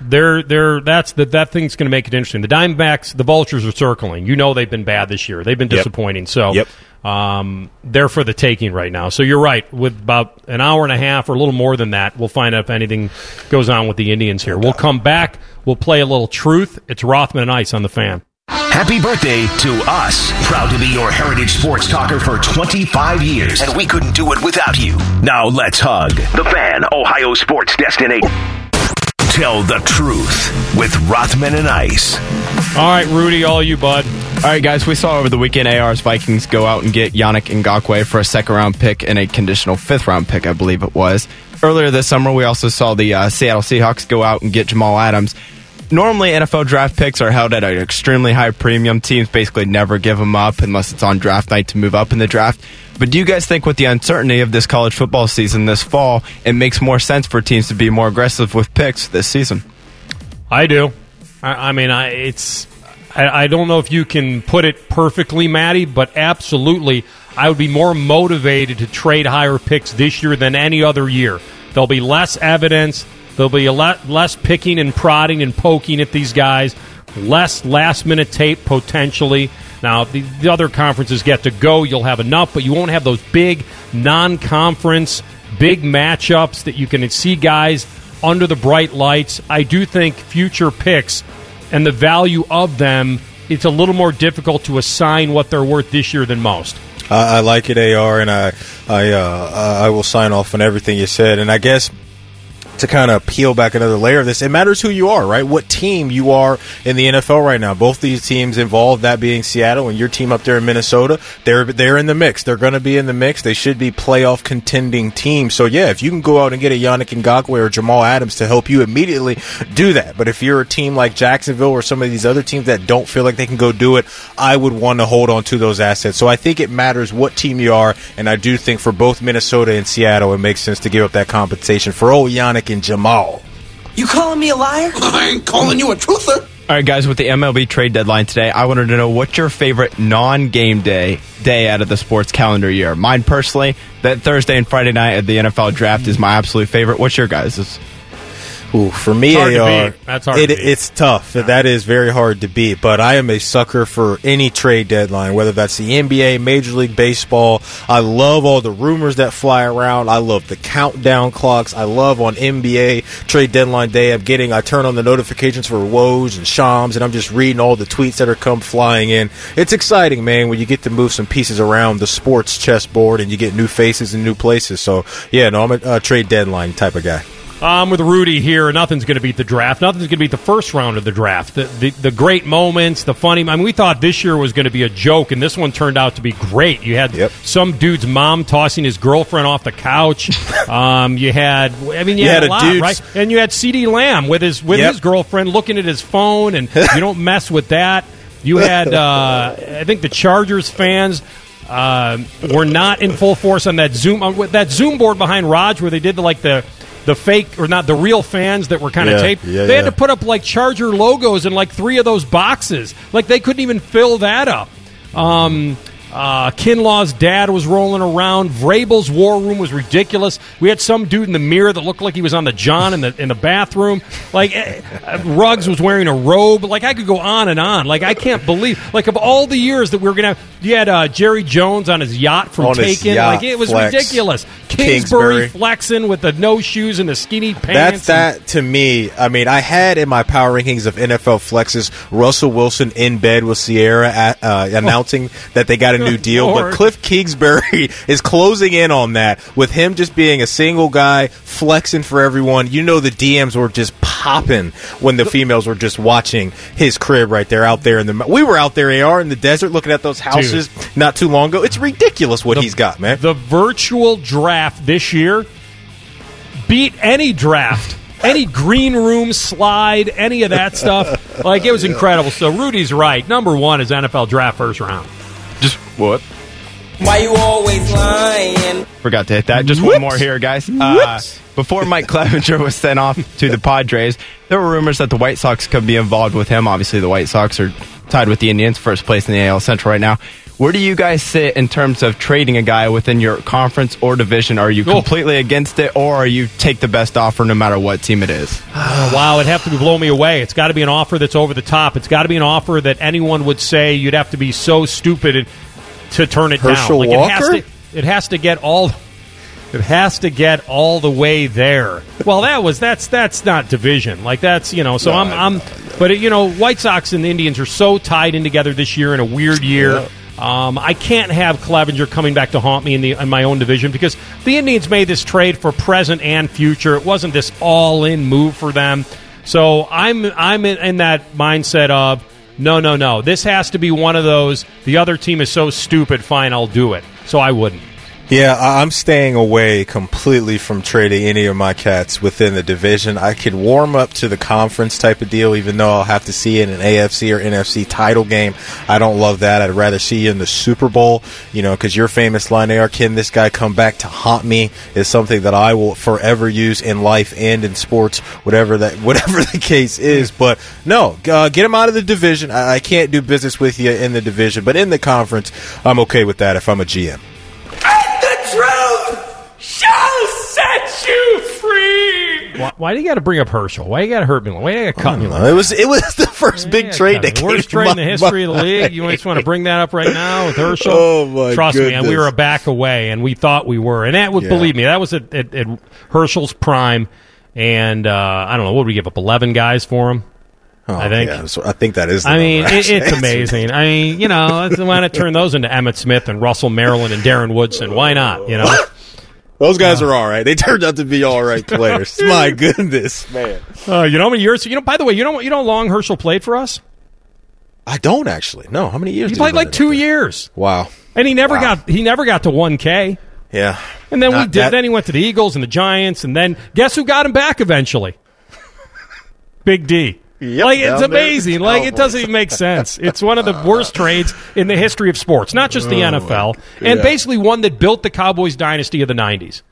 they're they're that's the that thing's going to make it interesting. The Diamondbacks, the Vultures are circling. You know they've been bad this year. They've been Yep. disappointing. So Yep. um, they're for the taking right now. So you're right. With about an hour and a half or a little more than that, we'll find out if anything goes on with the Indians here. We'll come back. We'll play a little truth. It's Rothman and Ice on the fan. Happy birthday to us. Proud to be your heritage sports talker for 25 years, and we couldn't do it without you. Now let's hug. The Fan, Ohio sports destination. Tell the truth with Rothman and Ice. All right, Rudy, all you, bud. All right, guys, we saw over the weekend AR's Vikings go out and get Yannick Ngakoue for a second round pick and a conditional fifth round pick, I believe it was. Earlier this summer, we also saw the uh, Seattle Seahawks go out and get Jamal Adams. Normally NFL draft picks are held at an extremely high premium. Teams basically never give them up unless it's on draft night to move up in the draft. But do you guys think with the uncertainty of this college football season this fall, it makes more sense for teams to be more aggressive with picks this season? I do. I, I mean, I, it's. I, I don't know if you can put it perfectly, Matty, but absolutely, I would be more motivated to trade higher picks this year than any other year. There'll be less evidence. There'll be a lot less picking and prodding and poking at these guys. Less last minute tape potentially. Now, the, the other conferences get to go, you'll have enough, but you won't have those big non conference, big matchups that you can see guys under the bright lights. I do think future picks and the value of them, it's a little more difficult to assign what they're worth this year than most. I, I like it, AR, and I I uh, I will sign off on everything you said. And I guess to kind of peel back another layer of this, it matters who you are, right? What team you are in the NFL right now. Both these teams involved, that being Seattle and your team up there in Minnesota, they're they're in the mix. They're going to be in the mix. They should be playoff contending teams. So yeah, if you can go out and get a Yannick Ngakoue or Jamal Adams to help you immediately, do that. But if you're a team like Jacksonville or some of these other teams that don't feel like they can go do it, I would want to hold on to those assets. So I think it matters what team you are, and I do think for both Minnesota and Seattle, it makes sense to give up that compensation for old Yannick and Jamal. You calling me a liar? I ain't calling you a truther. All right, guys, with the MLB trade deadline today, I wanted to know what's your favorite non game day day out of the sports calendar year. Mine personally, that Thursday and Friday night of the NFL draft is my absolute favorite. What's your guys'? Ooh, for me, It's hard to AR. That's hard it, to beat. It's tough. That is very hard to beat. But I am a sucker for any trade deadline, whether that's the NBA, Major League Baseball. I love all the rumors that fly around. I love the countdown clocks. I love on NBA trade deadline day. I'm getting. I turn on the notifications for Woj and Shams, and I'm just reading all the tweets that are come flying in. It's exciting, man, when you get to move some pieces around the sports chessboard and you get new faces and new places. So yeah, no, I'm a, a trade deadline type of guy. I'm with Rudy here. Nothing's going to beat the draft. Nothing's going to beat the first round of the draft. The, the the great moments, the funny. I mean, we thought this year was going to be a joke, and this one turned out to be great. You had some dude's mom tossing his girlfriend off the couch. um, you had, I mean, you, You had, had a lot, dude's- right? And you had CeeDee Lamb with his with Yep. his girlfriend looking at his phone, and you don't mess with that. You had, uh, I think, the Chargers fans. Uh, were not in full force on that Zoom on with that Zoom board behind Raj, where they did the, like the the fake or not the real fans that were kind of Yeah, taped. yeah, they had to put up like Charger logos in like three of those boxes. Like they couldn't even fill that up. Um, uh, Kinlaw's dad was rolling around. Vrabel's war room was ridiculous. We had some dude in the mirror that looked like he was on the John in the in the bathroom. Like eh, uh, Ruggs was wearing a robe. Like I could go on and on. Like I can't believe. Like of all the years that we were gonna have, you had uh, Jerry Jones on his yacht from On Taken. yacht like it was flex. ridiculous. Kingsbury, Kingsbury. flexing with the no shoes and the skinny pants. That's and- that to me. I mean, I had in my power rankings of NFL flexes Russell Wilson in bed with Ciara at, uh, announcing that they got a new Good deal, Lord. but Cliff Kingsbury is closing in on that with him just being a single guy flexing for everyone. You know, the DMs were just popping when the females were just watching his crib right there out there in the. We were out there, AR, in the desert looking at those houses not too long ago. It's ridiculous what he's got, man. The virtual draft this year beat any draft. Any green room slide, any of that stuff. Like, it was incredible. So, Rudy's right. Number one is NFL draft first round. Just what? Why you always lying? Forgot to hit that. Just one more here, guys. Uh, before Mike Clevinger was sent off to the Padres, there were rumors that the White Sox could be involved with him. Obviously, the White Sox are tied with the Indians, first place in the AL Central right now. Where do you guys sit in terms of trading a guy within your conference or division? Are you completely against it, or are you take the best offer no matter what team it is? Oh, wow, it'd have to be blow me away. It's got to be an offer that's over the top. It's got to be an offer that anyone would say you'd have to be so stupid and- to turn it Herschel down. Like it has Walker? to, it has to get all. It has to get all the way there. Well, that was that's that's not division. Like that's you know. So I'm I'm. But you know, White Sox and the Indians are so tied in together this year in a weird year. Um, I can't have Clevinger coming back to haunt me in the in my own division because the Indians made this trade for present and future. It wasn't this all in move for them. So I'm I'm in, in that mindset of no no no. This has to be one of those. The other team is so stupid. Fine, I'll do it. So I wouldn't. Yeah, I'm staying away completely from trading any of my cats within the division. I could warm up to the conference type of deal, even though I'll have to see it in an AFC or NFC title game. I don't love that. I'd rather see you in the Super Bowl, you know, because your famous line, AR, can this guy come back to haunt me, is something that I will forever use in life and in sports, whatever that, whatever the case is. But no, uh, get him out of the division. I, I can't do business with you in the division, but in the conference, I'm okay with that if I'm a GM. Why, why do you got to bring up Herschel? Why you got to hurt me? Why you got to cut me? Uh, It was it was the first big trade that the came worst trade in the history of the league. You just want to bring that up right now with Herschel? Oh, my Trust me, and we were a back away, and we thought we were, and that would Yeah. believe me, that was at, at, at Herschel's prime, and uh, I don't know what did we give up eleven guys for him. Oh, I think. yeah, so I think that is. The I mean, it, it's amazing. I mean, you know, why not turn those into Emmitt Smith and Russell Maryland and Darren Woodson? Why not? You know, Those guys are all right. They turned out to be all right players. My goodness, man. uh, you know how many years? You know, by the way, you know what? You know how long Herschel played for us? I don't actually. No, how many years? He played like two years, Wow. and he never Wow. got he never got to one K. Yeah. And then we did. that- Then he went to the Eagles and the Giants, and then guess who got him back eventually? Big D. Yep, like it's down there at the amazing. Like it doesn't even make sense. It's one of the worst trades in the history of sports, not just the NFL, and yeah. basically one that built the Cowboys dynasty of the '90s.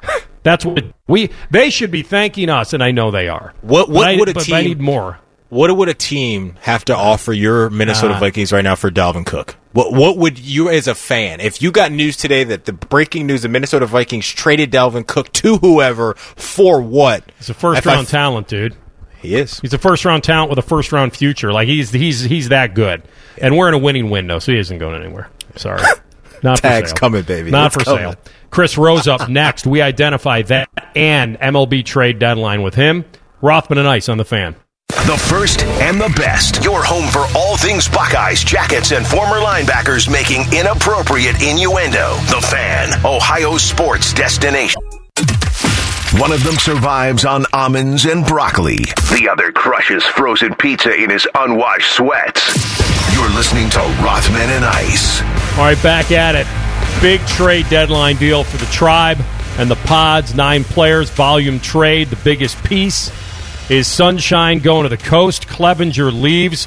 That's what we. They should be thanking us, and I know they are. What- what I- would a but team- I need more. What would a team have to offer your Minnesota Ah. Vikings right now for Dalvin Cook? What What would you, as a fan, if you got news today that the breaking news: the Minnesota Vikings traded Dalvin Cook to whoever for what? It's a first I- round talent, dude. He is. He's a first round talent with a first round future. Like he's he's he's that good, and we're in a winning window, so he isn't going anywhere. Sorry, not Tags for sale. coming, baby. Not It's for coming. sale. Chris Rose up next. We identify that and MLB trade deadline with him. Rothman and Ice on the fan. The first and the best. Your home for all things Buckeyes, jackets, and former linebackers making inappropriate innuendo. The Fan, Ohio sports destination. One of them survives on almonds and broccoli. The other crushes frozen pizza in his unwashed sweats. You're listening to Rothman and Ice. All right, back at it. Big trade deadline deal for the tribe and the pods. Nine players, volume trade. The biggest piece is Sunshine going to the coast. Clevinger leaves.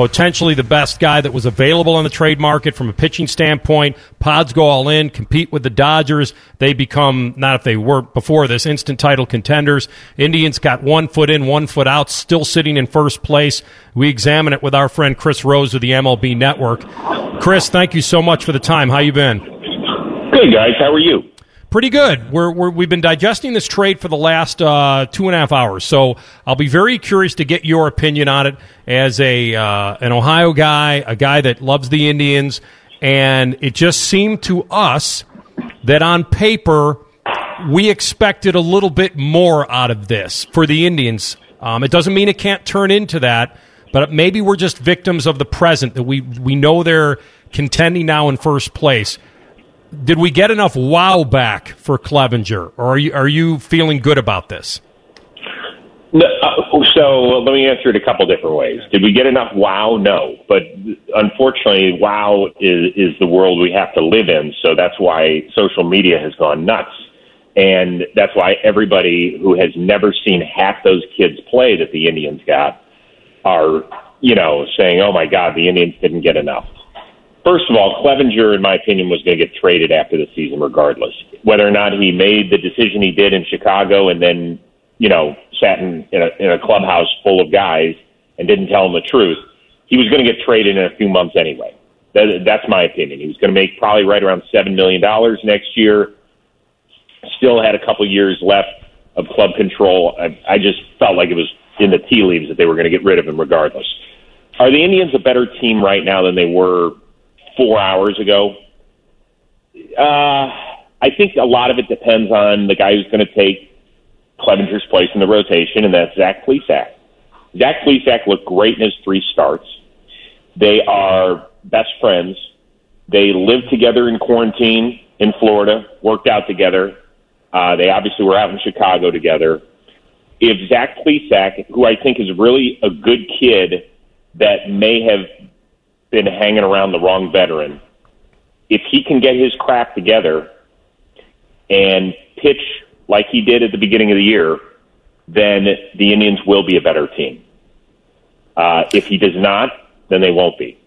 Potentially the best guy that was available on the trade market from a pitching standpoint. Pods go all in, compete with the Dodgers. They become, not if they were before this, instant title contenders. Indians got one foot in, one foot out, still sitting in first place. We examine it with our friend Chris Rose of the MLB Network. Chris, thank you so much for the time. How you been? Good guys, how are you? Pretty good. We're, we're we've been digesting this trade for the last uh, two and a half hours, so I'll be very curious to get your opinion on it as a uh, an Ohio guy, a guy that loves the Indians, and it just seemed to us that on paper we expected a little bit more out of this for the Indians. Um, it doesn't mean it can't turn into that, but maybe we're just victims of the present that we we know they're contending now in first place did we get enough wow back for Clevinger, or are you are you feeling good about this? No, uh, so let me answer it a couple different ways. Did we get enough wow? No, but unfortunately, wow is is the world we have to live in. So that's why social media has gone nuts, and that's why everybody who has never seen half those kids play that the Indians got are, you know, saying, "Oh my God, the Indians didn't get enough." First of all, Clevinger, in my opinion, was going to get traded after the season, regardless. Whether or not he made the decision he did in Chicago and then, you know, sat in, in, a, in a clubhouse full of guys and didn't tell them the truth, he was going to get traded in a few months anyway. That, that's my opinion. He was going to make probably right around $7 million next year. Still had a couple years left of club control. I, I just felt like it was in the tea leaves that they were going to get rid of him regardless. Are the Indians a better team right now than they were four hours ago? Uh, I think a lot of it depends on the guy who's going to take Clevinger's place in the rotation, and that's Zach Plesac. Zach Plesac looked great in his three starts. They are best friends. They lived together in quarantine in Florida, worked out together. Uh, they obviously were out in Chicago together. If Zach Plesac, who I think is really a good kid that may have been hanging around the wrong veteran, if he can get his crap together, and pitch like he did at the beginning of the year, then the Indians will be a better team. Uh, if he does not, then they won't be.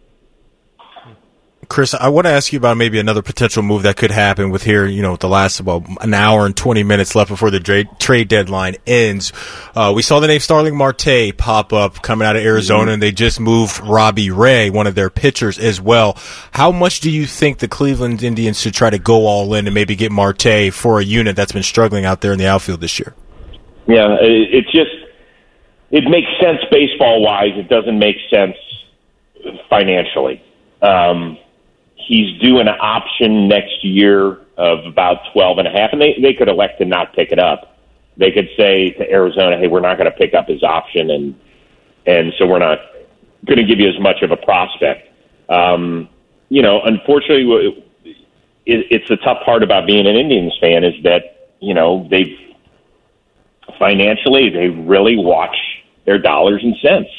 Chris, I want to ask you about maybe another potential move that could happen with here, you know, with the last about an hour and 20 minutes left before the trade, trade deadline ends. Uh, we saw the name Starling Marte pop up coming out of Arizona, mm-hmm. and they just moved Robbie Ray, one of their pitchers, as well. How much do you think the Cleveland Indians should try to go all in and maybe get Marte for a unit that's been struggling out there in the outfield this year? Yeah, it just it makes sense baseball wise. It doesn't make sense financially. Um, he's due an option next year of about twelve and a half, and they they could elect to not pick it up. They could say to Arizona, "Hey, we're not going to pick up his option, and and so we're not going to give you as much of a prospect." Um, you know, unfortunately, it, it's the tough part about being an Indians fan is that you know they've financially they really watch their dollars and cents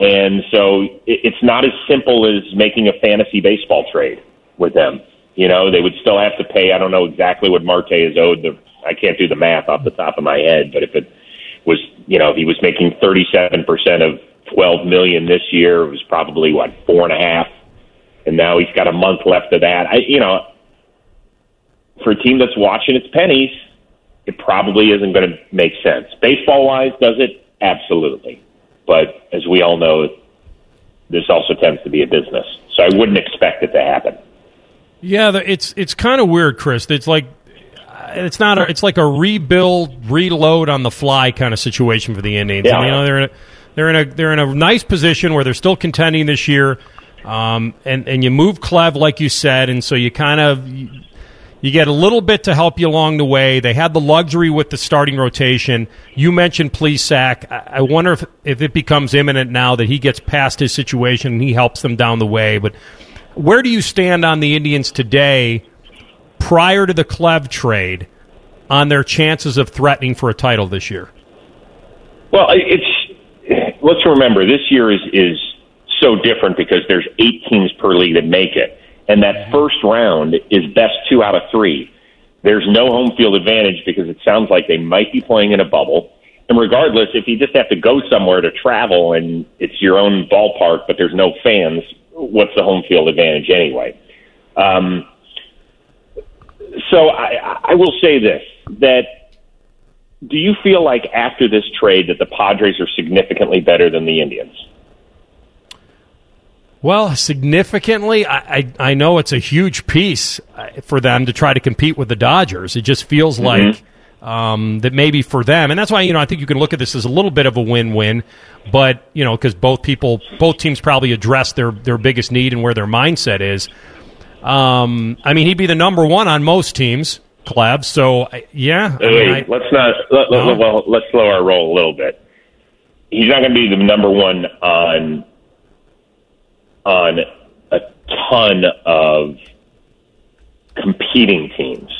and so it's not as simple as making a fantasy baseball trade with them. You know, they would still have to pay. I don't know exactly what Marte is owed. The, I can't do the math off the top of my head, but if it was, you know, he was making 37% of 12 million this year, it was probably what, four and a half. And now he's got a month left of that. I, you know, for a team that's watching its pennies, it probably isn't going to make sense. Baseball wise, does it? Absolutely. But as we all know, this also tends to be a business. So I wouldn't expect it to happen. Yeah, it's it's kind of weird, Chris. It's like it's not a, it's like a rebuild, reload on the fly kind of situation for the Indians. Yeah. And, you know, they're in a, they're in a they're in a nice position where they're still contending this year. Um, and and you move Clev like you said, and so you kind of you get a little bit to help you along the way. They had the luxury with the starting rotation. You mentioned Plesac. I wonder if, if it becomes imminent now that he gets past his situation and he helps them down the way. But where do you stand on the Indians today prior to the Clev trade on their chances of threatening for a title this year? Well, it's let's remember this year is is so different because there's eight teams per league that make it and that first round is best two out of three. There's no home field advantage because it sounds like they might be playing in a bubble. And regardless, if you just have to go somewhere to travel and it's your own ballpark, but there's no fans, what's the home field advantage anyway? Um, so I, I will say this: that do you feel like after this trade that the Padres are significantly better than the Indians? Well, significantly, I, I, I know it's a huge piece uh, for them to try to compete with the Dodgers. It just feels mm-hmm. like um, that maybe for them, and that's why you know I think you can look at this as a little bit of a win-win. But you know, because both people, both teams probably address their their biggest need and where their mindset is. Um, I mean, he'd be the number one on most teams, Clev. So yeah, I mean, I, let's not let, no? well, let's slow our roll a little bit. He's not going to be the number one on on a ton of competing teams.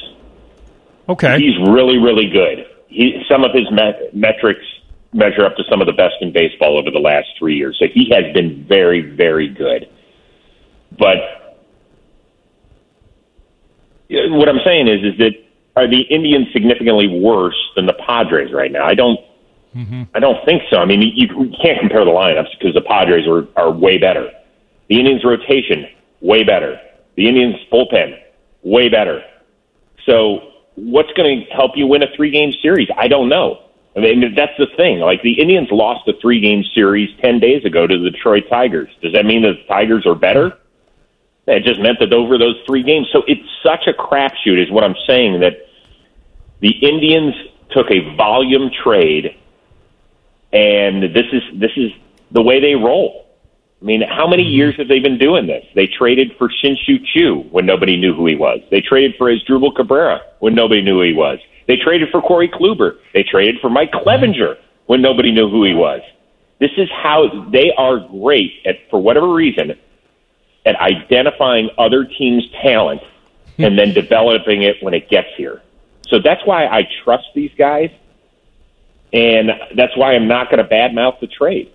Okay. He's really, really good. He, some of his met- metrics measure up to some of the best in baseball over the last three years. So he has been very, very good. But what I'm saying is, is that are the Indians significantly worse than the Padres right now? I don't. Mm-hmm. I don't think so. I mean, you, you can't compare the lineups because the Padres are, are way better. The Indians' rotation, way better. The Indians' bullpen, way better. So, what's going to help you win a three game series? I don't know. I mean, that's the thing. Like, the Indians lost a three game series 10 days ago to the Detroit Tigers. Does that mean that the Tigers are better? It just meant that over those three games. So, it's such a crapshoot, is what I'm saying, that the Indians took a volume trade, and this is this is the way they roll. I mean, how many mm-hmm. years have they been doing this? They traded for Shin-Soo Choo when nobody knew who he was. They traded for Asdrubal Cabrera when nobody knew who he was. They traded for Corey Kluber. They traded for Mike Clevinger when nobody knew who he was. This is how they are great at, for whatever reason, at identifying other teams' talent hmm. and then developing it when it gets here. So that's why I trust these guys, and that's why I'm not going to badmouth the trade.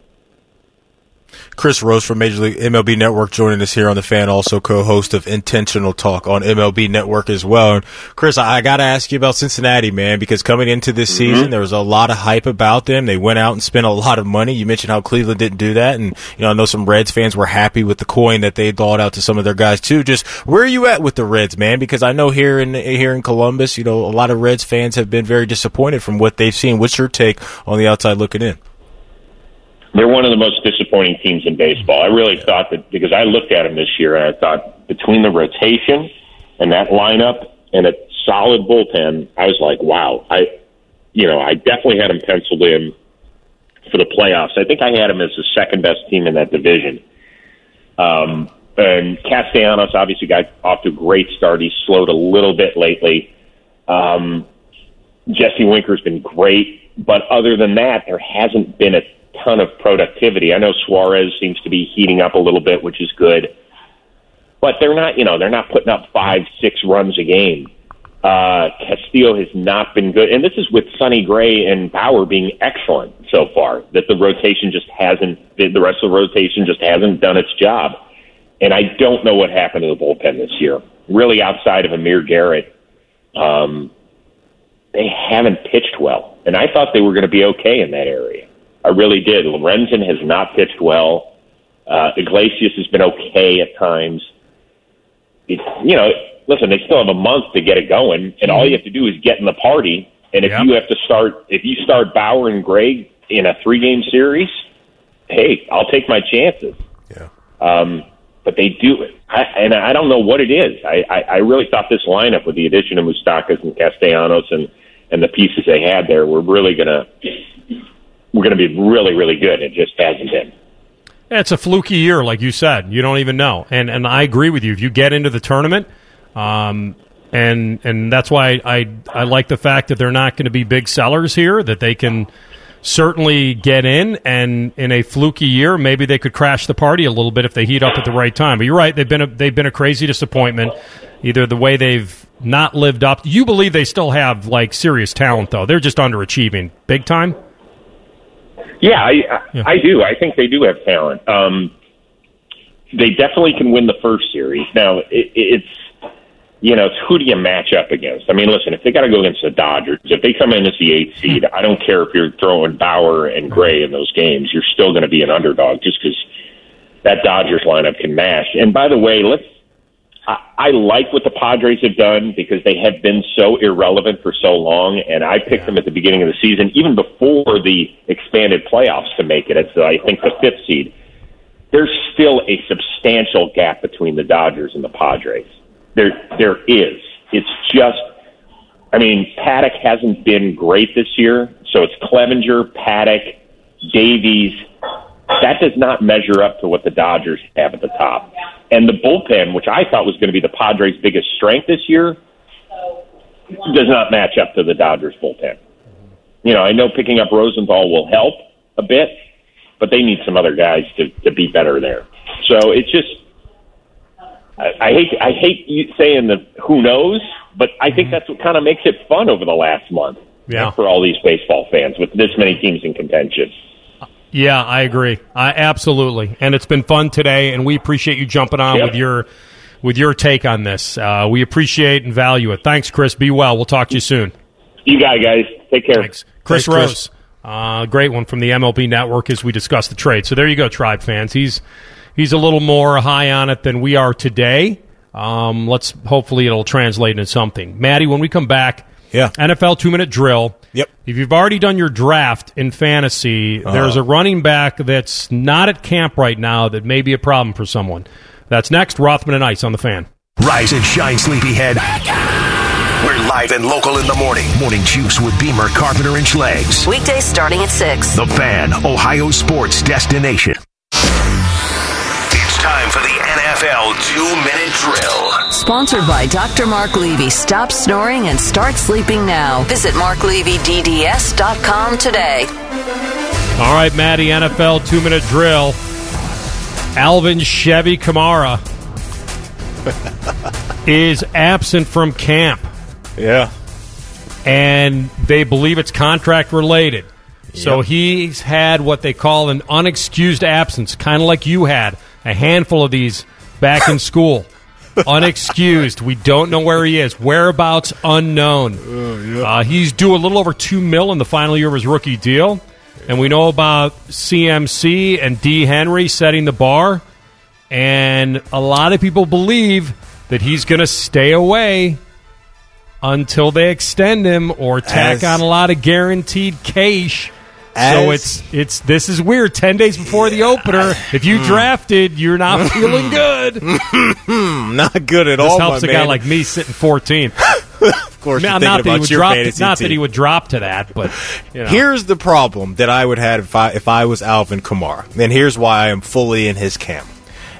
Chris Rose from Major League MLB Network joining us here on the fan, also co-host of Intentional Talk on MLB Network as well. And Chris, I, I got to ask you about Cincinnati, man, because coming into this Mm-hmm. season, there was a lot of hype about them. They went out and spent a lot of money. You mentioned how Cleveland didn't do that, and you know I know some Reds fans were happy with the coin that they doled out to some of their guys too. Just where are you at with the Reds, man? Because I know here in here in Columbus, you know a lot of Reds fans have been very disappointed from what they've seen. What's your take on the outside looking in? They're one of the most disappointing teams in baseball. I really thought that because I looked at them this year and I thought between the rotation and that lineup and a solid bullpen, I was like, wow. I, you know, I definitely had them penciled in for the playoffs. I think I had them as the second best team in that division. Um, and Castellanos obviously got off to a great start. He's slowed a little bit lately. Um, Jesse Winker's been great, but other than that, there hasn't been a ton of productivity. I know Suarez seems to be heating up a little bit, which is good, but they're not, you know, they're not putting up five, six runs a game. Uh, Castillo has not been good, and this is with Sonny Gray and Bauer being excellent so far. That the rotation just hasn't, the rest of the rotation just hasn't done its job, and I don't know what happened to the bullpen this year. Really, outside of Amir Garrett, um, they haven't pitched well, and I thought they were going to be okay in that area. I really did. Lorenzen has not pitched well. Uh, Iglesias has been okay at times. It, you know, listen, they still have a month to get it going, and all you have to do is get in the party. And if Yep. you have to start, if you start Bauer and Gray in a three-game series, hey, I'll take my chances. Yeah. Um, but they do it, I, and I don't know what it is. I, I, I really thought this lineup, with the addition of Moustakas and Castellanos and and the pieces they had there, were really gonna we're gonna be really really good. It just hasn't been. It's a fluky year, like you said. You don't even know, and and I agree with you. If you get into the tournament, um, and and that's why I I like the fact that they're not going to be big sellers here. That they can certainly get in, and in a fluky year, maybe they could crash the party a little bit if they heat up at the right time. But you're right; they've been a, they've been a crazy disappointment. Either the way they've not lived up. You believe they still have like serious talent, though. They're just underachieving big time. Yeah, I, I, I do. I think they do have talent. Um, they definitely can win the first series. Now, it, it's you know, it's who do you match up against? I mean, listen, if they got to go against the Dodgers, if they come in as the eighth seed, I don't care if you're throwing Bauer and Gray in those games, you're still going to be an underdog just because that Dodgers lineup can mash. And by the way, let's. I, I like what the Padres have done because they have been so irrelevant for so long, and I picked them at the beginning of the season, even before the expanded playoffs, to make it as I think the fifth seed. There's still a substantial gap between the Dodgers and the Padres. There, there is. It's just. I mean, Paddack hasn't been great this year, so it's Clevinger, Paddack, Davies. That does not measure up to what the Dodgers have at the top. And the bullpen, which I thought was going to be the Padres' biggest strength this year, does not match up to the Dodgers' bullpen. You know, I know picking up Rosenthal will help a bit, but they need some other guys to, to be better there. So it's just, I, I hate I hate you saying the who knows, but I think mm-hmm. that's what kind of makes it fun over the last month. Yeah. for all these baseball fans with this many teams in contention. Yeah, I agree. I absolutely, and it's been fun today, and we appreciate you jumping on Yep. with your with your take on this. Uh, we appreciate and value it. Thanks, Chris. Be well. We'll talk to you soon. You got it, guys. Take care. Thanks, Chris Thanks, Chris. Rose. Uh, great one from the MLB Network as we discuss the trade. So there you go, Tribe fans. He's he's a little more high on it than we are today. Um, let's hopefully it'll translate into something. Matty, when we come back, Yeah. NFL two minute drill. Yep. If you've already done your draft in fantasy, uh-huh. there's a running back that's not at camp right now that may be a problem for someone. That's next. Rothman and Ice on the fan. Rise and shine, sleepyhead. We're live and local in the morning. Morning juice with Beamer, Carpenter, and Schlegs. Weekdays starting at 6. The fan, Ohio sports destination. NFL two minute drill. Sponsored by Dr. Mark Levy. Stop snoring and start sleeping now. Visit marklevydds.com today. All right, Matty, NFL two minute drill. Alvin Chevy Kamara is absent from camp, Yeah. and they believe it's contract related. So Yep. he's had what they call an unexcused absence, kind of like you had a handful of these back in school. unexcused. We don't know where he is. Whereabouts unknown. uh, he's due a little over two mil in the final year of his rookie deal, and we know about CMC and D Henry setting the bar. And a lot of people believe that he's going to stay away until they extend him or tack As- on a lot of guaranteed cash. So it's it's this is weird. Ten days before the opener, if you drafted, you're not feeling good. Not good at all. This all. helps a guy like me sitting 14. Of course, you're not, that he about would drop. fantasy Not that he would drop to that, but you know. Here's the problem that I would have if I if I was Alvin Kamara, and here's why I am fully in his camp.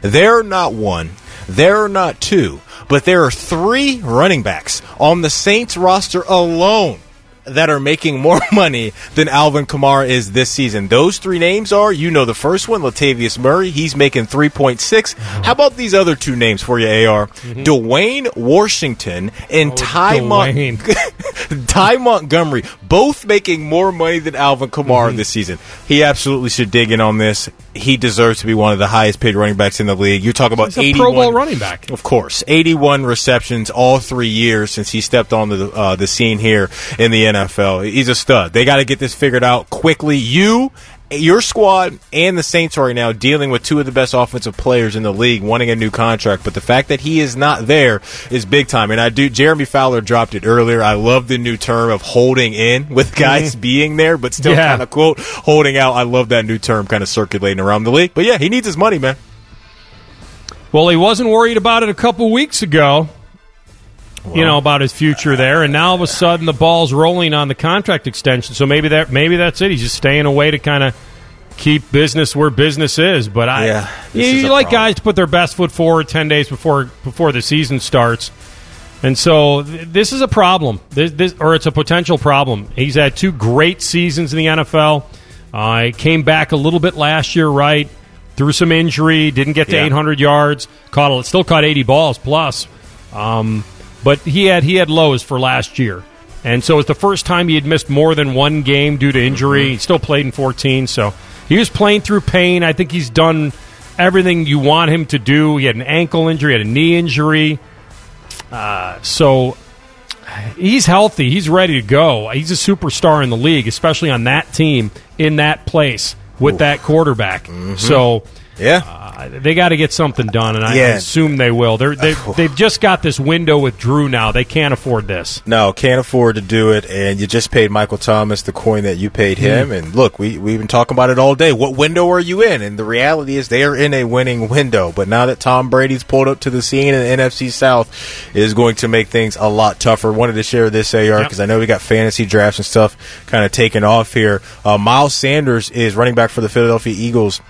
There are not one, there are not two, but there are three running backs on the Saints roster alone that are making more money than Alvin Kamara is this season. Those three names are, you know, the first one, Latavius Murray. He's making 3.6. How about these other two names for you, AR? Dwayne Washington and Ty, Mon- Ty Montgomery, both making more money than Alvin Kamara this season. He absolutely should dig in on this. He deserves to be one of the highest paid running backs in the league. You talk about He's a 81 Pro Bowl running back. of course, 81 receptions all three years since he stepped on the uh, the scene here in the NFL. He's a stud. They got to get this figured out quickly. You, your squad, and the Saints right now dealing with two of the best offensive players in the league, wanting a new contract. But the fact that he is not there is big time. And I do. Jeremy Fowler dropped it earlier. I love the new term of holding in with mm-hmm. guys being there, but still Yeah. kind of quote holding out. I love that new term kind of circulating around the league. But yeah, he needs his money, man. Well, he wasn't worried about it a couple weeks ago. You know about his future there, and now all of a sudden the ball's rolling on the contract extension. So maybe that maybe that's it. He's just staying away to kind of keep business where business is. But I, Yeah, you, you like problem. guys to put their best foot forward ten days before before the season starts. And so th- this is a problem, this, this, or it's a potential problem. He's had two great seasons in the NFL. Uh, he came back a little bit last year, right? Through some injury, didn't get to Yeah. 800 yards. Caught still caught 80 balls plus. Um, but he had he had lows for last year, and so it's the first time he had missed more than one game due to injury. Mm-hmm. He still played in 14, so he was playing through pain. I think he's done everything you want him to do. He had an ankle injury, had a knee injury. Uh, so he's healthy. He's ready to go. He's a superstar in the league, especially on that team in that place with that quarterback. So Yeah. uh, they got to get something done, and I Yeah. assume they will. They're, they've, they've just got this window with Drew now. They can't afford this. No, can't afford to do it, and you just paid Michael Thomas the coin that you paid him. And look, we we've been talking about it all day. What window are you in? And the reality is they are in a winning window. But now that Tom Brady's pulled up to the scene in the NFC South, is going to make things a lot tougher. Wanted to share this AR Yep. because I know we got fantasy drafts and stuff kind of taking off here. Uh, Miles Sanders is running back for the Philadelphia Eagles.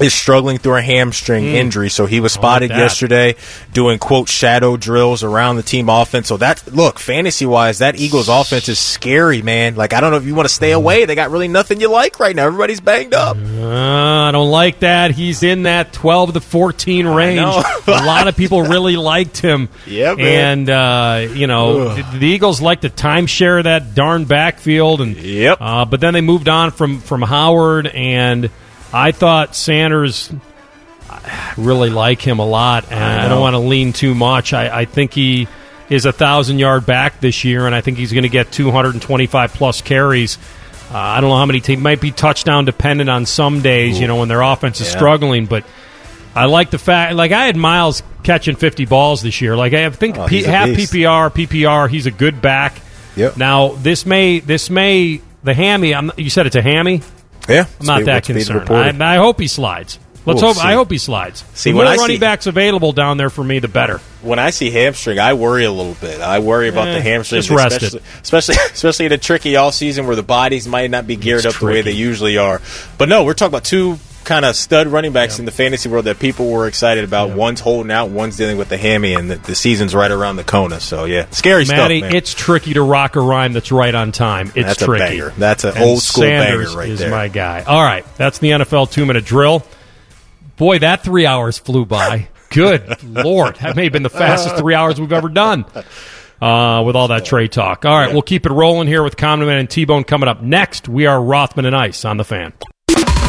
Is struggling through a hamstring injury, so he was spotted Hmm. that. yesterday doing quote shadow drills around the team offense. So that look fantasy wise, that Eagles offense is scary, man. Like I don't know if you want to stay away. They got really nothing you like right now. Everybody's banged up. Uh, I don't like that. He's in that 12 to 14 range. a lot of people really liked him. Yeah, man. And, uh, you know, the, the Eagles like to timeshare that darn backfield. and Yep. uh, But then they moved on from, from Howard, and I thought Sanders I really like him a lot. And I, don't want to lean too much. I, I think he is a thousand yard back this year, and I think he's going to get 225 plus carries. Uh, I don't know how many. He might be touchdown dependent on some days, you know, when their offense is Yeah. struggling. But I like the fact, like I had Miles catching 50 balls this year. Like I think Oh, P, half beast. PPR, PPR. He's a good back. Yep. Now this may, this may, the hammy. I'm, you said it's a hammy. Yeah, I'm not that concerned. I, I hope he slides. Let's We'll hope. I hope he slides. See, the when more I running see- backs available down there for me, the better. when I see hamstring, I worry a little bit. I worry about Eh, the hamstring, especially, especially especially in a tricky off season where the bodies might not be geared It's up the way they usually are. But no, we're talking about two kind of stud running backs in the fantasy world that people were excited about. One's holding out, one's dealing with the hammy, and the, the season's right around the corner. So yeah, scary Matty, stuff, man. it's tricky to rock a rhyme that's right on time. It's That's a tricky. banger. That's an And old school Sanders banger right is there. my guy. All right, that's the NFL two minute drill. Boy, that three hours flew by. Good lord, that may have been the fastest three hours we've ever done. uh, with all that trade talk. All right, we'll keep it rolling here with Common Man and T Bone coming up next. We are Rothman and Ice on the fan.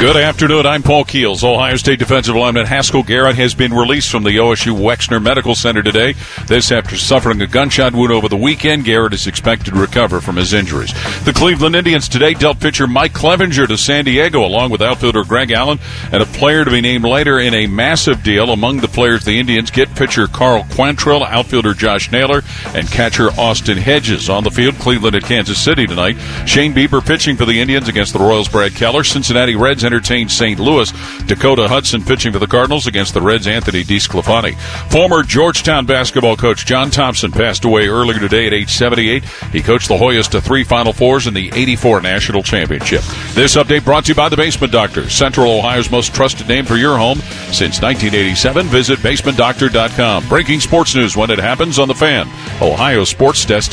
Good afternoon. I'm Paul Keels. Ohio State defensive lineman Haskell Garrett has been released from the OSU Wexner Medical Center today. This after suffering a gunshot wound over the weekend. Garrett is expected to recover from his injuries. The Cleveland Indians today dealt pitcher Mike Clevinger to San Diego, along with outfielder Greg Allen and a player to be named later in a massive deal. Among the players the Indians get pitcher Cal Quantrill, outfielder Josh Naylor, and catcher Austin Hedges. On the field, Cleveland at Kansas City tonight. Shane Bieber pitching for the Indians against the Royals. Brad Keller. Cincinnati Reds entertained St. Louis. Dakota Hudson pitching for the Cardinals against the Reds. Anthony DeSclafani. Former Georgetown basketball coach John Thompson passed away earlier today at age 78. He coached the Hoyas to three Final Fours in the 84 National Championship. This update brought to you by the Basement Doctor, Central Ohio's most trusted name for your home since 1987. Visit basementdoctor.com. Breaking sports news when it happens on the fan. Ohio Sports Desk.